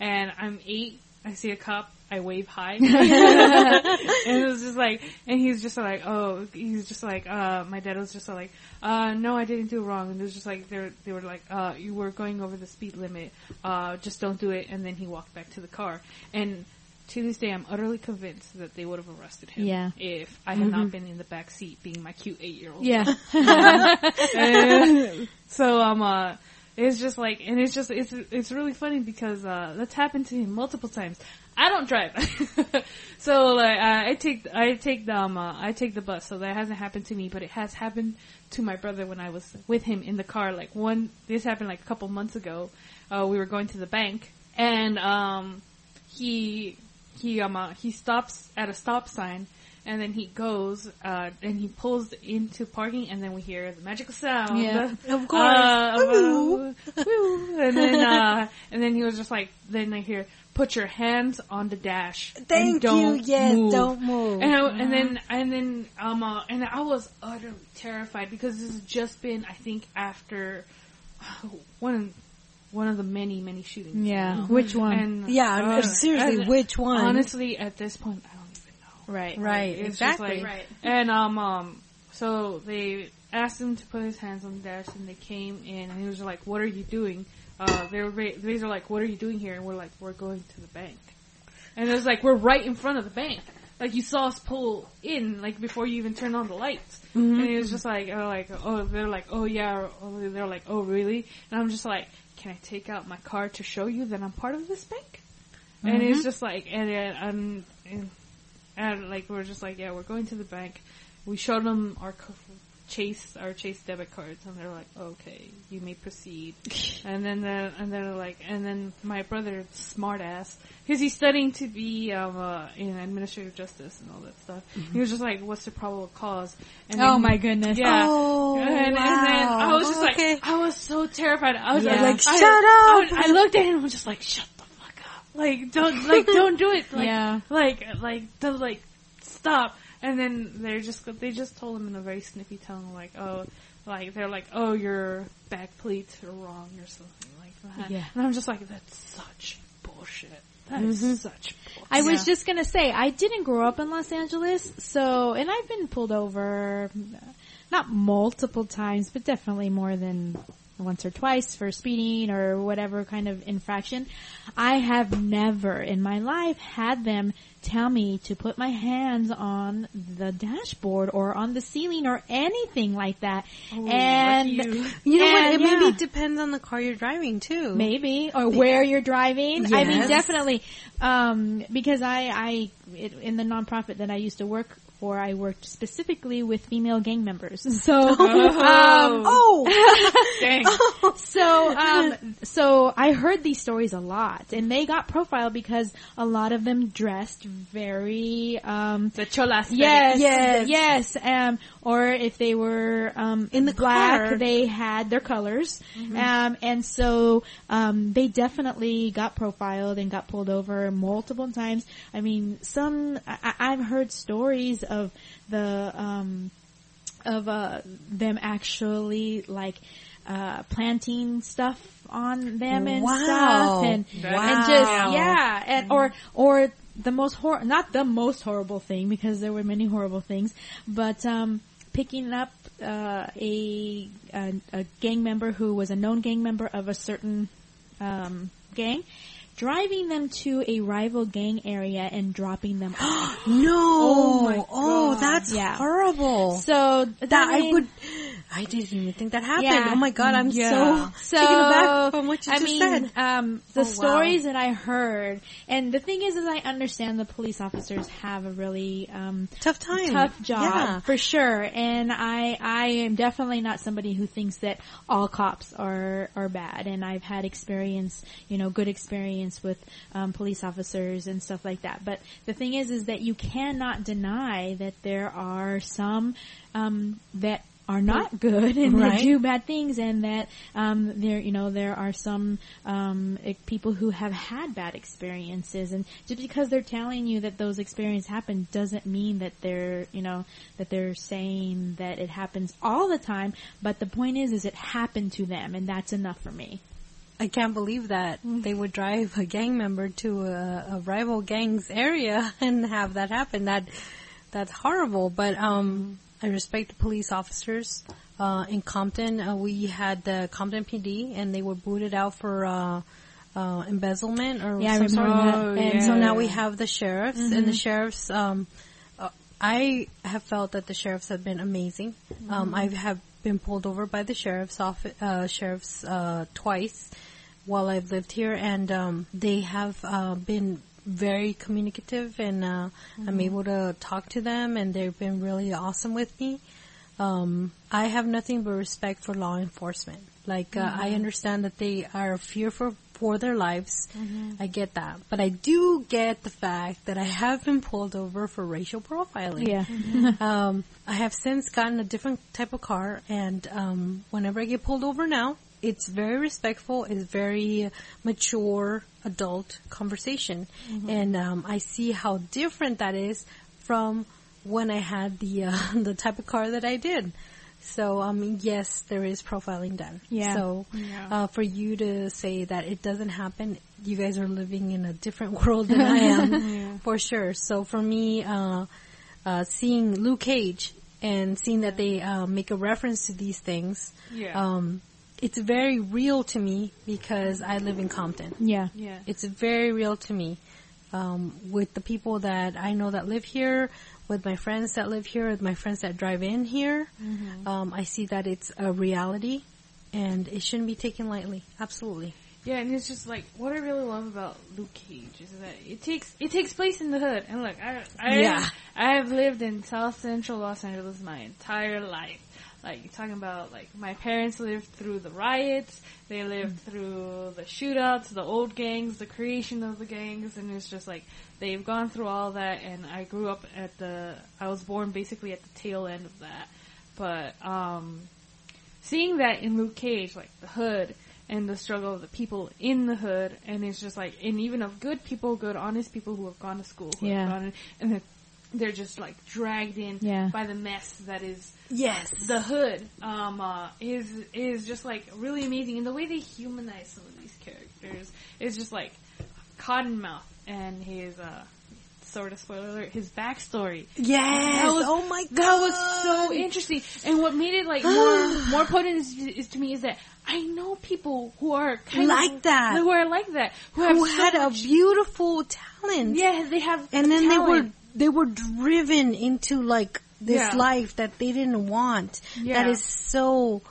And I'm eight. I see a cop. I wave hi. and it was just like, and he's just like, oh, he's just like, uh, my dad was just like, uh, no, I didn't do it wrong. And it was just like, they were, they were like, uh, you were going over the speed limit. Uh, just don't do it. And then he walked back to the car. And to this day, I'm utterly convinced that they would have arrested him. Yeah. If I had not been in the back seat being my cute eight year old. Yeah. So um uh it's just like and it's just it's it's really funny because uh that's happened to me multiple times. I don't drive. so like I take I take the um uh, I take the bus so that hasn't happened to me but it has happened to my brother when I was with him in the car like one this happened like a couple months ago. Uh we were going to the bank and um he he um uh, he stops at a stop sign and then he goes uh and he pulls into parking and then we hear the magical sound Yeah. Of course. uh, uh, Woo. woo. and then uh and then he was just like then I hear put your hands on the dash and Thank don't you. Yes, move. don't move. And, I, and then and then um uh, and I was utterly terrified because this has just been I think after uh, one one of the many many shootings. Yeah. Which one? And yeah, uh, seriously, which one? Honestly, at this point, I don't even know. Right. right, exactly. like- Right. And um um so they asked him to put his hands on the dash and they came in and he was like, What are you doing? Uh they were they were like, What are you doing here? And we're like, We're going to the bank. And it was like we're right in front of the bank. Like you saw us pull in like before you even turned on the lights. Mm-hmm. And it was just like oh like oh they're like, Oh yeah or, oh, they're like, Oh really? And I'm just like, Can I take out my card to show you that I'm part of this bank? And Mm-hmm. it's just like and it, and, and and like we're just like, yeah, we're going to the bank. We showed them our chase our chase debit cards, and they're like, okay, you may proceed. and then the, and they're like, and then my brother, smart ass, because he's studying to be um, uh, in administrative justice and all that stuff. He was just like, what's the probable cause? And Oh then- my goodness. Yeah. Oh, and, and then. I was just Okay. like, I was so terrified. I was Yeah. like, shut I, up. I looked at him I was just like, shut up. Like, don't, like, don't do it. Like, Yeah. Like, like, don't, like, stop. And then they're just, they just told him in a very snippy tone, like, oh, like, they're like, oh, your back plates are wrong or something like that. Yeah. And I'm just like, that's such bullshit. That is mm-hmm. such bullshit. I was Yeah. just gonna say, I didn't grow up in Los Angeles, so, and I've been pulled over, not multiple times, but definitely more than once or twice for speeding or whatever kind of infraction. I have never in my life had them tell me to put my hands on the dashboard or on the ceiling or anything like that. Oh, and lucky you. You know what? And, It maybe yeah. depends on the car you're driving too. Maybe or where you're driving. I mean, definitely, um, because I, I it, in the nonprofit that I used to work for, I worked specifically with female gang members. So, um, Oh, so, um, so I heard these stories a lot, and they got profiled because a lot of them dressed very, um, The cholas. Yes, Yes. yes, um, or if they were um, In the black, car. they had their colors, um, and so um, they definitely got profiled and got pulled over multiple times. I mean, some I, I- I've heard stories of the um, of uh, them actually like uh, planting stuff on them and Wow. stuff, and Wow. and just yeah, and or or the most hor not the most horrible thing because there were many horrible things, but um, picking up uh, a, a a gang member who was a known gang member of a certain um, gang. Driving them to a rival gang area and dropping them off. no! Oh my Oh, that's Yeah. horrible. So that I mean- would. I didn't even think that happened. Yeah. Oh my god, I'm Yeah. so, taken aback from what you I just mean, said. um, the Oh, wow. stories that I heard, and the thing is, is I understand the police officers have a really um, Tough time. tough job Yeah. for sure, and I I am definitely not somebody who thinks that all cops are are bad, and I've had experience, you know, good experience with um, police officers and stuff like that. But the thing is, is that you cannot deny that there are some um, that are not good and Right. do bad things and that um there you know there are some um people who have had bad experiences and just because they're telling you that those experiences happen doesn't mean that they're you know that they're saying that it happens all the time but the point is is it happened to them and that's enough for me I can't believe that they would drive a gang member to a, a rival gang's area and have that happen. That that's horrible. But um, I respect the police officers. Uh, in Compton, uh, we had the Compton PD, and they were booted out for uh, uh, embezzlement or Yeah, some sort. remember that. And so now we have the sheriffs, and the sheriffs. Um, uh, I have felt that the sheriffs have been amazing. Um, I have been pulled over by the sheriff's office, uh, sheriffs uh, twice while I've lived here, and um, they have uh, been very communicative, and uh, I'm able to talk to them, and they've been really awesome with me. Um, I have nothing but respect for law enforcement. Like uh, I understand that they are fearful for their lives. I get that, but I do get the fact that I have been pulled over for racial profiling. Yeah. Um, I have since gotten a different type of car, and um, whenever I get pulled over now, it's very respectful. It's very mature, adult conversation, and um, I see how different that is from when I had the uh, the type of car that I did. So, um, yes, there is profiling done. Yeah. So, Yeah. uh, for you to say that it doesn't happen, you guys are living in a different world than I am, for sure. So, for me, uh, uh, seeing Luke Cage and seeing that they uh, make a reference to these things, Yeah. um, it's very real to me because I live in Compton. yeah yeah. It's very real to me. Um, with the people that I know that live here, with my friends that live here, with my friends that drive in here, um, I see that it's a reality and it shouldn't be taken lightly. Absolutely. Yeah, and it's just like what I really love about Luke Cage is that it takes it takes place in the hood. And look, I I Yeah. I have lived in South Central Los Angeles my entire life. Like you're talking about like my parents lived through the riots, they lived through the shootouts, the old gangs, the creation of the gangs, and it's just like they've gone through all that. And I grew up at the I was born basically at the tail end of that. But um seeing that in Luke Cage, like the hood and the struggle of the people in the hood, and it's just like, and even of good people, good honest people who have gone to school, who Yeah. have gone in, and then they're just like dragged in Yeah. by the mess that is Yes. the hood. Um, uh, is is just like really amazing, and the way they humanize some of these characters is just like Cottonmouth and his uh, sort of spoiler alert, his backstory. Yes. That was- oh my god. That was so interesting. And what made it like more more potent is, is to me is that I know people who are kind Like of that. who are like that, who, have Who so had a beautiful talent. yeah, they have And then they were talent. They were driven into like this Yeah. life that they didn't want. Yeah. That is so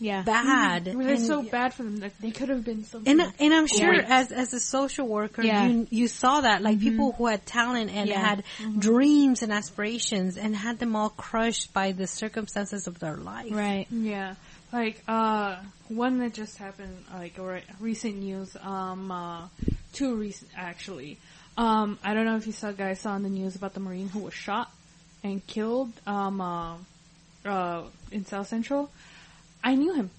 Yeah. bad. Mean, it's And- so bad for them that they could have been something. And and I'm sure as as a social worker, Yeah. you you saw that like people who had talent and Yeah. had dreams and aspirations and had them all crushed by the circumstances of their life. Right. Yeah, like uh, one that just happened, like re- recent news. Um, uh, two recent actually. Um, I don't know if you saw guys saw in the news about the marine who was shot and killed. Um, uh, uh, in South Central. I knew him.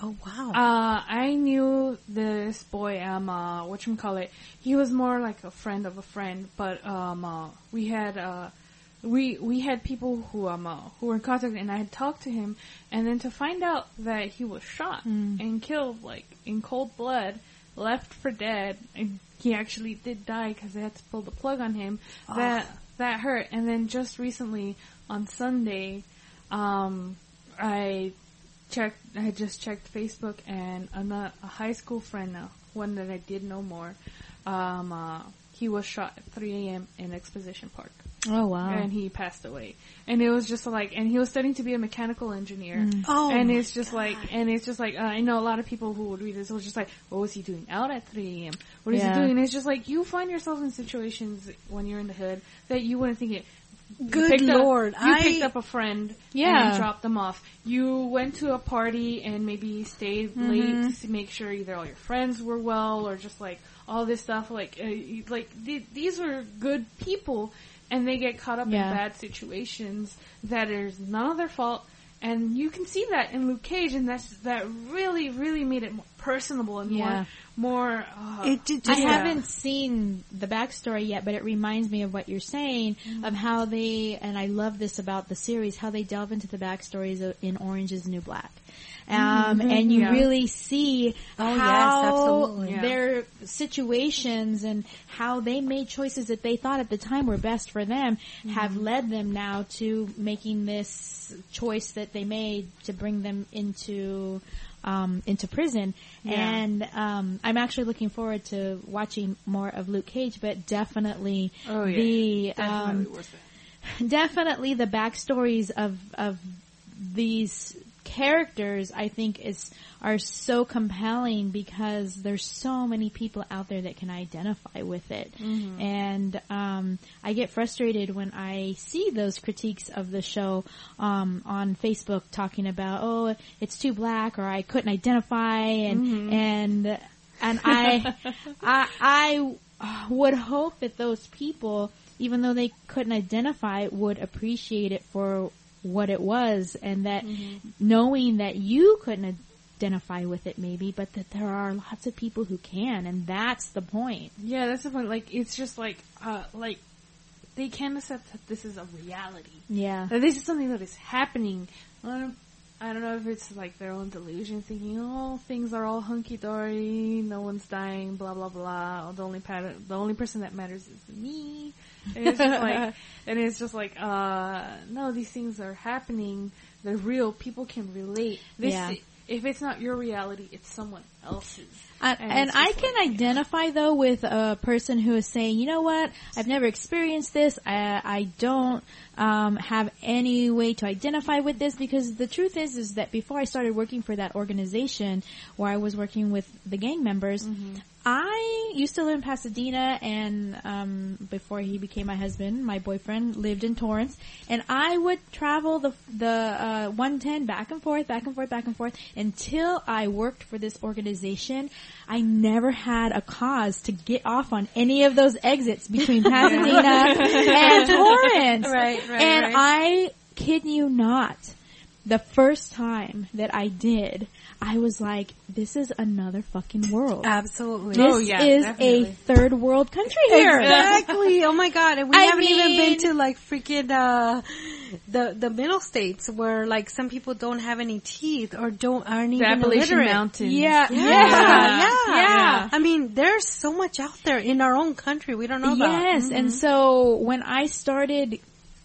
Oh wow. Uh, I knew this boy, um, uh, it? he was more like a friend of a friend, but, um, uh, we had, uh, we, we had people who, um, uh, who were in contact and I had talked to him and then to find out that he was shot and killed, like, in cold blood, left for dead, and he actually did die because they had to pull the plug on him, that, that hurt. And then just recently, on Sunday, um, I checked. I just checked Facebook, and a, a high school friend now, one that I did know more. Um, uh, he was shot at 3 a.m. in Exposition Park, Oh wow. and he passed away. And it was just like, and he was studying to be a mechanical engineer. Oh and my it's just like, and it's just like, uh, I know a lot of people who would read this it was just like, what was he doing out at 3 a.m.? What is Yeah. he doing? And it's just like, you find yourself in situations when you're in the hood that you wouldn't think it. You Good picked up- lord. you I picked up a friend Yeah. and dropped them off. You went to a party and maybe stayed Mm-hmm. late to make sure either all your friends were well or just like all this stuff. Like, uh, like th- these were good people, and they get caught up Yeah. in bad situations that is none of their fault. And you can see that in Luke Cage, and that's that really, really made it more personable and Yeah. more, more. Uh, It did I just- haven't seen the backstory yet, but it reminds me of what you're saying Mm-hmm. of how they, and I love this about the series, how they delve into the backstories of, in Orange is New Black. Um, and you Yeah. really see Mm-hmm. Oh, yes, how absolutely. Yeah. their situations and how they made choices that they thought at the time were best for them Mm-hmm. have led them now to making this choice that they made to bring them into um, into prison. Yeah. And um, I'm actually looking forward to watching more of Luke Cage, but definitely Oh, yeah. the definitely um, definitely the backstories of of these characters I think is are so compelling because there's so many people out there that can identify with it. And um I get frustrated when I see those critiques of the show um on Facebook talking about oh it's too black or I couldn't identify and and and I I I would hope that those people even though they couldn't identify would appreciate it for what it was and that knowing that you couldn't identify with it maybe but that there are lots of people who can and that's the point Yeah, that's the point. Like, it's just like, uh, like, they can't accept that this is a reality. yeah That this is something that is happening. I don't know if it's like their own delusion, thinking, oh, things are all hunky dory, no one's dying, blah blah blah. The only pattern, the only person that matters is me. And it's just like, and it's just like, uh, no, these things are happening. They're real. People can relate. This, Yeah. If it's not your reality, it's someone else's. I, And and I can like- identify though with a person who is saying, you know what, I've never experienced this. I, I don't um, have any way to identify with this because the truth is, is that before I started working for that organization where I was working with the gang members, Mm-hmm. I used to live in Pasadena, and um, before he became my husband, my boyfriend lived in Torrance, and I would travel the the uh, 110 back and forth, back and forth, back and forth until I worked for this organization. I never had a cause to get off on any of those exits between Pasadena and Torrance, Right, right, and right. I kid you not, the first time that I did. I was like, this is another fucking world. Absolutely. This Oh, yeah, is definitely. a third world country here. Exactly. Oh my god. And we I haven't even been to like freaking uh the the middle states where like some people don't have any teeth or don't aren't The even Appalachian illiterate. Mountains. Yeah, Yeah, yeah, yeah, yeah. I mean, there's so much out there in our own country we don't know about. Yes, and so when I started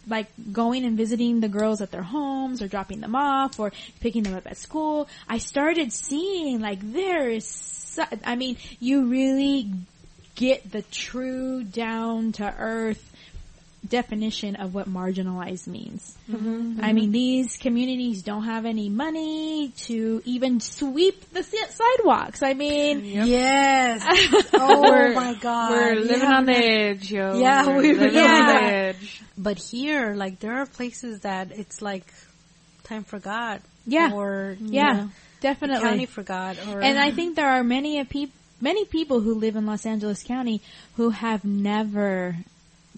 like going and visiting the girls at their homes or dropping them off or picking them up at school, I started seeing like there is I mean, you really get the true down to earth definition of what marginalized means. Mm-hmm. I mean, these communities don't have any money to even sweep the si- sidewalks. I mean, Yes. Oh We're- my god. We're living Yeah. on the edge, yo. Yeah, We're we living really on the edge. But here, like, there are places that it's like time forgot. Yeah. Or, yeah, know, definitely. county forgot. Or, And I think there are many a peop- many people who live in Los Angeles County who have never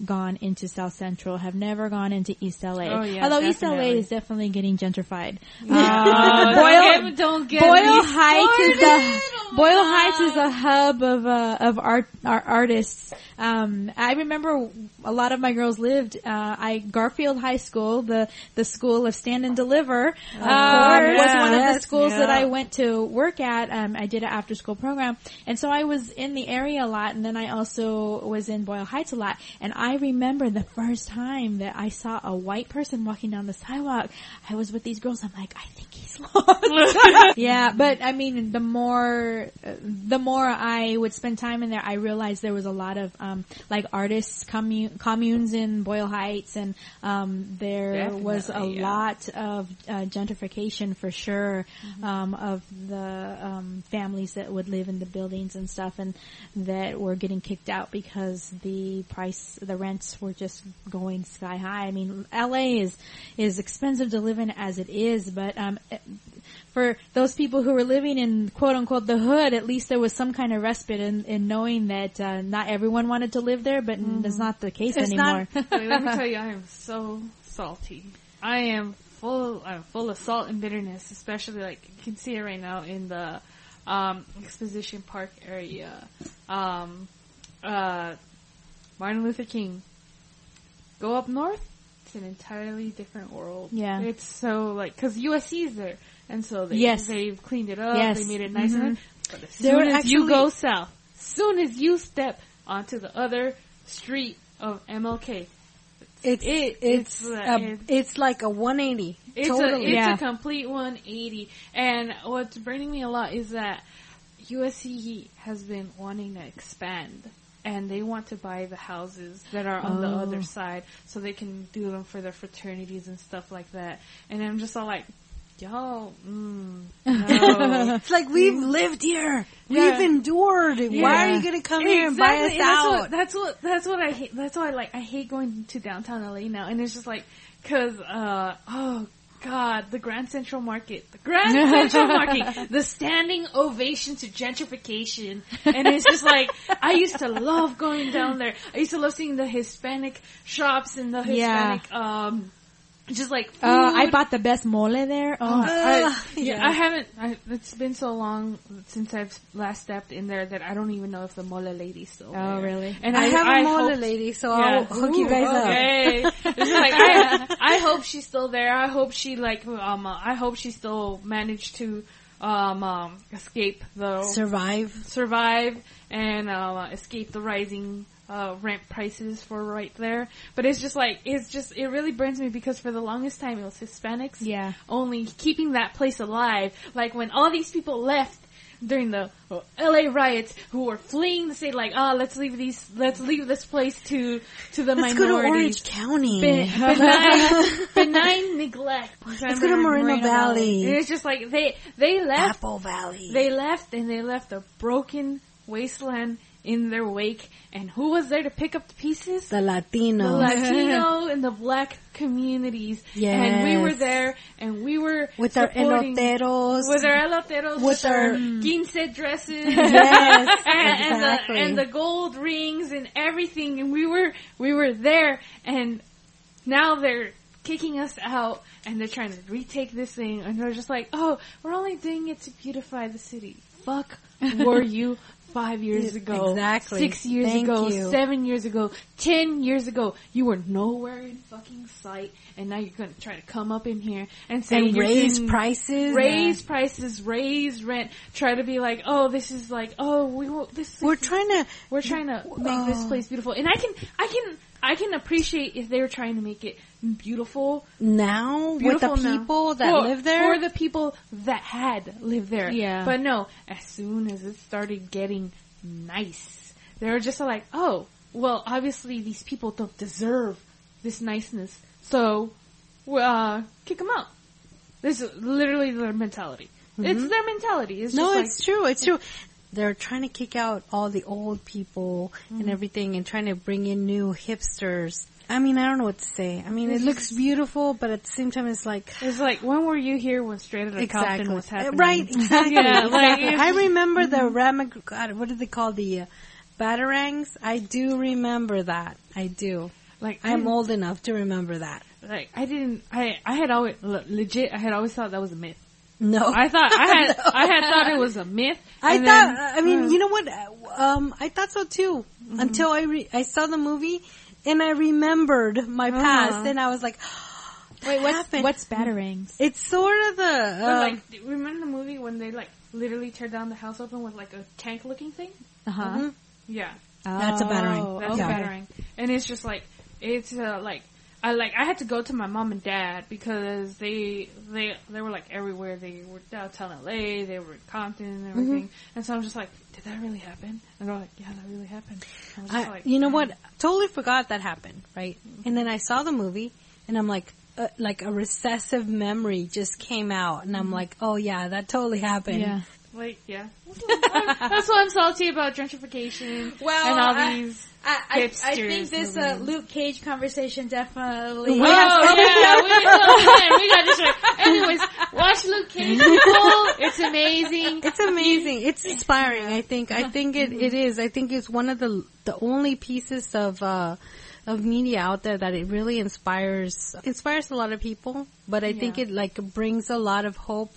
gone into South Central, have never gone into East LA. Oh, yeah, Although East LA is definitely getting gentrified. Uh, Boyle- don't get, don't get Boyle Heights is a Oh Boyle Heights is a hub of uh, of art, art artists. Um, I remember a lot of my girls lived. Uh, I Garfield High School, the the school of Stand and Deliver, um, course. was one of the schools that. I went to work at. Um, I did an after school program, and so I was in the area a lot. And then I also was in Boyle Heights a lot. And I remember the first time that I saw a white person walking down the sidewalk. I was with these girls. I'm like, I think yeah, but I mean, the more the more I would spend time in there, I realized there was a lot of um, like artists commu- communes in Boyle Heights, and um, there was a yeah. lot of uh, gentrification for sure um, of the um, families that would live in the buildings and stuff, and that were getting kicked out because the price, the rents were just going sky high. I mean, LA is is expensive to live in as it is, but um, for those people who were living in quote unquote the hood, at least there was some kind of respite in, in knowing that uh, not everyone wanted to live there, but that's not the case It's anymore. not- Wait, let me tell you, I am so salty. I am full. I'm full of salt and bitterness, especially like you can see it right now in the um, Exposition Park area. Um, uh, Martin Luther King. Go up north, an entirely different world. Yeah. it's so like because USC is there, and so they Yes. they've cleaned it up. Yes. They made it nice Mhm. and But as There soon as you go south, soon as you step onto the other street of MLK, it's, It- it's, it's, a, it- it's like a 180. It's totally. a it's Yeah. a complete 180. And what's burning me a lot is that USC has been wanting to expand. And they want to buy the houses that are on the Oh. other side so they can do them for their fraternities and stuff like that. And I'm just all like, y'all, mm, no. It's like we've lived here. Yeah. We've endured. Why are you gonna come here and buy us Exactly, and that's out? What, that's what that's what I hate. That's why like I hate going to downtown LA now, and it's just like because uh oh god, the Grand Central Market, the Grand Central Market, the standing ovation to gentrification, and it's just like I used to love going down there. I used to love seeing the Hispanic shops and the Yeah. Hispanic um. Just like food. Uh, I bought the best mole there. Oh, I, yeah, yeah. I haven't. I, it's been so long since I've last stepped in there that I don't even know if the mole lady's still there. Oh, really? And I, I, have a I mole hope- lady, so Yeah. I'll hook you Ooh, guys up. okay. it's like I, I hope she's still there. I hope she like um. uh, I hope she still managed to um, um escape the Survive. survive and uh, escape the rising uh, rent prices for right there. But it's just like it's just it really burns me because for the longest time it was Hispanics Yeah. only keeping that place alive. Like when all these people left during the uh, LA riots who were fleeing the state like, oh, let's leave these, let's leave this place to, to the Let's go to. Orange County. Ben- benign, benign neglect. Let's go to Moreno Valley. And it's just like they, they left, Apple Valley. they left and they left a broken wasteland in their wake. And who was there to pick up the pieces? the Latino. the Latino and the black communities. And we were there and we were with our eloteros. with our eloteros, with, With our our- quince dresses, Yes, and, and the, and the gold rings and everything, and we were we were there, and now they're kicking us out, and they're trying to retake this thing, and they're just like, oh, we're only doing it to beautify the city. Fuck, were you? Five years ago, Exactly. six years Thank ago, you. seven years ago, ten years ago, you were nowhere in fucking sight, and now you're gonna try to come up in here and say and raise prices. raise prices, raise rent, try to be like, oh, this is like, oh, we will, this. We're trying to. we're trying to make this Oh. place beautiful, and I can, I can, I can appreciate if they were trying to make it beautiful, Now, beautiful with the now. people that For- live there, or the people that had lived there. Yeah. but no, as soon as it started getting nice, they were just like, oh, well, obviously these people don't deserve this niceness, so uh, kick them out. This is literally their mentality. It's their mentality. It's Mm-hmm. no, it's true. It's true. They're trying to kick out all the old people Mm-hmm. and everything, and trying to bring in new hipsters. I mean, I don't know what to say. I mean, it looks beautiful, but at the same time, it's like It's like, when were you here when Straight Outta Compton was happening? Right, exactly. Yeah, like, exactly. I remember the Ramag. God, what do they call the uh, batarangs? I do remember that. I do. Like, I'm old enough to remember that. Like, I didn't, I, I had always, legit, I had always thought that was a myth. No, I thought, I had, I had thought it was a myth. I thought. then- I mean, uh, you know what? Um, I thought so too. Mm-hmm. Until I re- I saw the movie and I remembered my Uh-huh. past, and I was like, Wait, what's happened. what's batarangs? It's sort of the. But Um, like, remember the movie when they like literally tear down the house open with like a tank looking thing? Uh huh. mhm. Yeah, That's a batarang. that's okay. a battering. And it's just like, it's uh, like, I like, I had to go to my mom and dad because they, they, they were like everywhere. They were downtown LA, they were in Compton and mm-hmm. everything. And so I'm just like, did that really happen? And they're like, yeah, that really happened. I was just I, like, you know what? Mm. Totally forgot that happened, right? Mm-hmm. And then I saw the movie, and I'm like, uh, like a recessive memory just came out, and I'm mm-hmm. like, oh yeah, that totally happened. Yeah. Like, yeah. That's why I'm salty about gentrification Well, and all I- these. I, I, I Hipsters think this uh. Luke Cage conversation definitely. We Oh, yeah, we, oh, man, we got distracted. Anyways, watch Luke Cage. It's amazing. It's amazing. It's inspiring. I think. I think it, it is. I think it's one of the the only pieces of uh, of media out there that it really inspires inspires a lot of people. But I think it like brings a lot of hope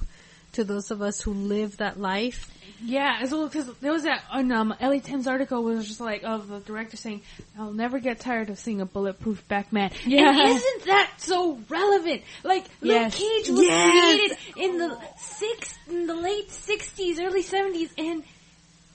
to those of us who live that life. Yeah, as well because there was that on um, Ellie Tim's article was just like of the director saying, "I'll never get tired of seeing a bulletproof Batman." Yeah. And isn't that so relevant? Like Yes. Luke Cage was Yes. created in the six, in the late '60s, early '70s, and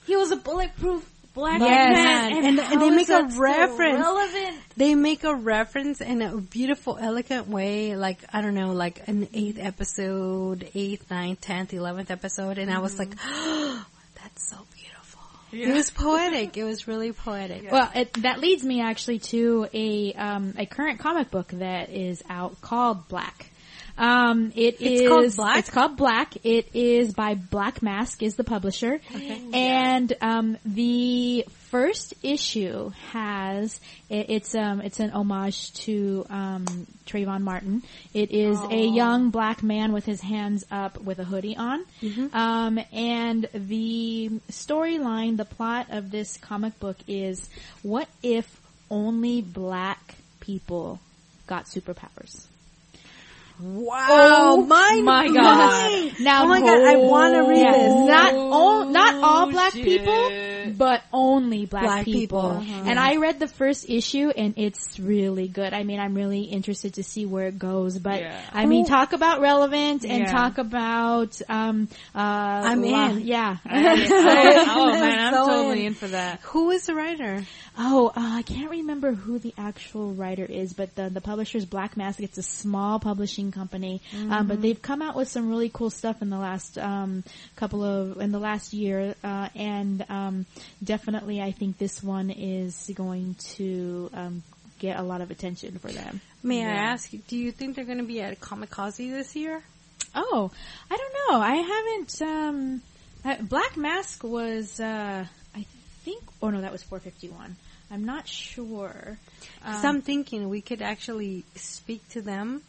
he was a bulletproof black Yes. man. And- and how they make a reference. relevant. They make a reference in a beautiful, elegant way. Like I don't know, like an eighth episode, eighth, ninth, tenth, eleventh episode, and I was like, "That's so beautiful." It was poetic. It was really poetic. Well, it, that leads me actually to a um, a current comic book that is out called Black. Um, it It's is- called Black? It's called Black. It is by Black Mask is the publisher, and um, the first issue has it, it's um it's an homage to um Trayvon Martin. It is a young black man with his hands up with a hoodie on. Um, and the storyline, the plot of this comic book is what if only black people got superpowers? Wow, Oh my my God. God! Now, Oh my god, I want to read Yeah, this. not all, not all black shit. people, but only black, Black people. people, uh-huh. And I read the first issue, and it's really good. I mean, I'm really interested to see where it goes. But Yeah. I mean, talk about relevant and Yeah. talk about um. Uh, I'm in. Yeah. oh man, I'm So totally in. in for that. Who is the writer? Oh, uh, I can't remember who the actual writer is, but the the publisher's Black Mask. It's a small publishing company, um, but they've come out with some really cool stuff in the last um, couple of in the last year, uh, and um, definitely I think this one is going to um, get a lot of attention for them. May I ask, do you think they're going to be at Comikaze this year? Oh, I don't know. I haven't. Um, uh, Black Mask was, uh, I think. Oh no, that was 451. I'm not sure. Because Um, I'm thinking we could actually speak to them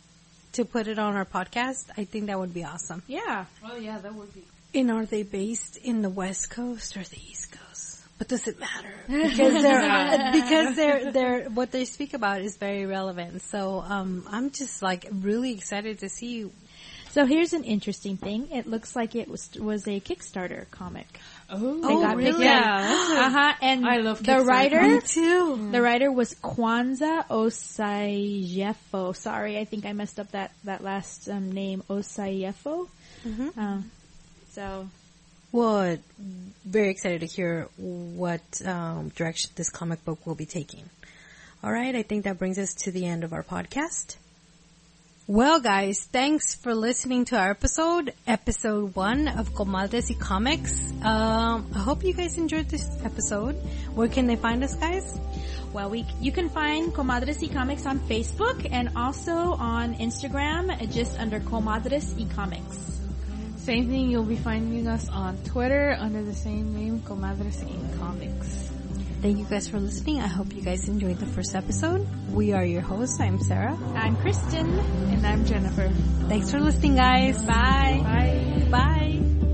to put it on our podcast. I think that would be awesome. yeah. Oh yeah, that would be. And are they based in the West Coast or the East Coast? But does it matter? Because they're because they're they're what they speak about is very relevant. So um, I'm just like really excited to see. So here's an interesting thing. It looks like it was was a Kickstarter comic. Oh, Oh, got really? Yeah, Uh huh. And I love the Kickstarter writer. too. The writer was Kwanza Osajyefo. Sorry, I think I messed up that that last um, name, Osajyefo. Mhm. Um, so Well, very excited to hear what um, direction this comic book will be taking. All right, I think that brings us to the end of our podcast. Well, guys, thanks for listening to our episode, episode one of Comadres y Comics. Um, I hope you guys enjoyed this episode. Where can they find us, guys? Well, we you can find Comadres y Comics on Facebook and also on Instagram, just under Comadres y Comics. Same thing, you'll be finding us on Twitter under the same name, Comadres in Comics. Thank you guys for listening. I hope you guys enjoyed the first episode. We are your hosts. I'm Sarah. I'm Kristen. And I'm Jennifer. Thanks for listening, guys. Bye. Bye. Bye.